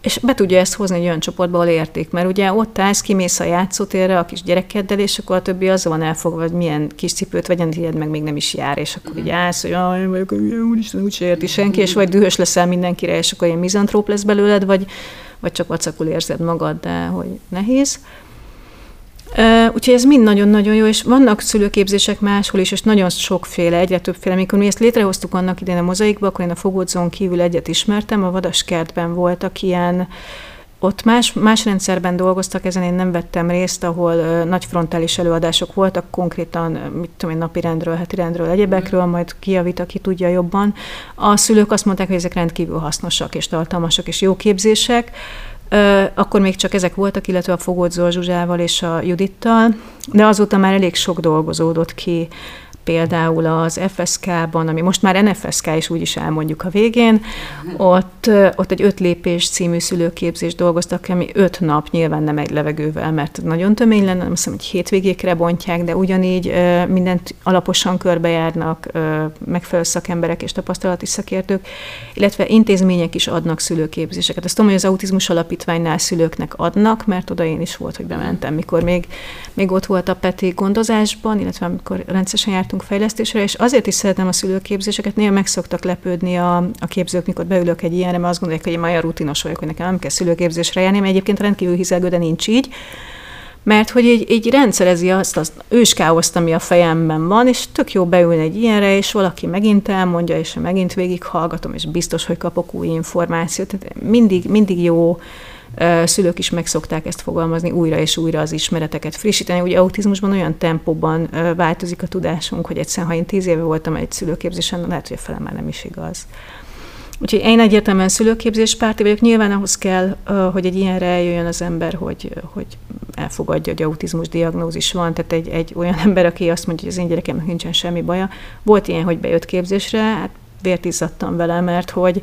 és be tudja ezt hozni egy olyan csoportba, ahol érték, mert ugye ott állsz, kimész a játszótérre a kis gyerekeddel, és akkor a többi az van elfogva, hogy milyen kis cipőt vegyen, tiéd meg még nem is jár, és akkor így állsz, hogy jaj, úristen, úgyse érti senki, és vagy dühös leszel mindenkire, és akkor ilyen mizantróp lesz belőled, vagy, vagy csak vacakul érzed magad, de hogy nehéz. Úgyhogy ez mind nagyon-nagyon jó, és vannak szülőképzések máshol is, és nagyon sokféle, egyre többféle. Amikor mi ezt létrehoztuk annak idején a mozaikba, akkor én a fogódzón kívül egyet ismertem, a Vadaskertben voltak ilyen ott más, más rendszerben dolgoztak, ezen én nem vettem részt, ahol uh, nagy frontális előadások voltak, konkrétan, mit tudom én, napirendről, hetirendről, egyebekről, mm. majd kijavít, aki tudja jobban. A szülők azt mondták, hogy ezek rendkívül hasznosak és tartalmasak és jó képzések, akkor még csak ezek voltak, illetve a Fogót Zolzsuzsával és a Judittal, de azóta már elég sok dolgozódott ki például az FSK-ban, ami most már NFSK is úgyis elmondjuk a végén, ott, ott egy öt lépés című szülőképzést dolgoztak, ami öt nap nyilván nem egy levegővel, mert nagyon tömény lenne, nem hiszem, hogy hétvégékre bontják, de ugyanígy mindent alaposan körbejárnak megfelelő szakemberek és tapasztalati szakértők, illetve intézmények is adnak szülőképzéseket. Azt tudom, hogy az autizmus alapítványnál szülőknek adnak, mert oda én is volt, hogy bementem, mikor még, még ott volt a Peti gondozásban, illetve amikor rendszeresen jártunk jártunk fejlesztésre, és azért is szeretem a szülőképzéseket, néha meg szoktak lepődni a, a képzők, mikor beülök egy ilyenre, mert azt gondolják, hogy én olyan rutinos vagyok, hogy nekem nem kell szülőképzésre járni, mert egyébként rendkívül hizelgő, de nincs így mert hogy így, így rendszerezi azt az őskáoszt, ami a fejemben van, és tök jó beülni egy ilyenre, és valaki megint elmondja, és megint végighallgatom, és biztos, hogy kapok új információt. Tehát mindig, mindig jó szülők is megszokták ezt fogalmazni, újra és újra az ismereteket frissíteni. Ugye autizmusban olyan tempóban változik a tudásunk, hogy egyszerűen, ha én tíz éve voltam egy szülőképzésen, lehet, hogy a fele már nem is igaz. Úgyhogy én egyértelműen szülőképzés párti vagyok. Nyilván ahhoz kell, hogy egy ilyenre eljöjjön az ember, hogy, hogy elfogadja, hogy autizmus diagnózis van. Tehát egy, egy olyan <laughs> ember, aki azt mondja, hogy az én gyerekemnek nincsen semmi baja. Volt ilyen, hogy bejött képzésre, hát vért izzadtam vele, mert hogy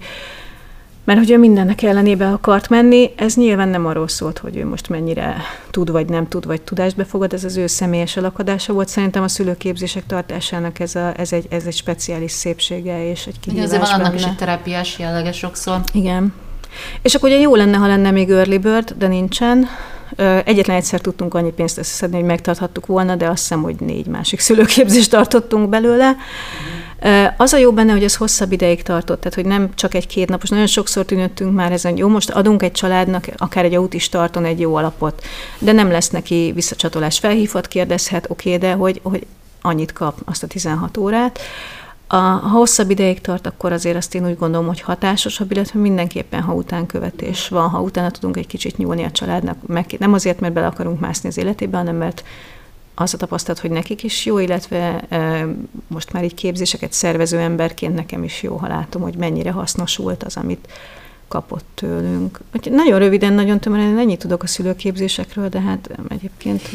mert hogy ő mindennek ellenébe akart menni, ez nyilván nem arról szólt, hogy ő most mennyire tud vagy nem tud, vagy tudást befogad, ez az ő személyes alakadása volt. Szerintem a szülőképzések tartásának ez, a, ez, egy, ez egy speciális szépsége és egy kihívás Igen, azért van annak is egy terápiás jellege sokszor. Igen. És akkor ugye jó lenne, ha lenne még early bird, de nincsen. Egyetlen egyszer tudtunk annyi pénzt összeszedni, hogy megtarthattuk volna, de azt hiszem, hogy négy másik szülőképzést tartottunk belőle. Mm. Az a jó benne, hogy ez hosszabb ideig tartott, tehát hogy nem csak egy-két napos, nagyon sokszor tűnöttünk már ezen, jó, most adunk egy családnak, akár egy autistarton egy jó alapot, de nem lesz neki visszacsatolás. Felhívhat, kérdezhet, oké, de hogy, hogy annyit kap azt a 16 órát. A, ha hosszabb ideig tart, akkor azért azt én úgy gondolom, hogy hatásosabb, illetve mindenképpen, ha utánkövetés van, ha utána tudunk egy kicsit nyúlni a családnak, meg, nem azért, mert bele akarunk mászni az életébe, hanem mert az a tapasztalat, hogy nekik is jó, illetve most már így képzéseket szervező emberként nekem is jó, ha látom, hogy mennyire hasznos volt az, amit kapott tőlünk. Úgyhogy nagyon röviden, nagyon tömören, ennyit tudok a szülőképzésekről, de hát még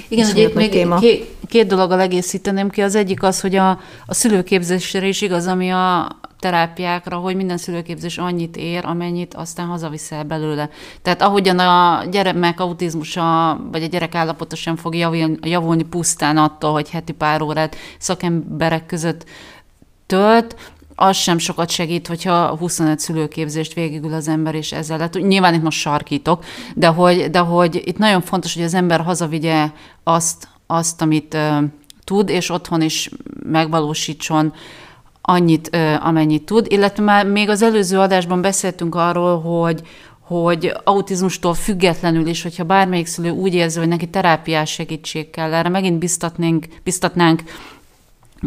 Igen, ugye még téma. Két, két dologgal egészíteném ki. Az egyik az, hogy a, a szülőképzésre is igaz, ami a terápiákra, hogy minden szülőképzés annyit ér, amennyit aztán hazaviszel belőle. Tehát ahogyan a gyermek autizmusa, vagy a gyerek állapota sem fog javulni, pusztán attól, hogy heti pár órát szakemberek között tölt, az sem sokat segít, hogyha 25 szülőképzést végigül az ember, és ezzel lehet. Nyilván itt most sarkítok, de hogy, de hogy itt nagyon fontos, hogy az ember hazavigye azt, azt amit uh, tud, és otthon is megvalósítson annyit, amennyit tud. Illetve már még az előző adásban beszéltünk arról, hogy, hogy autizmustól függetlenül is, hogyha bármelyik szülő úgy érzi, hogy neki terápiás segítség kell, erre megint biztatnánk, biztatnánk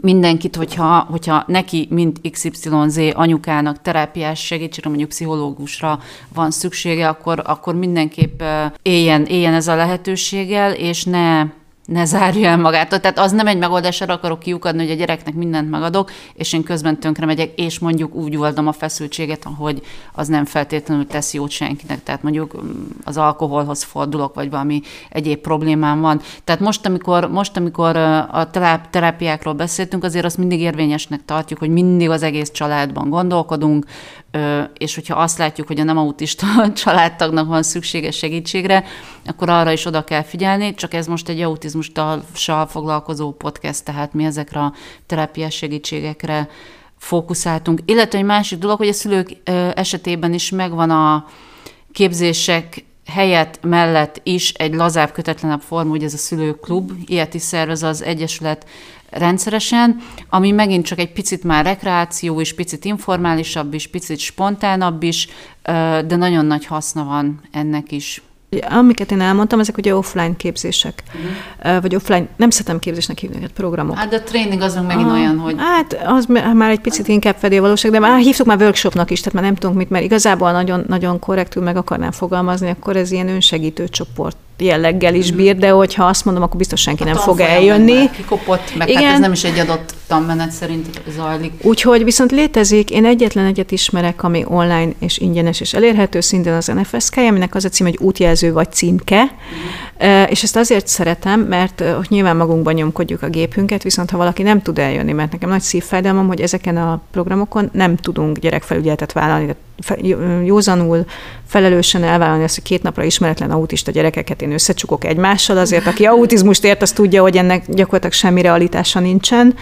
mindenkit, hogyha, hogyha neki, mint XYZ anyukának terápiás segítségre, mondjuk pszichológusra van szüksége, akkor, akkor mindenképp éljen, éljen ez a lehetőséggel, és ne ne zárja el magát. Tehát az nem egy megoldás, arra akarok kiukadni, hogy a gyereknek mindent megadok, és én közben tönkre megyek, és mondjuk úgy oldom a feszültséget, hogy az nem feltétlenül tesz jót senkinek. Tehát mondjuk mm, az alkoholhoz fordulok, vagy valami egyéb problémám van. Tehát most, amikor, most, amikor a terápiákról beszéltünk, azért azt mindig érvényesnek tartjuk, hogy mindig az egész családban gondolkodunk, és hogyha azt látjuk, hogy a nem autista <laughs> családtagnak van szüksége segítségre, akkor arra is oda kell figyelni, csak ez most egy autizmussal foglalkozó podcast, tehát mi ezekre a terápiás segítségekre fókuszáltunk. Illetve egy másik dolog, hogy a szülők esetében is megvan a képzések helyett mellett is egy lazább, kötetlenebb forma, ugye ez a szülőklub, ilyet is szervez az Egyesület rendszeresen, ami megint csak egy picit már rekreáció is, picit informálisabb is, picit spontánabb is, de nagyon nagy haszna van ennek is. Amiket én elmondtam, ezek ugye offline képzések, uh-huh. vagy offline, nem szeretem képzésnek hívni őket, programok. Hát a tréning az meg megint ah, olyan, hogy... Hát az már egy picit inkább fedé valóság, de már hívtuk már workshopnak is, tehát már nem tudunk mit, mert igazából nagyon, nagyon korrektül meg akarnám fogalmazni, akkor ez ilyen önsegítő csoport jelleggel is bír, de hogyha azt mondom, akkor biztos senki a nem fog eljönni. Kikopott, meg Igen. hát ez nem is egy adott tanmenet szerint zajlik. Úgyhogy viszont létezik, én egyetlen egyet ismerek, ami online és ingyenes és elérhető, szintén az NFSK, aminek az a cím, hogy útjelző vagy címke, mm. És ezt azért szeretem, mert hogy nyilván magunkban nyomkodjuk a gépünket, viszont ha valaki nem tud eljönni, mert nekem nagy szívfájdalmam, hogy ezeken a programokon nem tudunk gyerekfelügyeletet vállalni, józanul, felelősen elvállalni azt, hogy két napra ismeretlen autista gyerekeket én összecsukok egymással, azért aki autizmust ért, az tudja, hogy ennek gyakorlatilag semmi realitása nincsen.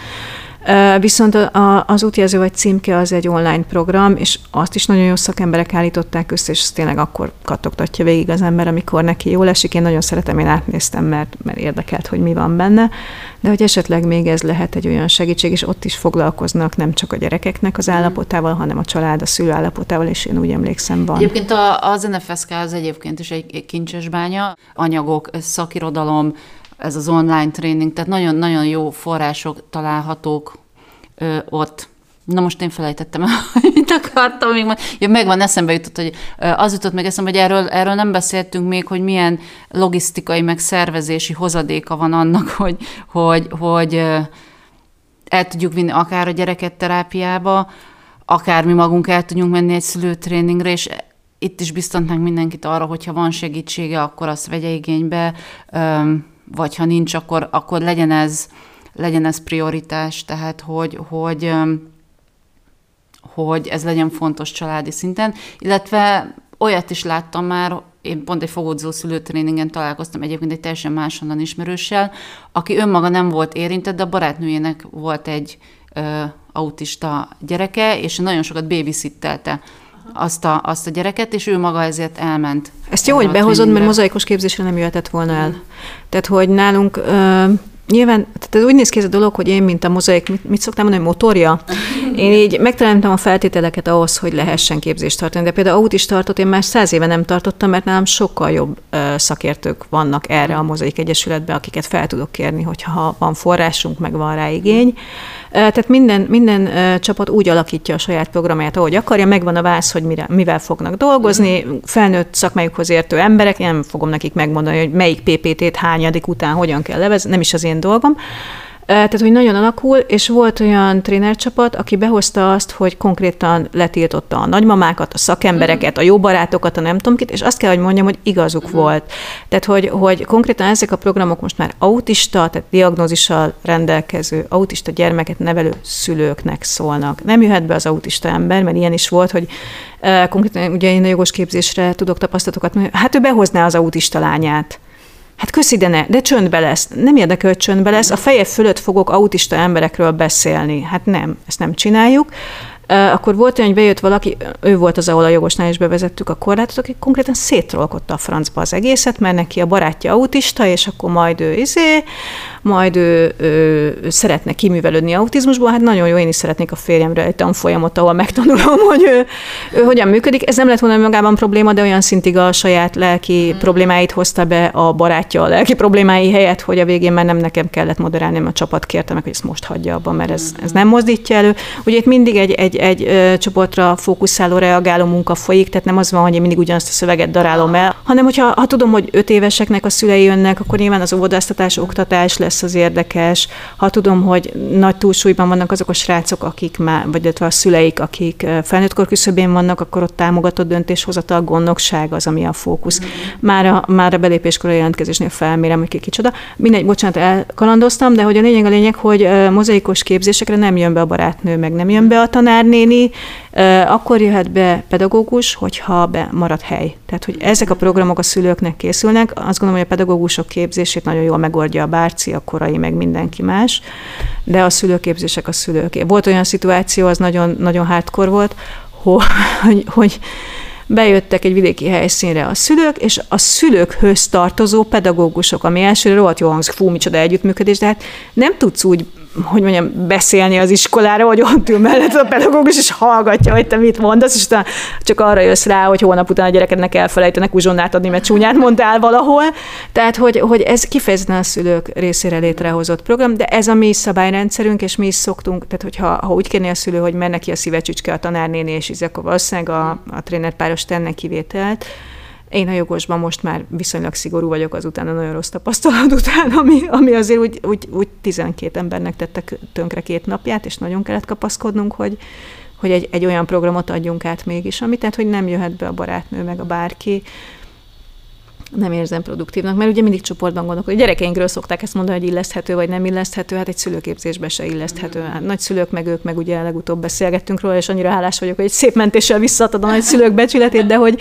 Viszont az útjelző vagy címke az egy online program, és azt is nagyon jó szakemberek állították össze, és ezt tényleg akkor kattogtatja végig az ember, amikor neki jól esik. Én nagyon szeretem, én átnéztem, mert, mert érdekelt, hogy mi van benne, de hogy esetleg még ez lehet egy olyan segítség, és ott is foglalkoznak nem csak a gyerekeknek az állapotával, hanem a család, a szülő állapotával, és én úgy emlékszem van. Egyébként a, az NFSK az egyébként is egy kincses bánya, anyagok, szakirodalom, ez az online tréning, tehát nagyon-nagyon jó források találhatók ö, ott. Na most én felejtettem, <laughs> mit akartam még. Ja, megvan, eszembe jutott, hogy az jutott meg eszembe, hogy erről, erről nem beszéltünk még, hogy milyen logisztikai, meg szervezési hozadéka van annak, <laughs> hogy, hogy, hogy el tudjuk vinni akár a gyereket terápiába, akár mi magunk el tudjunk menni egy szülőtréningre, és itt is biztatnánk mindenkit arra, hogyha van segítsége, akkor azt vegye igénybe, vagy ha nincs, akkor, akkor legyen ez, legyen ez prioritás, tehát hogy, hogy, hogy ez legyen fontos családi szinten, illetve olyat is láttam már, én pont egy fogódzó szülőtréningen találkoztam egyébként egy teljesen máshonnan ismerőssel, aki önmaga nem volt érintett, de a barátnőjének volt egy ö, autista gyereke, és nagyon sokat babysittelte azt a, azt a gyereket, és ő maga ezért elment. Ezt jó, hogy behozod, mert mozaikos képzésre nem jöhetett volna el. Tehát, hogy nálunk ö, nyilván, tehát ez úgy néz ki ez a dolog, hogy én, mint a mozaik, mit, mit szoktam mondani, motorja, én így megtaláltam a feltételeket ahhoz, hogy lehessen képzést tartani. De például autis tartott én már száz éve nem tartottam, mert nálam sokkal jobb szakértők vannak erre a Mozaik Egyesületbe, akiket fel tudok kérni, hogyha van forrásunk, meg van rá igény. Tehát minden, minden csapat úgy alakítja a saját programját, ahogy akarja, megvan a vász, hogy mire, mivel fognak dolgozni, felnőtt szakmájukhoz értő emberek, nem fogom nekik megmondani, hogy melyik PPT-t hányadik után hogyan kell levezni, nem is az én dolgom. Tehát, hogy nagyon alakul, és volt olyan trénercsapat, aki behozta azt, hogy konkrétan letiltotta a nagymamákat, a szakembereket, a jó barátokat, a nem tudom kit, és azt kell, hogy mondjam, hogy igazuk uh-huh. volt. Tehát, hogy, hogy konkrétan ezek a programok most már autista, tehát diagnózissal rendelkező, autista gyermeket nevelő szülőknek szólnak. Nem jöhet be az autista ember, mert ilyen is volt, hogy konkrétan ugye én a jogos képzésre tudok tapasztalatokat, hát ő behozná az autista lányát. Hát köszi, de ne, de csöndbe lesz. Nem érdekel, hogy csöndbe lesz. A feje fölött fogok autista emberekről beszélni. Hát nem, ezt nem csináljuk. Akkor volt olyan, hogy bejött valaki, ő volt az, ahol a jogosnál is bevezettük a korlátot, aki konkrétan szétrolkodta a francba az egészet, mert neki a barátja autista, és akkor majd ő izé, majd ő, ő, ő szeretne kiművelődni autizmusból, hát nagyon jó, én is szeretnék a férjemre egy tanfolyamot, ahol megtanulom, <laughs> hogy ő, ő hogyan működik. Ez nem lett volna magában probléma, de olyan szintig a saját lelki mm. problémáit hozta be a barátja a lelki problémái helyett, hogy a végén már nem nekem kellett moderálni, mert a csapat kérte meg, hogy ezt most hagyja abban, mert ez, ez nem mozdítja elő. Ugye itt mindig egy, egy, egy ö, csoportra fókuszáló, reagáló munka folyik, tehát nem az van, hogy én mindig ugyanazt a szöveget darálom el, hanem hogyha ha tudom, hogy öt éveseknek a szülei jönnek, akkor nyilván az óvodáztatás, oktatás lesz lesz az érdekes. Ha tudom, hogy nagy túlsúlyban vannak azok a srácok, akik már, vagy a szüleik, akik felnőttkor küszöbén vannak, akkor ott támogatott döntéshozatal, gondnokság az, ami a fókusz. Már a, már a belépéskor a jelentkezésnél felmérem, hogy ki kicsoda. Mindegy, bocsánat, elkalandoztam, de hogy a lényeg a lényeg, hogy mozaikos képzésekre nem jön be a barátnő, meg nem jön be a tanárnéni, akkor jöhet be pedagógus, hogyha be marad hely. Tehát, hogy ezek a programok a szülőknek készülnek. Azt gondolom, hogy a pedagógusok képzését nagyon jól megoldja a bárci, a korai, meg mindenki más, de a szülőképzések a szülők. Volt olyan szituáció, az nagyon, nagyon hardcore volt, <laughs> hogy, hogy bejöttek egy vidéki helyszínre a szülők, és a szülőkhöz tartozó pedagógusok, ami elsőre rohadt jó hangzik, fú, micsoda együttműködés, de hát nem tudsz úgy hogy mondjam, beszélni az iskolára, hogy ott ül mellett a pedagógus, és hallgatja, hogy te mit mondasz, és utána csak arra jössz rá, hogy hónap után a gyerekednek elfelejtenek uzsonnát adni, mert csúnyát mondtál valahol. Tehát, hogy, hogy ez kifejezetten a szülők részére létrehozott program, de ez a mi szabályrendszerünk, és mi is szoktunk, tehát hogyha ha úgy kérni a szülő, hogy mennek ki a szívecsücske a tanárnéni, és így akkor valószínűleg a, a trénerpáros tenne kivételt, én a jogosban most már viszonylag szigorú vagyok azután a nagyon rossz tapasztalat <laughs> után, ami, ami azért úgy, úgy, úgy 12 embernek tettek tönkre két napját, és nagyon kellett kapaszkodnunk, hogy, hogy egy, egy olyan programot adjunk át mégis, ami tehát, hogy nem jöhet be a barátnő, meg a bárki, nem érzem produktívnak, mert ugye mindig csoportban gondolok, hogy gyerekeinkről szokták ezt mondani, hogy illeszthető vagy nem illeszthető, hát egy szülőképzésbe se illeszthető. Hát nagy szülők meg ők meg ugye legutóbb beszélgettünk róla, és annyira hálás vagyok, hogy egy szép mentéssel visszaadom a nagy szülők becsületét, de hogy,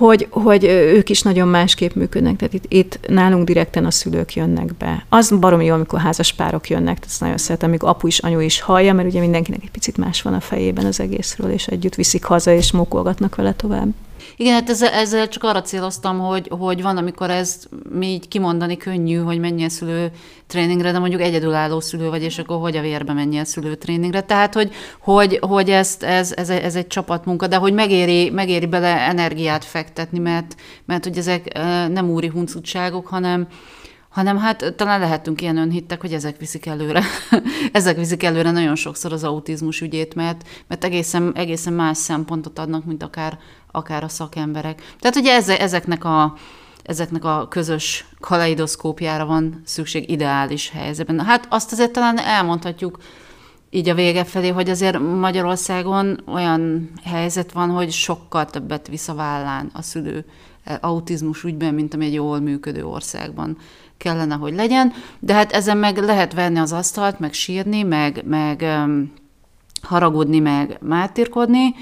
hogy, hogy ők is nagyon másképp működnek. Tehát itt, itt nálunk direkten a szülők jönnek be. Az baromi jó, amikor házas párok jönnek, tehát ezt nagyon szeretem, amikor apu is, anyu is hallja, mert ugye mindenkinek egy picit más van a fejében az egészről, és együtt viszik haza, és mókolgatnak vele tovább. Igen, hát ezzel, ezzel csak arra céloztam, hogy, hogy van, amikor mi így kimondani könnyű, hogy menjél szülő tréningre, de mondjuk egyedülálló szülő vagy, és akkor hogy a vérbe menjél szülő tréningre. Tehát, hogy, hogy, hogy ezt, ez, ez, ez, egy csapatmunka, de hogy megéri, megéri bele energiát fektetni, mert, mert hogy ezek nem úri huncutságok, hanem, hanem hát talán lehetünk ilyen önhittek, hogy ezek viszik előre. <laughs> ezek viszik előre nagyon sokszor az autizmus ügyét, mert, mert egészen, egészen más szempontot adnak, mint akár, akár a szakemberek. Tehát ugye ezeknek a, ezeknek a közös kaleidoszkópjára van szükség ideális helyzetben. Hát azt azért talán elmondhatjuk így a vége felé, hogy azért Magyarországon olyan helyzet van, hogy sokkal többet visz a szülő eh, autizmus ügyben, mint ami egy jól működő országban kellene, hogy legyen. De hát ezen meg lehet venni az asztalt, meg sírni, meg, meg haragudni, meg mártírkodni,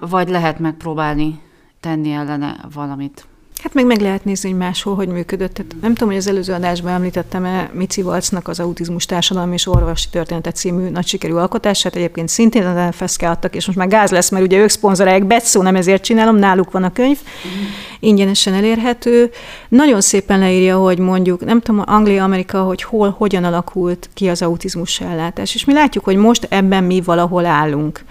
vagy lehet megpróbálni tenni ellene valamit. Hát meg meg lehet nézni, hogy máshol hogy működött. Tehát nem tudom, hogy az előző adásban említettem-e Mici Valcnak az Autizmus Társadalmi és Orvosi Történetet című nagy sikerű alkotását. Egyébként szintén az nfsz adtak, és most már gáz lesz, mert ugye ők szponzorálják, Betszó nem ezért csinálom, náluk van a könyv, ingyenesen elérhető. Nagyon szépen leírja, hogy mondjuk, nem tudom, Anglia, Amerika, hogy hol, hogyan alakult ki az autizmus ellátás. És mi látjuk, hogy most ebben mi valahol állunk.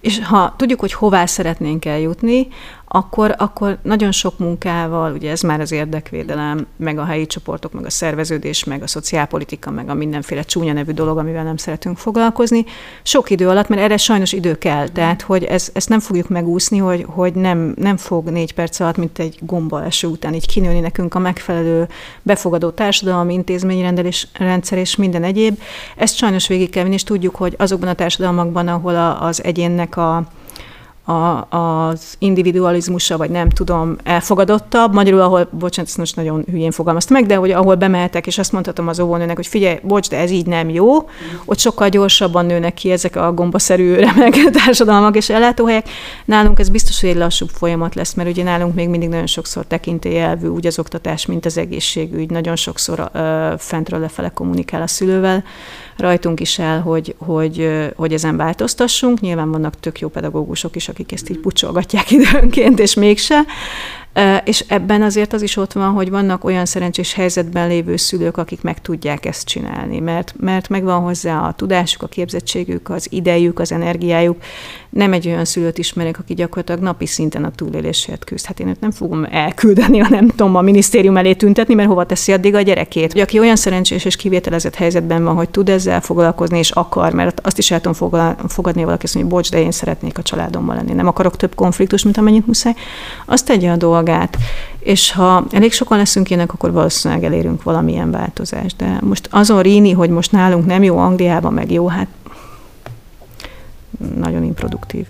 És ha tudjuk, hogy hová szeretnénk eljutni, akkor, akkor nagyon sok munkával, ugye ez már az érdekvédelem, meg a helyi csoportok, meg a szerveződés, meg a szociálpolitika, meg a mindenféle csúnya nevű dolog, amivel nem szeretünk foglalkozni, sok idő alatt, mert erre sajnos idő kell, tehát hogy ez, ezt nem fogjuk megúszni, hogy, hogy nem, nem fog négy perc alatt, mint egy gomba eső után így kinőni nekünk a megfelelő befogadó társadalmi intézményrendelés rendszer és minden egyéb. Ezt sajnos végig kell vinni, és tudjuk, hogy azokban a társadalmakban, ahol a, az egyénnek a a, az individualizmusa, vagy nem tudom, elfogadottabb. Magyarul, ahol, bocsánat, ezt most nagyon hülyén fogalmaztam meg, de hogy ahol bemehetek, és azt mondhatom az óvónőnek, hogy figyelj, bocs, de ez így nem jó, ott sokkal gyorsabban nőnek ki ezek a gombaszerű <laughs> remek társadalmak és ellátóhelyek. Nálunk ez biztos, hogy egy lassúbb folyamat lesz, mert ugye nálunk még mindig nagyon sokszor tekintélyelvű, úgy az oktatás, mint az egészségügy, nagyon sokszor uh, fentről lefele kommunikál a szülővel rajtunk is el, hogy, hogy, hogy ezen változtassunk. Nyilván vannak tök jó pedagógusok is, akik ezt így pucsolgatják időnként, és mégse. És ebben azért az is ott van, hogy vannak olyan szerencsés helyzetben lévő szülők, akik meg tudják ezt csinálni, mert, mert megvan hozzá a tudásuk, a képzettségük, az idejük, az energiájuk. Nem egy olyan szülőt ismerek, aki gyakorlatilag napi szinten a túlélésért küzd. Hát én őt nem fogom elküldeni, ha nem tudom, a minisztérium elé tüntetni, mert hova teszi addig a gyerekét. Hogy aki olyan szerencsés és kivételezett helyzetben van, hogy tud ezzel foglalkozni és akar, mert azt is el tudom fogadni valaki, mondja, bocs, de én szeretnék a családommal lenni, nem akarok több konfliktus, mint amennyit muszáj, azt tegye a dolga magát. És ha elég sokan leszünk ilyenek, akkor valószínűleg elérünk valamilyen változást. De most azon ríni, hogy most nálunk nem jó, Angliában meg jó, hát nagyon improduktív.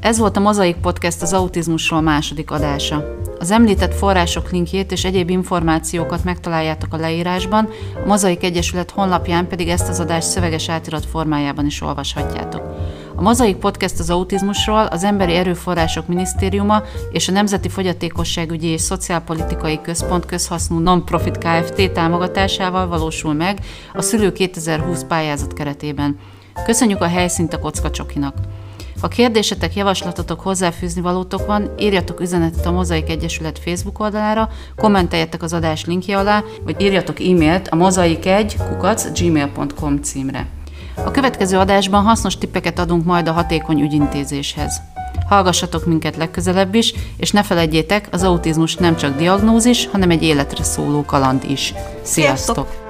Ez volt a Mozaik Podcast az autizmusról második adása. Az említett források linkjét és egyéb információkat megtaláljátok a leírásban, a Mozaik Egyesület honlapján pedig ezt az adást szöveges átirat formájában is olvashatjátok. A Mozaik Podcast az autizmusról az Emberi Erőforrások Minisztériuma és a Nemzeti Fogyatékosságügyi és Szociálpolitikai Központ közhasznú non-profit Kft. támogatásával valósul meg a Szülő 2020 pályázat keretében. Köszönjük a helyszínt a Kocka Csokinak! Ha kérdésetek, javaslatotok, hozzáfűzni valótok van, írjatok üzenetet a Mozaik Egyesület Facebook oldalára, kommenteljetek az adás linkje alá, vagy írjatok e-mailt a mozaik1 kukac gmail.com címre. A következő adásban hasznos tippeket adunk majd a hatékony ügyintézéshez. Hallgassatok minket legközelebb is, és ne felejtjétek, az autizmus nem csak diagnózis, hanem egy életre szóló kaland is. Sziasztok! Sziasztok!